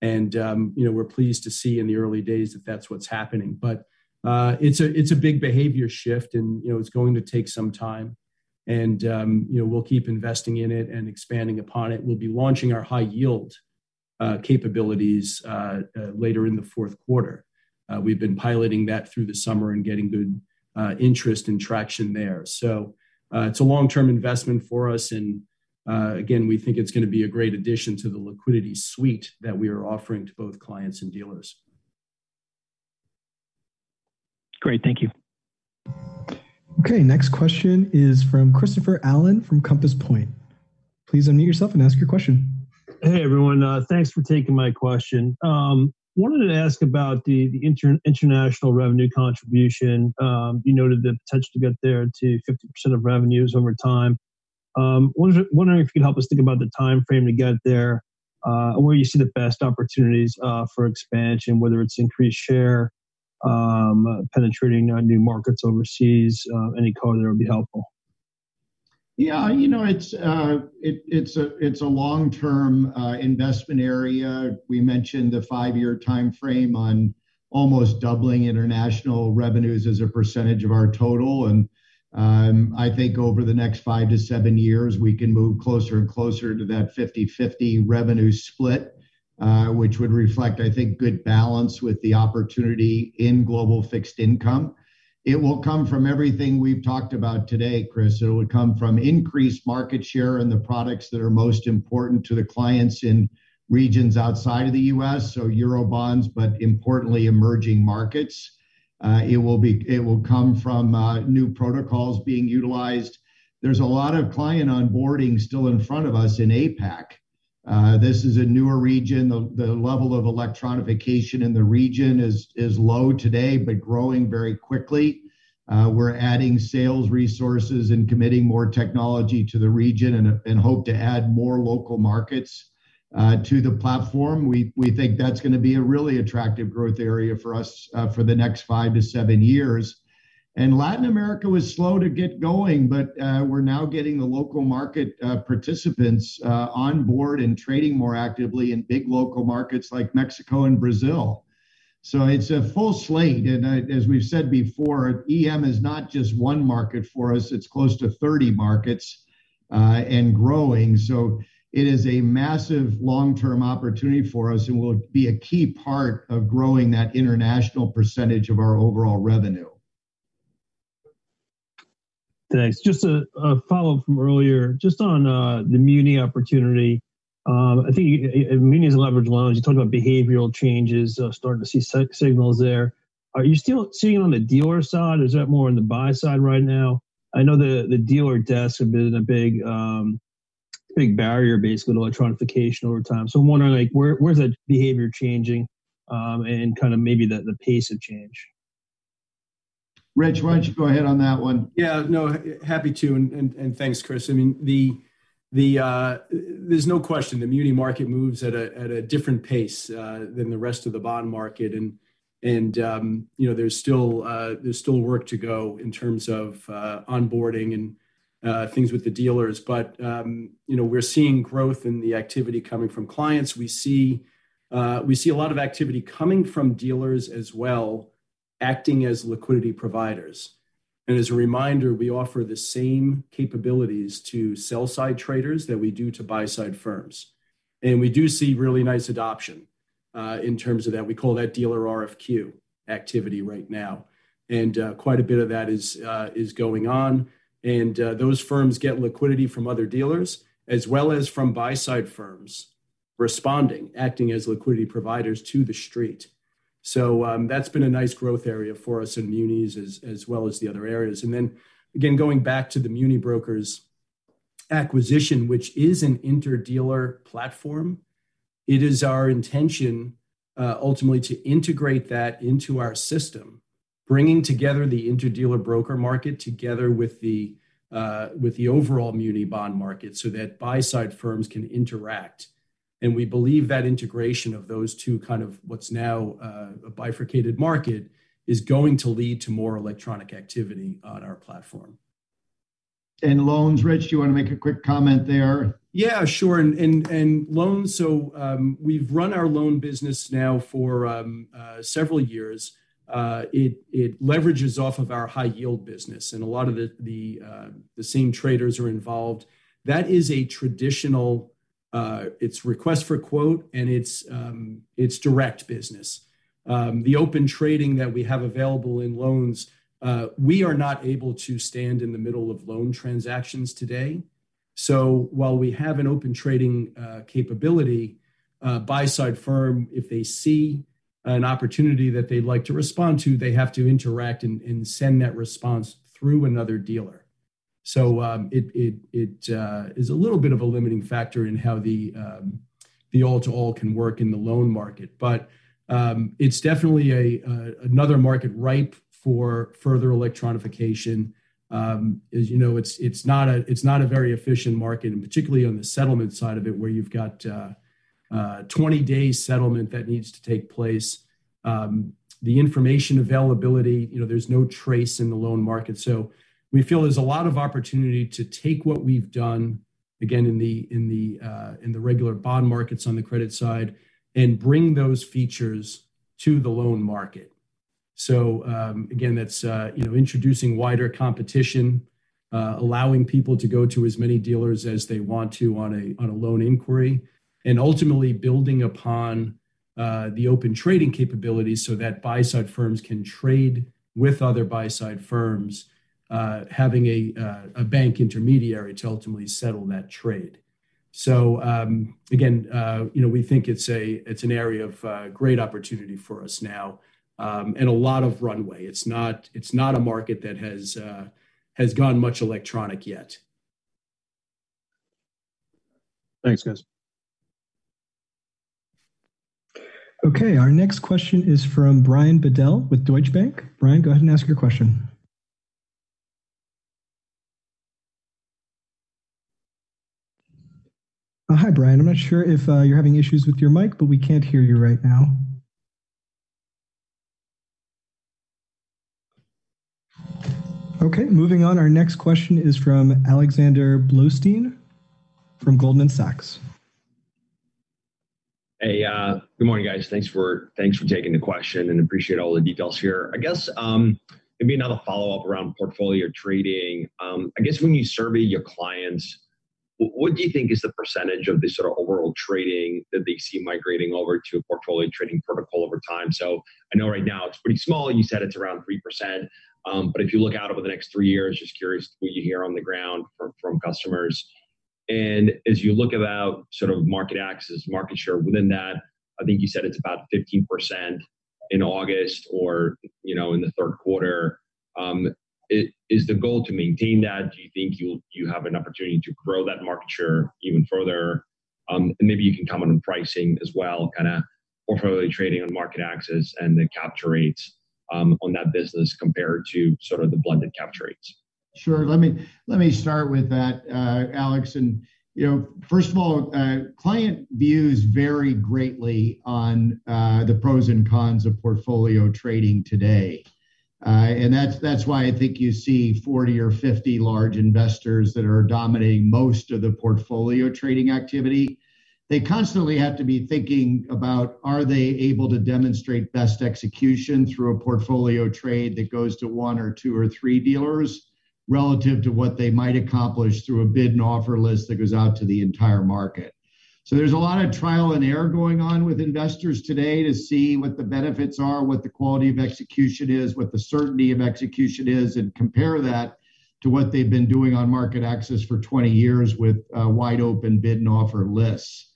And um, you know, we're pleased to see in the early days that that's what's happening. But uh, it's a it's a big behavior shift, and you know, it's going to take some time. And um, you know, we'll keep investing in it and expanding upon it. We'll be launching our high yield uh, capabilities uh, uh later in the fourth quarter. Uh, we've been piloting that through the summer and getting good interest and traction there. So it's a long term investment for us, and again, we think it's going to be a great addition to the liquidity suite that we are offering to both clients and dealers. Great. Thank you. Okay, next question is from Christopher Allen from Compass Point. Please unmute yourself and ask your question. Hey, everyone. Uh, thanks for taking my question. Um, wanted to ask about the, the inter- international revenue contribution. Um, you noted the potential to get there to 50% of revenues over time. Um, wondering if you could help us think about the time frame to get there, uh, where you see the best opportunities uh, for expansion, whether it's increased share, um, penetrating uh, new markets overseas. Uh, any color there would be helpful. Yeah, you know, it's uh, it, it's a it's a long term uh, investment area. We mentioned the five year time frame on almost doubling international revenues as a percentage of our total, and um, I think over the next five to seven years, we can move closer and closer to that 50/50 revenue split, which would reflect, I think, good balance with the opportunity in global fixed income. It will come from everything we've talked about today, Chris. It would come from increased market share in the products that are most important to the clients in regions outside of the U.S., so euro bonds, but importantly, emerging markets. Uh, it will be it will come from uh, new protocols being utilized. There's a lot of client onboarding still in front of us in APAC. Uh, this is a newer region. The, level of electronification in the region is low today, but growing very quickly. Uh, we're adding sales resources and committing more technology to the region, and, hope to add more local markets uh, to the platform. We think that's gonna be a really attractive growth area for us for the next five to seven years. And Latin America was slow to get going, but uh, we're now getting the local market uh, participants uh, on board and trading more actively in big local markets like Mexico and Brazil. So it's a full slate, and as we've said before, EM is not just one market for us, it's close to 30 markets, uh, and growing. So it is a massive long-term opportunity for us and will be a key part of growing that international percentage of our overall revenue. Thanks. Just a follow-up from earlier, just on uh, the muni opportunity. Um, I think munis and leverage loans, you talked about behavioral changes, uh, starting to see signals there. Are you still seeing it on the dealer side, or is that more on the buy side right now? I know the dealer desks have been a big um, big barrier basically to electronification over time. So I'm wondering like where where's that behavior changing um, and kind of maybe the, the pace of change. Rich, why don't you go ahead on that one? Yeah, no, happy to, and, and, and thanks, Chris. I mean, the the uh, there's no question the muni market moves at a at a different pace uh, than the rest of the bond market, and and um, you know there's still uh, there's still work to go in terms of uh, onboarding and uh, things with the dealers. But um, you know, we're seeing growth in the activity coming from clients. We see uh, we see a lot of activity coming from dealers as well, acting as liquidity providers. And as a reminder, we offer the same capabilities to sell side traders that we do to buy side firms. And we do see really nice adoption uh, in terms of that. We call that dealer RFQ activity right now. And uh, quite a bit of that is, uh, is going on and uh, those firms get liquidity from other dealers as well as from buy side firms responding, acting as liquidity providers to the street. So um, that's been a nice growth area for us in munis as, as well as the other areas. And then again, going back to the MuniBrokers acquisition, which is an interdealer platform, it is our intention ultimately to integrate that into our system, bringing together the interdealer broker market together with the overall muni bond market so that buy-side firms can interact. And we believe that integration of those two kind of what's now uh, a bifurcated market is going to lead to more electronic activity on our platform. And loans, Rich, do you want to make a quick comment there? Yeah, sure. And and and loans, So um, we've run our loan business now for um, uh, several years. Uh, it it leverages off of our high-yield business, and a lot of the the same traders are involved. That is a traditional, Uh, it's request for quote, and it's um, direct business. Um, the Open Trading that we have available in loans, uh, we are not able to stand in the middle of loan transactions today. So while we have an Open Trading uh, capability, buy-side firm, if they see an opportunity that they'd like to respond to, they have to interact and send that response through another dealer. So, um, it it it uh, is a little bit of a limiting factor in how the um, the all-to-all can work in the loan market. But um, it's definitely a another market ripe for further electronification. Um, as you know, it's it's not a it's not a very efficient market, and particularly on the settlement side of it, where you've got uh, uh, 20-day settlement that needs to take place. The information availability, you know, there's no TRACE in the loan market. We feel there's a lot of opportunity to take what we've done, again, uh, in the regular bond markets on the credit side and bring those features to the loan market. So um again, that's uh, introducing wider competition, uh, allowing people to go to as many dealers as they want to on a loan inquiry, and ultimately building upon the Open Trading capabilities so that buy-side firms can trade with other buy-side firms, Uh, having uh, a bank intermediary to ultimately settle that trade. So um, again, uh, you know, we think it's an area of great opportunity for us now, um, and a lot of runway. It's not a market that has gone much electronic yet. Thanks, guys. Okay, our next question is from Brian Bedell with Deutsche Bank. Brian, go ahead and ask your question. Hi, Brian. I'm not sure if you're having issues with your mic, but we can't hear you right now. Okay, moving on. Our next question is from Alexander Blostein from Goldman Sachs. Hey, uh, good morning, guys. Thanks for thanks for taking the question and appreciate all the details here. I guess um, maybe another follow-up around portfolio trading. Um, I guess when you survey your clients, what do you think is the percentage of the sort of overall trading that they see migrating over to a portfolio trading protocol over time? So I know right now it's pretty small. You said it's around 3%. Um, but if you look out over the next three years, just curious what you hear on the ground from from customers. And as you look about sort of MarketAxess, market share within that, I think you said it's about 15% in August or you know, in the third quarter. Is the goal to maintain that? Do you think you you have an opportunity to grow that market share even further? Um, and maybe you can comment on pricing as well, kind of portfolio trading on MarketAxess and the capture rates um, on that business compared to sort of the blended capture rates. Sure. Let me let me start with that, uh, Alex. And you know, First of all, uh, client views vary greatly on uh, the pros and cons of portfolio trading today. Uh, and that's why I think you see 40 or 50 large investors that are dominating most of the portfolio trading activity. They constantly have to be thinking about, are they able to demonstrate best execution through a portfolio trade that goes to one or two or three dealers relative to what they might accomplish through a bid and offer list that goes out to the entire market. So there's a lot of trial and error going on with investors today to see what the benefits are, what the quality of execution is, what the certainty of execution is, and compare that to what they've been doing on MarketAxess for 20 years with uh, wide open bid and offer lists.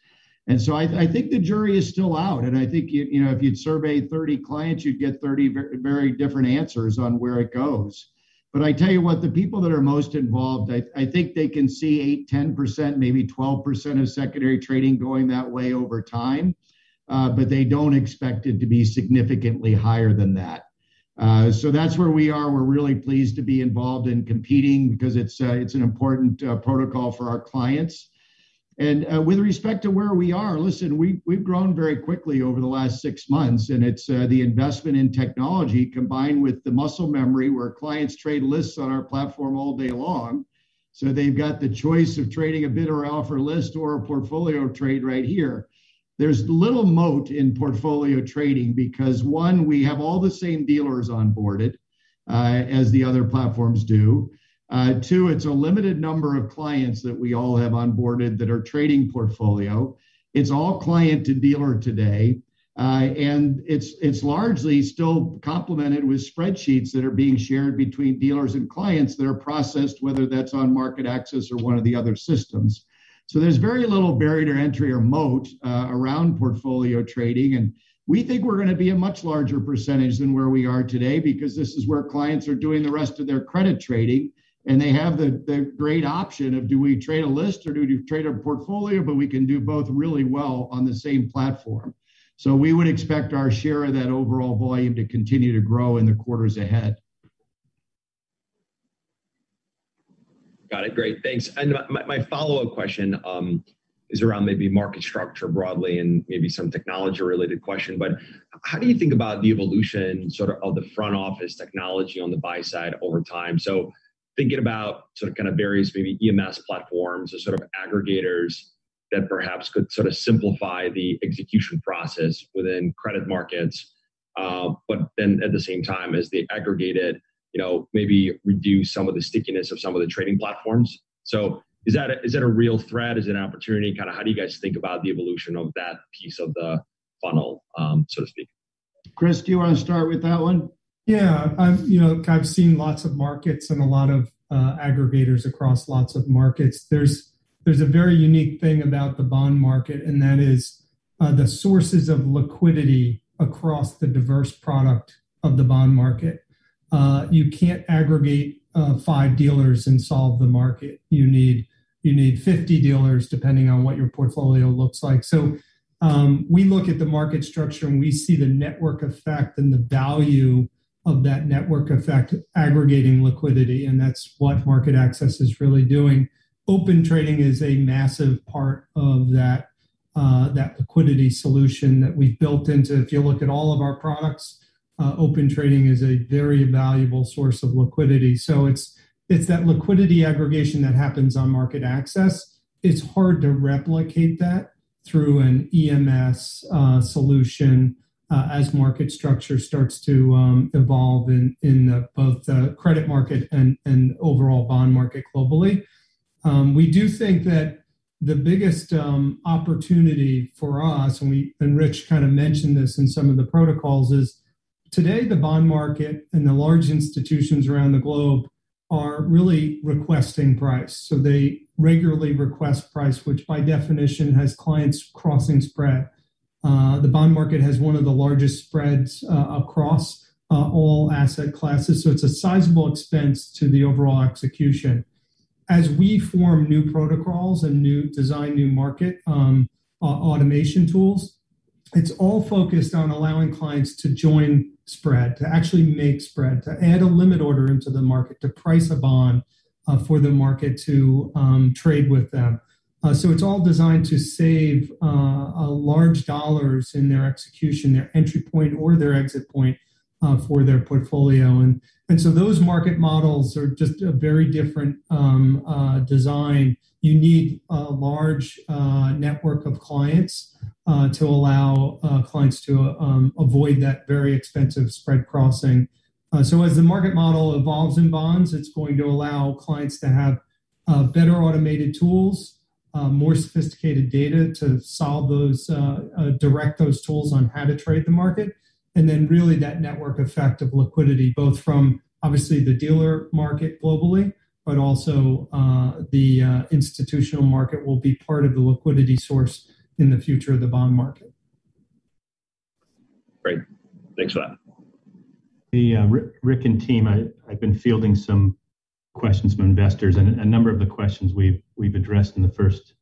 And so I think the jury is still out, and I think you know if you'd survey 30 clients, you'd get 30 very different answers on where it goes. But I tell you what, the people that are most involved, I, I think they can see 8, 10%, maybe 12% of secondary trading going that way over time. Uh, but they don't expect it to be significantly higher than that. Uh, so that's where we are. We're really pleased to be involved in competing because it's uh, it's an important uh, protocol for our clients. And uh, with respect to where we are, listen, we we've grown very quickly over the last six months, and it's uh, the investment in technology combined with the muscle memory, where clients trade lists on our platform all day long. So they've got the choice of trading a bid or offer list or a portfolio trade right here there's little moat in portfolio trading because one, we have all the same dealers onboarded uh, as the other platforms do. Uh, two, it's a limited number of clients that we all have onboarded that are trading portfolio. It's all client to dealer today. Uh, and it's it's largely still complemented with spreadsheets that are being shared between dealers and clients that are processed, whether that's on MarketAxess or one of the other systems. So there's very little barrier to entry or moat uh, around portfolio trading. And we think we're going to be a much larger percentage than where we are today because this is where clients are doing the rest of their credit trading. And they have the, the great option of do we trade a list or do we trade a portfolio? But we can do both really well on the same platform. So we would expect our share of that overall volume to continue to grow in the quarters ahead. Got it. Great. Thanks. And my, my follow-up question um, is around maybe market structure broadly and maybe some technology related question. But how do you think about the evolution sort of of the front office technology on the buy side over time? So thinking about sort of kind of various maybe EMS platforms or sort of aggregators that perhaps could sort of simplify the execution process within credit markets. Uh, but then at the same time, as they aggregated you know, maybe reduce some of the stickiness of some of the trading platforms. So is that a, is that a real threat? Is it an opportunity? Kind of how do you guys think about the evolution of that piece of the funnel, um, so to speak? Chris, do you want to start with that one? Yeah, I've you know I've seen lots of markets and a lot of uh, aggregators across lots of markets. There's there's a very unique thing about the bond market, and that is uh, the sources of liquidity across the diverse product of the bond market uh, you can't aggregate uh, five dealers and solve the market. You need you need 50 dealers depending on what your portfolio looks like. So um, we look at the market structure and we see the network effect and the value of that network effect aggregating liquidity, and that's what MarketAxess is really doing. Open trading is a massive part of that uh, that liquidity solution that we've built into. If you look at all of our products, uh, open trading is a very valuable source of liquidity. So it's it's that liquidity aggregation that happens on MarketAxess. It's hard to replicate that through an EMS uh, solution as market structure starts to um, evolve in both the credit market and overall bond market globally. Um, we do think that the biggest um, opportunity for us, and we and Rich kind of mentioned this in some of the protocols, is Today, the bond market and the large institutions around the globe are really requesting price. So they regularly request price, which by definition has clients crossing spread. Uh, the bond market has one of the largest spreads uh, across uh, all asset classes. So it's a sizable expense to the overall execution. As we form new protocols and new design new market um, automation tools, it's all focused on allowing clients to join spread, to actually make spread, to add a limit order into the market, to price a bond for the market to um, trade with them. Uh, so it's all designed to save uh, large dollars in their execution, their entry point or their exit point uh, for their portfolio. And, and so those market models are just a very different um, uh, design. You need a large uh, network of clients uh, to allow clients to um, avoid that very expensive spread crossing. So as the market model evolves in bonds, it's going to allow clients to have better automated tools, more sophisticated data to solve those, direct those tools on how to trade the market and then really that network effect of liquidity, both from obviously the dealer market globally, but also uh, the uh, institutional market will be part of the liquidity source in the future of the bond market. Great. Thanks for that. The uh, Rick and team, I, have been fielding some questions from investors, and a number of the questions we've we've addressed in the first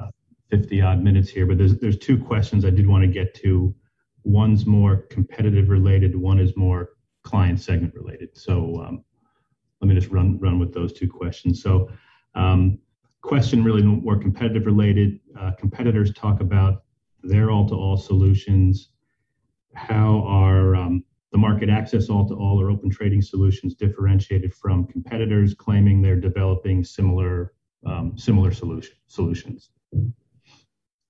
uh, 50 odd minutes here. But there's there's two questions I did want to get to. One's more competitive related. One is more client segment related. So um, let me just run run with those two questions. So, um, question really more competitive related. Uh, competitors talk about their all-to-all solutions. How are um, the MarketAxess all-to-all or open trading solutions differentiated from competitors claiming they're developing similar um, similar solution, solutions?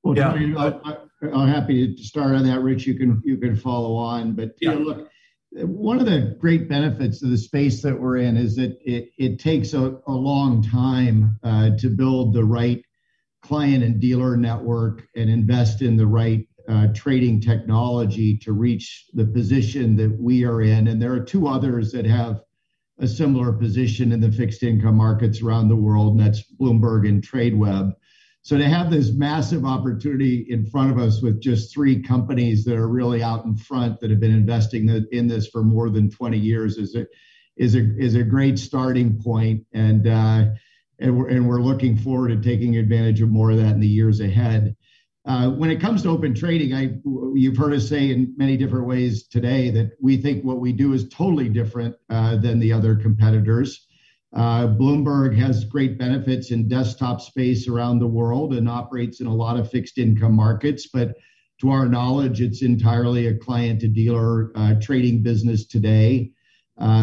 Well, yeah. I, am happy to start on that, Rich. You can you can follow on, but yeah. You know, look, one of the great benefits of the space that we're in is that it, it takes a, a long time uh, to build the right client and dealer network and invest in the right uh, trading technology to reach the position that we are in. And there are two others that have a similar position in the fixed income markets around the world, and that's Bloomberg and TradeWeb. So to have this massive opportunity in front of us with just three companies that are really out in front that have been investing in this for more than 20 years is a is a is a great starting point, and uh, and we're and we're looking forward to taking advantage of more of that in the years ahead. Uh, when it comes to open trading, I you've heard us say in many different ways today that we think what we do is totally different uh, than the other competitors. Uh, Bloomberg has great benefits in desktop space around the world and operates in a lot of fixed income markets. But to our knowledge, it's entirely a client to dealer uh, trading business today.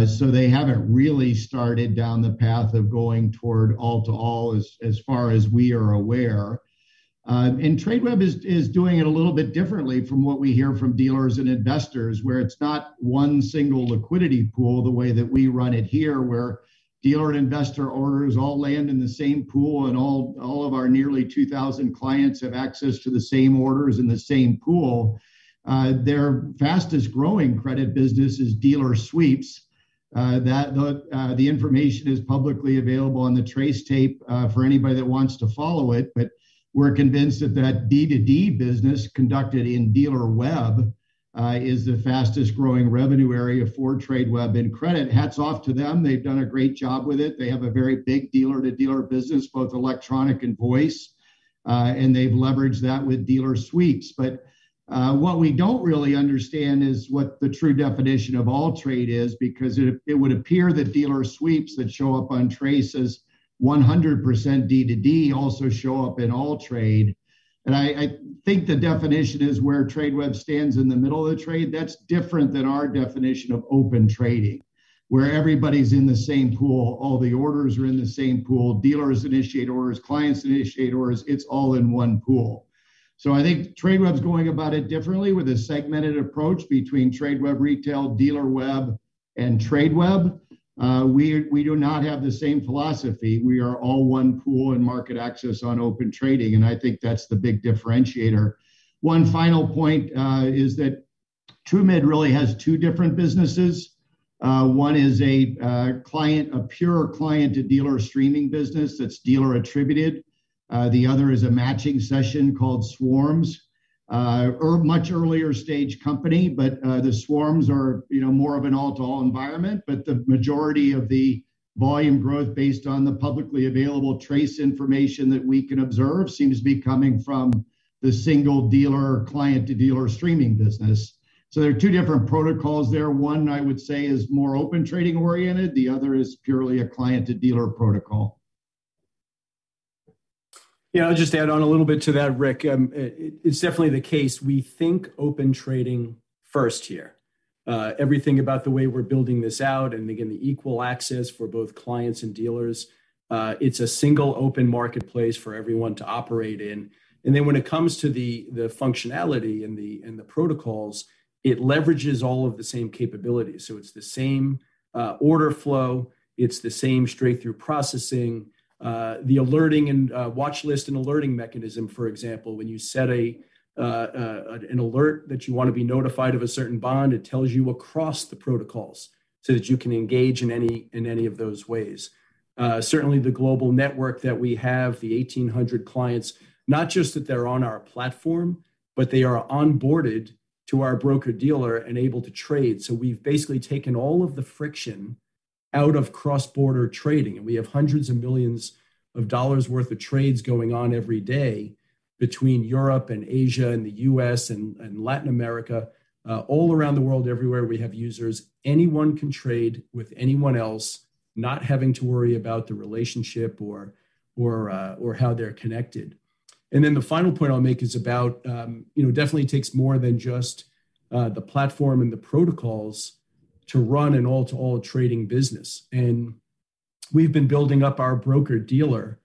So they haven't really started down the path of going toward all to all as, as far as we are aware. Um, and TradeWeb is, is doing it a little bit differently from what we hear from dealers and investors, where it's not one single liquidity pool the way that we run it here, where dealer and investor orders all land in the same pool, and all, all of our nearly 2,000 clients have access to the same orders in the same pool. Uh, their fastest growing credit business is dealer sweeps. Uh, that the, uh, the information is publicly available on the TRACE tape uh, for anybody that wants to follow it. But we're convinced that that D2D business conducted in Dealerweb uh, is the fastest growing revenue area for TradeWeb and credit. Hats off to them. They've done a great job with it. They have a very big dealer to dealer business, both electronic and voice, uh, and they've leveraged that with dealer sweeps. But uh, what we don't really understand is what the true definition of AllTrade is, because it, it would appear that dealer sweeps that show up on TRACE as 100% D2D also show up in AllTrade. And I, I, think the definition is where TradeWeb stands in the middle of the trade. That's different than our definition of open trading, where everybody's in the same pool, all the orders are in the same pool, dealers initiate orders, clients initiate orders, it's all in one pool. So I think TradeWeb's going about it differently with a segmented approach between TradeWeb Retail, Dealerweb, and TradeWeb. Uh, we, we do not have the same philosophy. We are all one pool and MarketAxess on open trading. And I think that's the big differentiator. One final point uh, is that Trumid really has two different businesses. Uh, one is a uh, client, a pure client to dealer streaming business that's dealer attributed. Uh, the other is a matching session called Swarms uh, or much earlier stage company, but uh, the swarms are you know more of an all-to-all environment. But the majority of the volume growth based on the publicly available TRACE information that we can observe seems to be coming from the single dealer client to dealer streaming business. So there are two different protocols there. One I would say is more open trading oriented. The other is purely a client to dealer protocol. Yeah, I'll just add on a little bit to that, Rick. Um, it, it's definitely the case. We think open trading first here. Uh, everything about the way we're building this out, and again, the equal access for both clients and dealers. Uh, it's a single open marketplace for everyone to operate in. And then when it comes to the the functionality and the and the protocols, it leverages all of the same capabilities. So it's the same uh, order flow. It's the same straight through processing. Uh, the alerting and uh, watch list and alerting mechanism, for example, when you set a uh, uh, an alert that you want to be notified of a certain bond, it tells you across the protocols so that you can engage in any in any of those ways. Uh, certainly, the global network that we have, the 1,800 clients, not just that they're on our platform, but they are onboarded to our broker dealer and able to trade. So we've basically taken all of the friction out of cross border trading. And we have hundreds of millions of dollars worth of trades going on every day between Europe and Asia and the US and, and Latin America. Uh, all around the world, everywhere we have users. Anyone can trade with anyone else, not having to worry about the relationship or, or, uh, or how they're connected. And then the final point I'll make is about, um, you know, definitely takes more than just uh, the platform and the protocols to run an all to all trading business. And we've been building up our broker dealer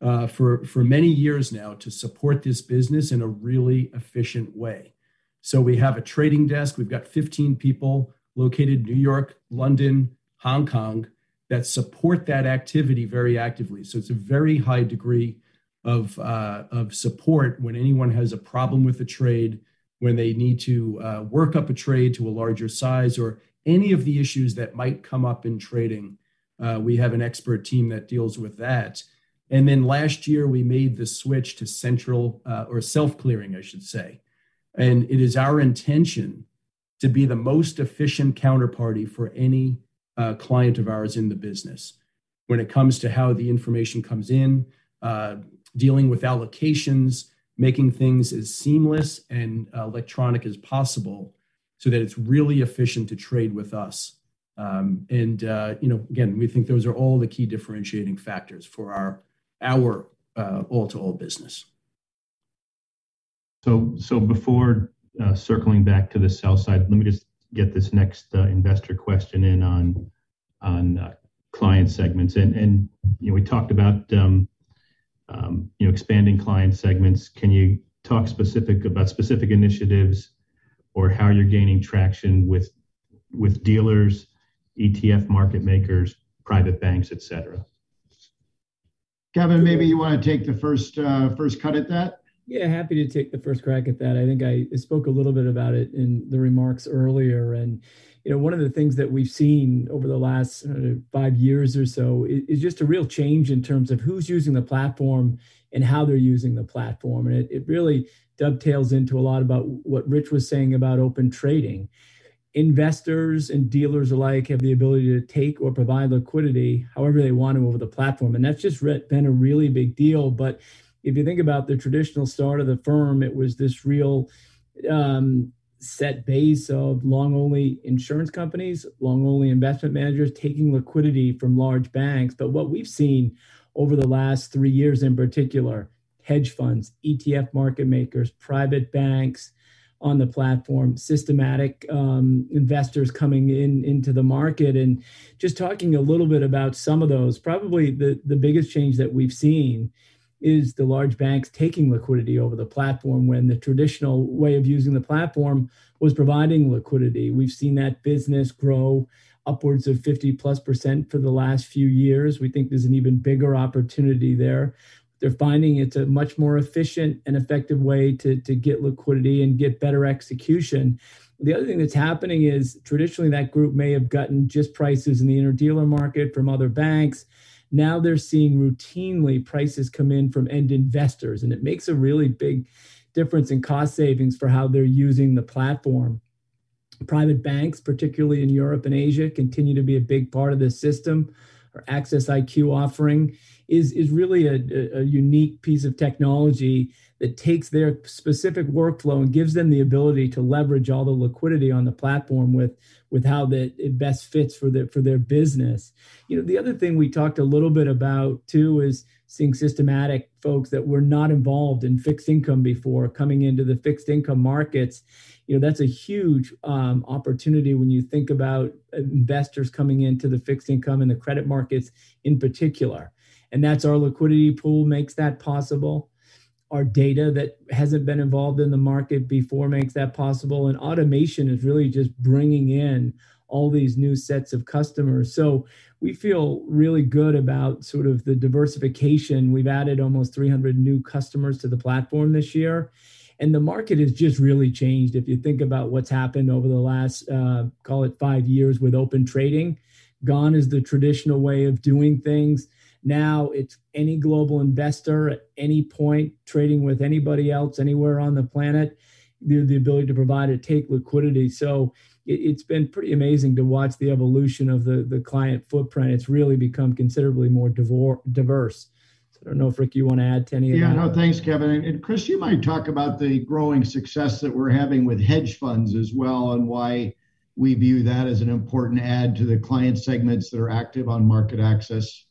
uh, for, for many years now to support this business in a really efficient way. So we have a trading desk. We've got 15 people located in New York, London, Hong Kong that support that activity very actively. So it's a very high degree of, uh, of support when anyone has a problem with a trade, when they need to uh, work up a trade to a larger size, or any of the issues that might come up in trading. Uh, we have an expert team that deals with that. And then last year, we made the switch to central uh, or self clearing, I should say. And it is our intention to be the most efficient counterparty for any uh, client of ours in the business when it comes to how the information comes in, uh, dealing with allocations, making things as seamless and uh, electronic as possible so that it's really efficient to trade with us. Um, and uh, you know, again, we think those are all the key differentiating factors for our our uh, all-to-all business. So, so before uh, circling back to the sell side, let me just get this next uh, investor question in on on uh, client segments. And and you know, we talked about um, um, you know expanding client segments. Can you talk specific about specific initiatives or how you're gaining traction with with dealers, ETF market makers, private banks, et cetera? Kevin, maybe you want to take the first uh, first cut at that. Yeah, happy to take the first crack at that. I think I spoke a little bit about it in the remarks earlier, and you know, one of the things that we've seen over the last uh, five years or so is, is, just a real change in terms of who's using the platform and how they're using the platform, and it, it really dovetails into a lot about what Rich was saying about open trading investors and dealers alike have the ability to take or provide liquidity however they want to over the platform. And that's just been a really big deal. But if you think about the traditional start of the firm, it was this real um, set base of long only insurance companies, long only investment managers taking liquidity from large banks. But what we've seen over the last three years in particular, hedge funds, ETF market makers, private banks, on the platform, systematic um, investors coming in into the market, and just talking a little bit about some of those. Probably the the biggest change that we've seen is the large banks taking liquidity over the platform when the traditional way of using the platform was providing liquidity. We've seen that business grow upwards of 50 plus percent for the last few years. We think there's an even bigger opportunity there. They're finding it's a much more efficient and effective way to, to get liquidity and get better execution. The other thing that's happening is traditionally that group may have gotten just prices in the interdealer market from other banks. Now they're seeing routinely prices come in from end investors, and it makes a really big difference in cost savings for how they're using the platform. Private banks, particularly in Europe and Asia, continue to be a big part of this system. Our Axess IQ offering is is really a, a, unique piece of technology that takes their specific workflow and gives them the ability to leverage all the liquidity on the platform with with how that it best fits for their for their business. You know, the other thing we talked a little bit about too is seeing systematic folks that were not involved in fixed income before coming into the fixed income markets you know that's a huge um, opportunity when you think about investors coming into the fixed income and the credit markets in particular. And that's our liquidity pool makes that possible. Our data that hasn't been involved in the market before makes that possible. And automation is really just bringing in all these new sets of customers. So we feel really good about sort of the diversification. We've added almost 300 new customers to the platform this year and the market has just really changed if you think about what's happened over the last uh, call it five years with open trading gone is the traditional way of doing things now it's any global investor at any point trading with anybody else anywhere on the planet. the, the ability to provide or take liquidity. So it, has been pretty amazing to watch the evolution of the, the client footprint. It's really become considerably more diverse. So I don't know if Rick, you want to add to any of yeah, that. Yeah, no, thanks, Kevin. And, and Chris, you might talk about the growing success that we're having with hedge funds as well and why we view that as an important add to the client segments that are active on MarketAxess.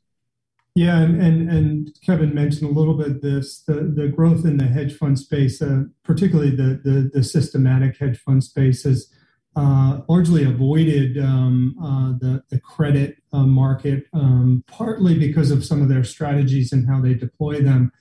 Yeah, and, and, and Kevin mentioned a little bit this the, the growth in the hedge fund space, uh, particularly the, the, the systematic hedge fund space, has uh, largely avoided um, uh, the, the credit uh, market, um, partly because of some of their strategies and how they deploy them.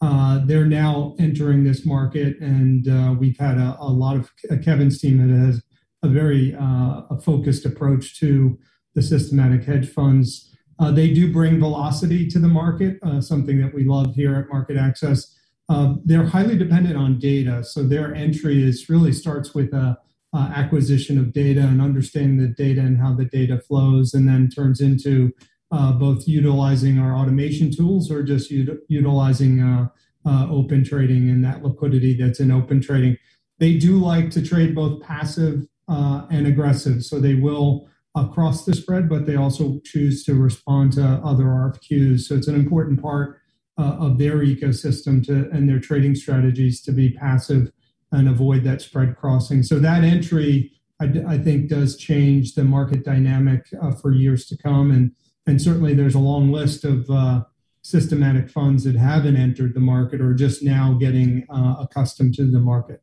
Uh, they're now entering this market, and uh, we've had a, a, lot of Kevin's team that has a very a focused approach to the systematic hedge funds. Uh, they do bring velocity to the market, uh, something that we love here at MarketAxess. Uh, they're highly dependent on data, so their entry is really starts with a, a, acquisition of data and understanding the data and how the data flows, and then turns into uh, both utilizing our automation tools or just u- utilizing uh, uh, open trading and that liquidity that's in open trading. They do like to trade both passive and aggressive, so they will across the spread, but they also choose to respond to other RFQs. So it's an important part uh, of their ecosystem to and their trading strategies to be passive and avoid that spread crossing. So that entry, I, I think, does change the market dynamic uh, for years to come. And and certainly there's a long list of uh, systematic funds that haven't entered the market or just now getting uh, accustomed to the market.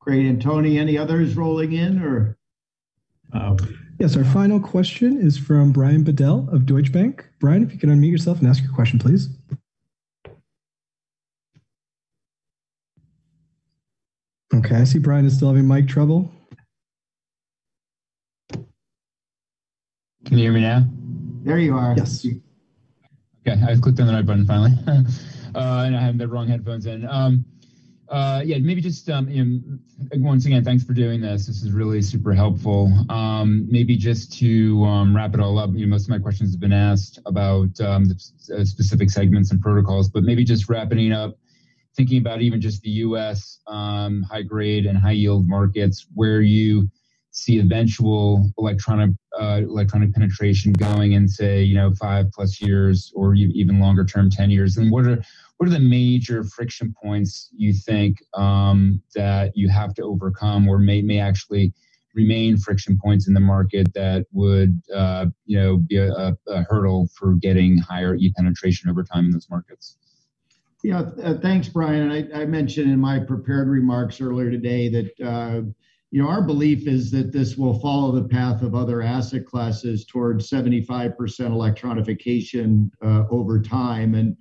Great. And Tony, any others rolling in or? Uh, yes, our final question is from Brian Bedell of Deutsche Bank. Brian, if you can unmute yourself and ask your question, please. Okay, I see Brian is still having mic trouble. Can you hear me now? There you are. Yes. Okay, I clicked on the right button finally, uh, and I have the wrong headphones in. Uh, yeah, maybe just um, you know, once again, thanks for doing this. This is really super helpful. Um, maybe just to um, wrap it all up, you know, most of my questions have been asked about um, the uh, specific segments and protocols, but maybe just wrapping up, thinking about even just the U.S. Um, high grade and high yield markets where you see eventual electronic uh, electronic penetration going in say you know five plus years or even longer term 10 years and what are what are the major friction points you think um, that you have to overcome or may, may actually remain friction points in the market that would uh, you know be a, a, hurdle for getting higher e-penetration over time in those markets? Yeah uh, thanks brian. I, I, mentioned in my prepared remarks earlier today that uh, you know our belief is that this will follow the path of other asset classes towards 75% electronification uh, over time. And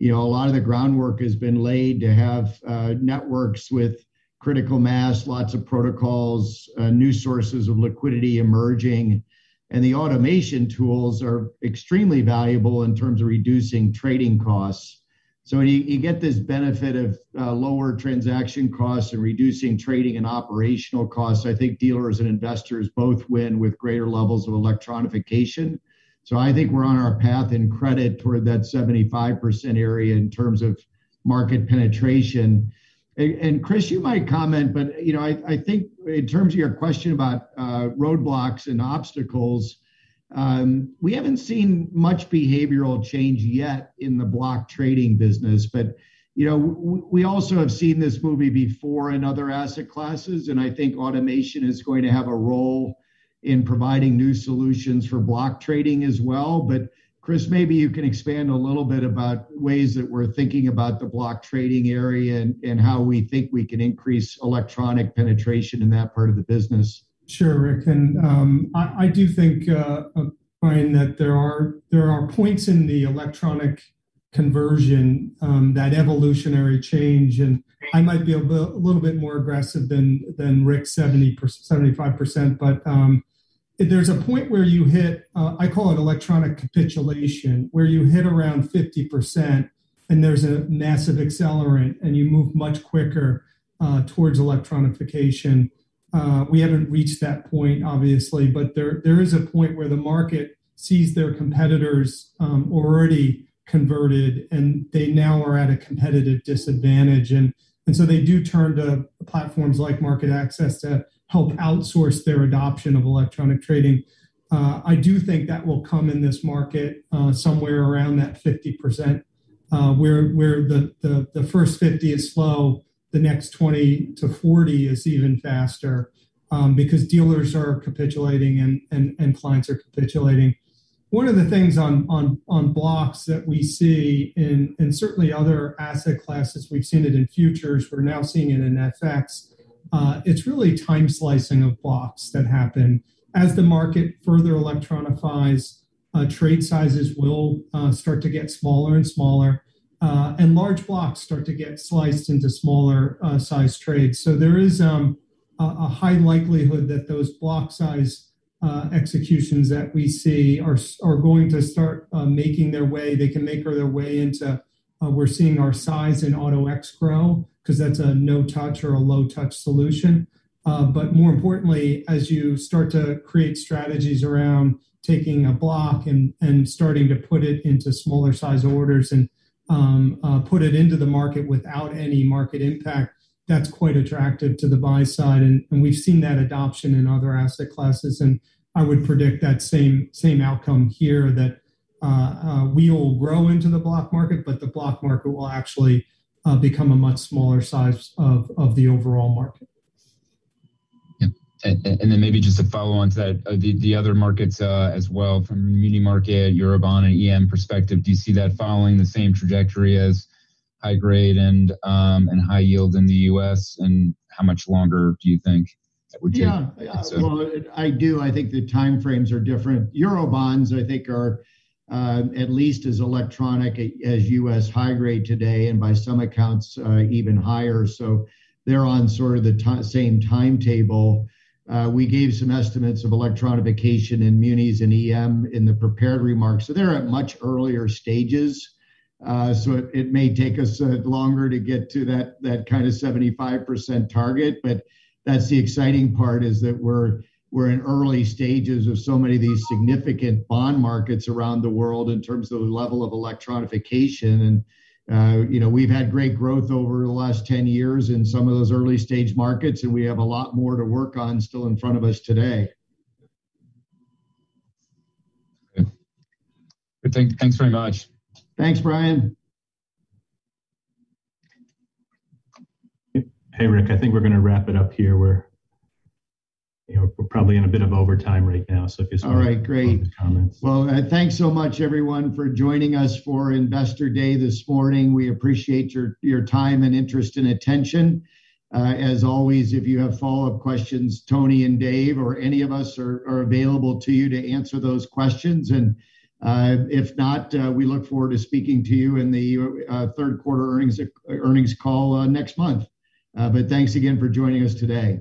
you know, a lot of the groundwork has been laid to have uh, networks with critical mass, lots of protocols, uh, new sources of liquidity emerging. And the automation tools are extremely valuable in terms of reducing trading costs. So you, you get this benefit of uh, lower transaction costs and reducing trading and operational costs. I think dealers and investors both win with greater levels of electronification. So I think we're on our path in credit toward that 75% area in terms of market penetration. And, Chris, you might comment, but you know, I, I think in terms of your question about uh, roadblocks and obstacles, um, we haven't seen much behavioral change yet in the block trading business. But you know, we also have seen this movie before in other asset classes, and I think automation is going to have a role in providing new solutions for block trading as well. But Chris, maybe you can expand a little bit about ways that we're thinking about the block trading area and, and how we think we can increase electronic penetration in that part of the business. Sure, Rick, and um, I, I, do think, uh, Brian, that there are there are points in the electronic conversion, um, that evolutionary change, and I might be a, little bit more aggressive than than Rick, 70 75 percent, but um, there's a point where you hit, uh, I call it electronic capitulation, where you hit around 50% and there's a massive accelerant and you move much quicker uh, towards electronification. Uh, we haven't reached that point, obviously, but there, there is a point where the market sees their competitors um, already converted and they now are at a competitive disadvantage. And, and so they do turn to platforms like MarketAxess to help outsource their adoption of electronic trading. Uh, I do think that will come in this market uh, somewhere around that 50%, uh, where, where the, the, the first 50 is slow, the next 20 to 40 is even faster um, because dealers are capitulating and, and, and clients are capitulating one of the things on on on blocks that we see in and certainly other asset classes we've seen it in futures we're now seeing it in fx uh, it's really time slicing of blocks that happen. As the market further electronifies uh, trade sizes will uh, start to get smaller and smaller uh, and large blocks start to get sliced into smaller uh, size trades. So there is um, a, a high likelihood that those block size uh, executions that we see are, are going to start making their way. They can make their way into, we're seeing our size in Auto-X grow because that's a no touch or a low touch solution. Uh, but more importantly, as you start to create strategies around taking a block and, and starting to put it into smaller size orders and um, uh, put it into the market without any market impact, that's quite attractive to the buy side. And, and we've seen that adoption in other asset classes. And I would predict that same same outcome here that uh, uh, we will grow into the block market, but the block market will actually uh, become a much smaller size of, of the overall market. Yeah. And, and then maybe just a follow on to that, uh, the, the other markets uh, as well, from the muni market, Eurobond, and EM perspective, do you see that following the same trajectory as high grade and um, and high yield in the U.S. And how much longer do you think that would take? Yeah, yeah well, I do. I think the time frames are different. Euro bonds, I think, are uh, at least as electronic as U.S. high grade today, and by some accounts uh, even higher. So they're on sort of the t- same timetable. Uh, we gave some estimates of electronification in munis and EM in the prepared remarks. So they're at much earlier stages. Uh, so it, it, may take us uh, longer to get to that that kind of 75% target, but that's the exciting part is that we're we're in early stages of so many of these significant bond markets around the world in terms of the level of electronification and uh, you know we've had great growth over the last 10 years in some of those early stage markets and we have a lot more to work on still in front of us today thanks very much Thanks, Brian. Hey, Rick, I think we're going to wrap it up here. We're, you know, we're probably in a bit of overtime right now. So if you all right, great. Comments. Well, uh, thanks so much, everyone, for joining us for Investor Day this morning. We appreciate your your time and interest and attention. Uh, as always, if you have follow up questions, Tony and Dave or any of us are, are available to you to answer those questions. And uh, if not, uh, we look forward to speaking to you in the uh, third quarter earnings earnings call next month. But thanks again for joining us today.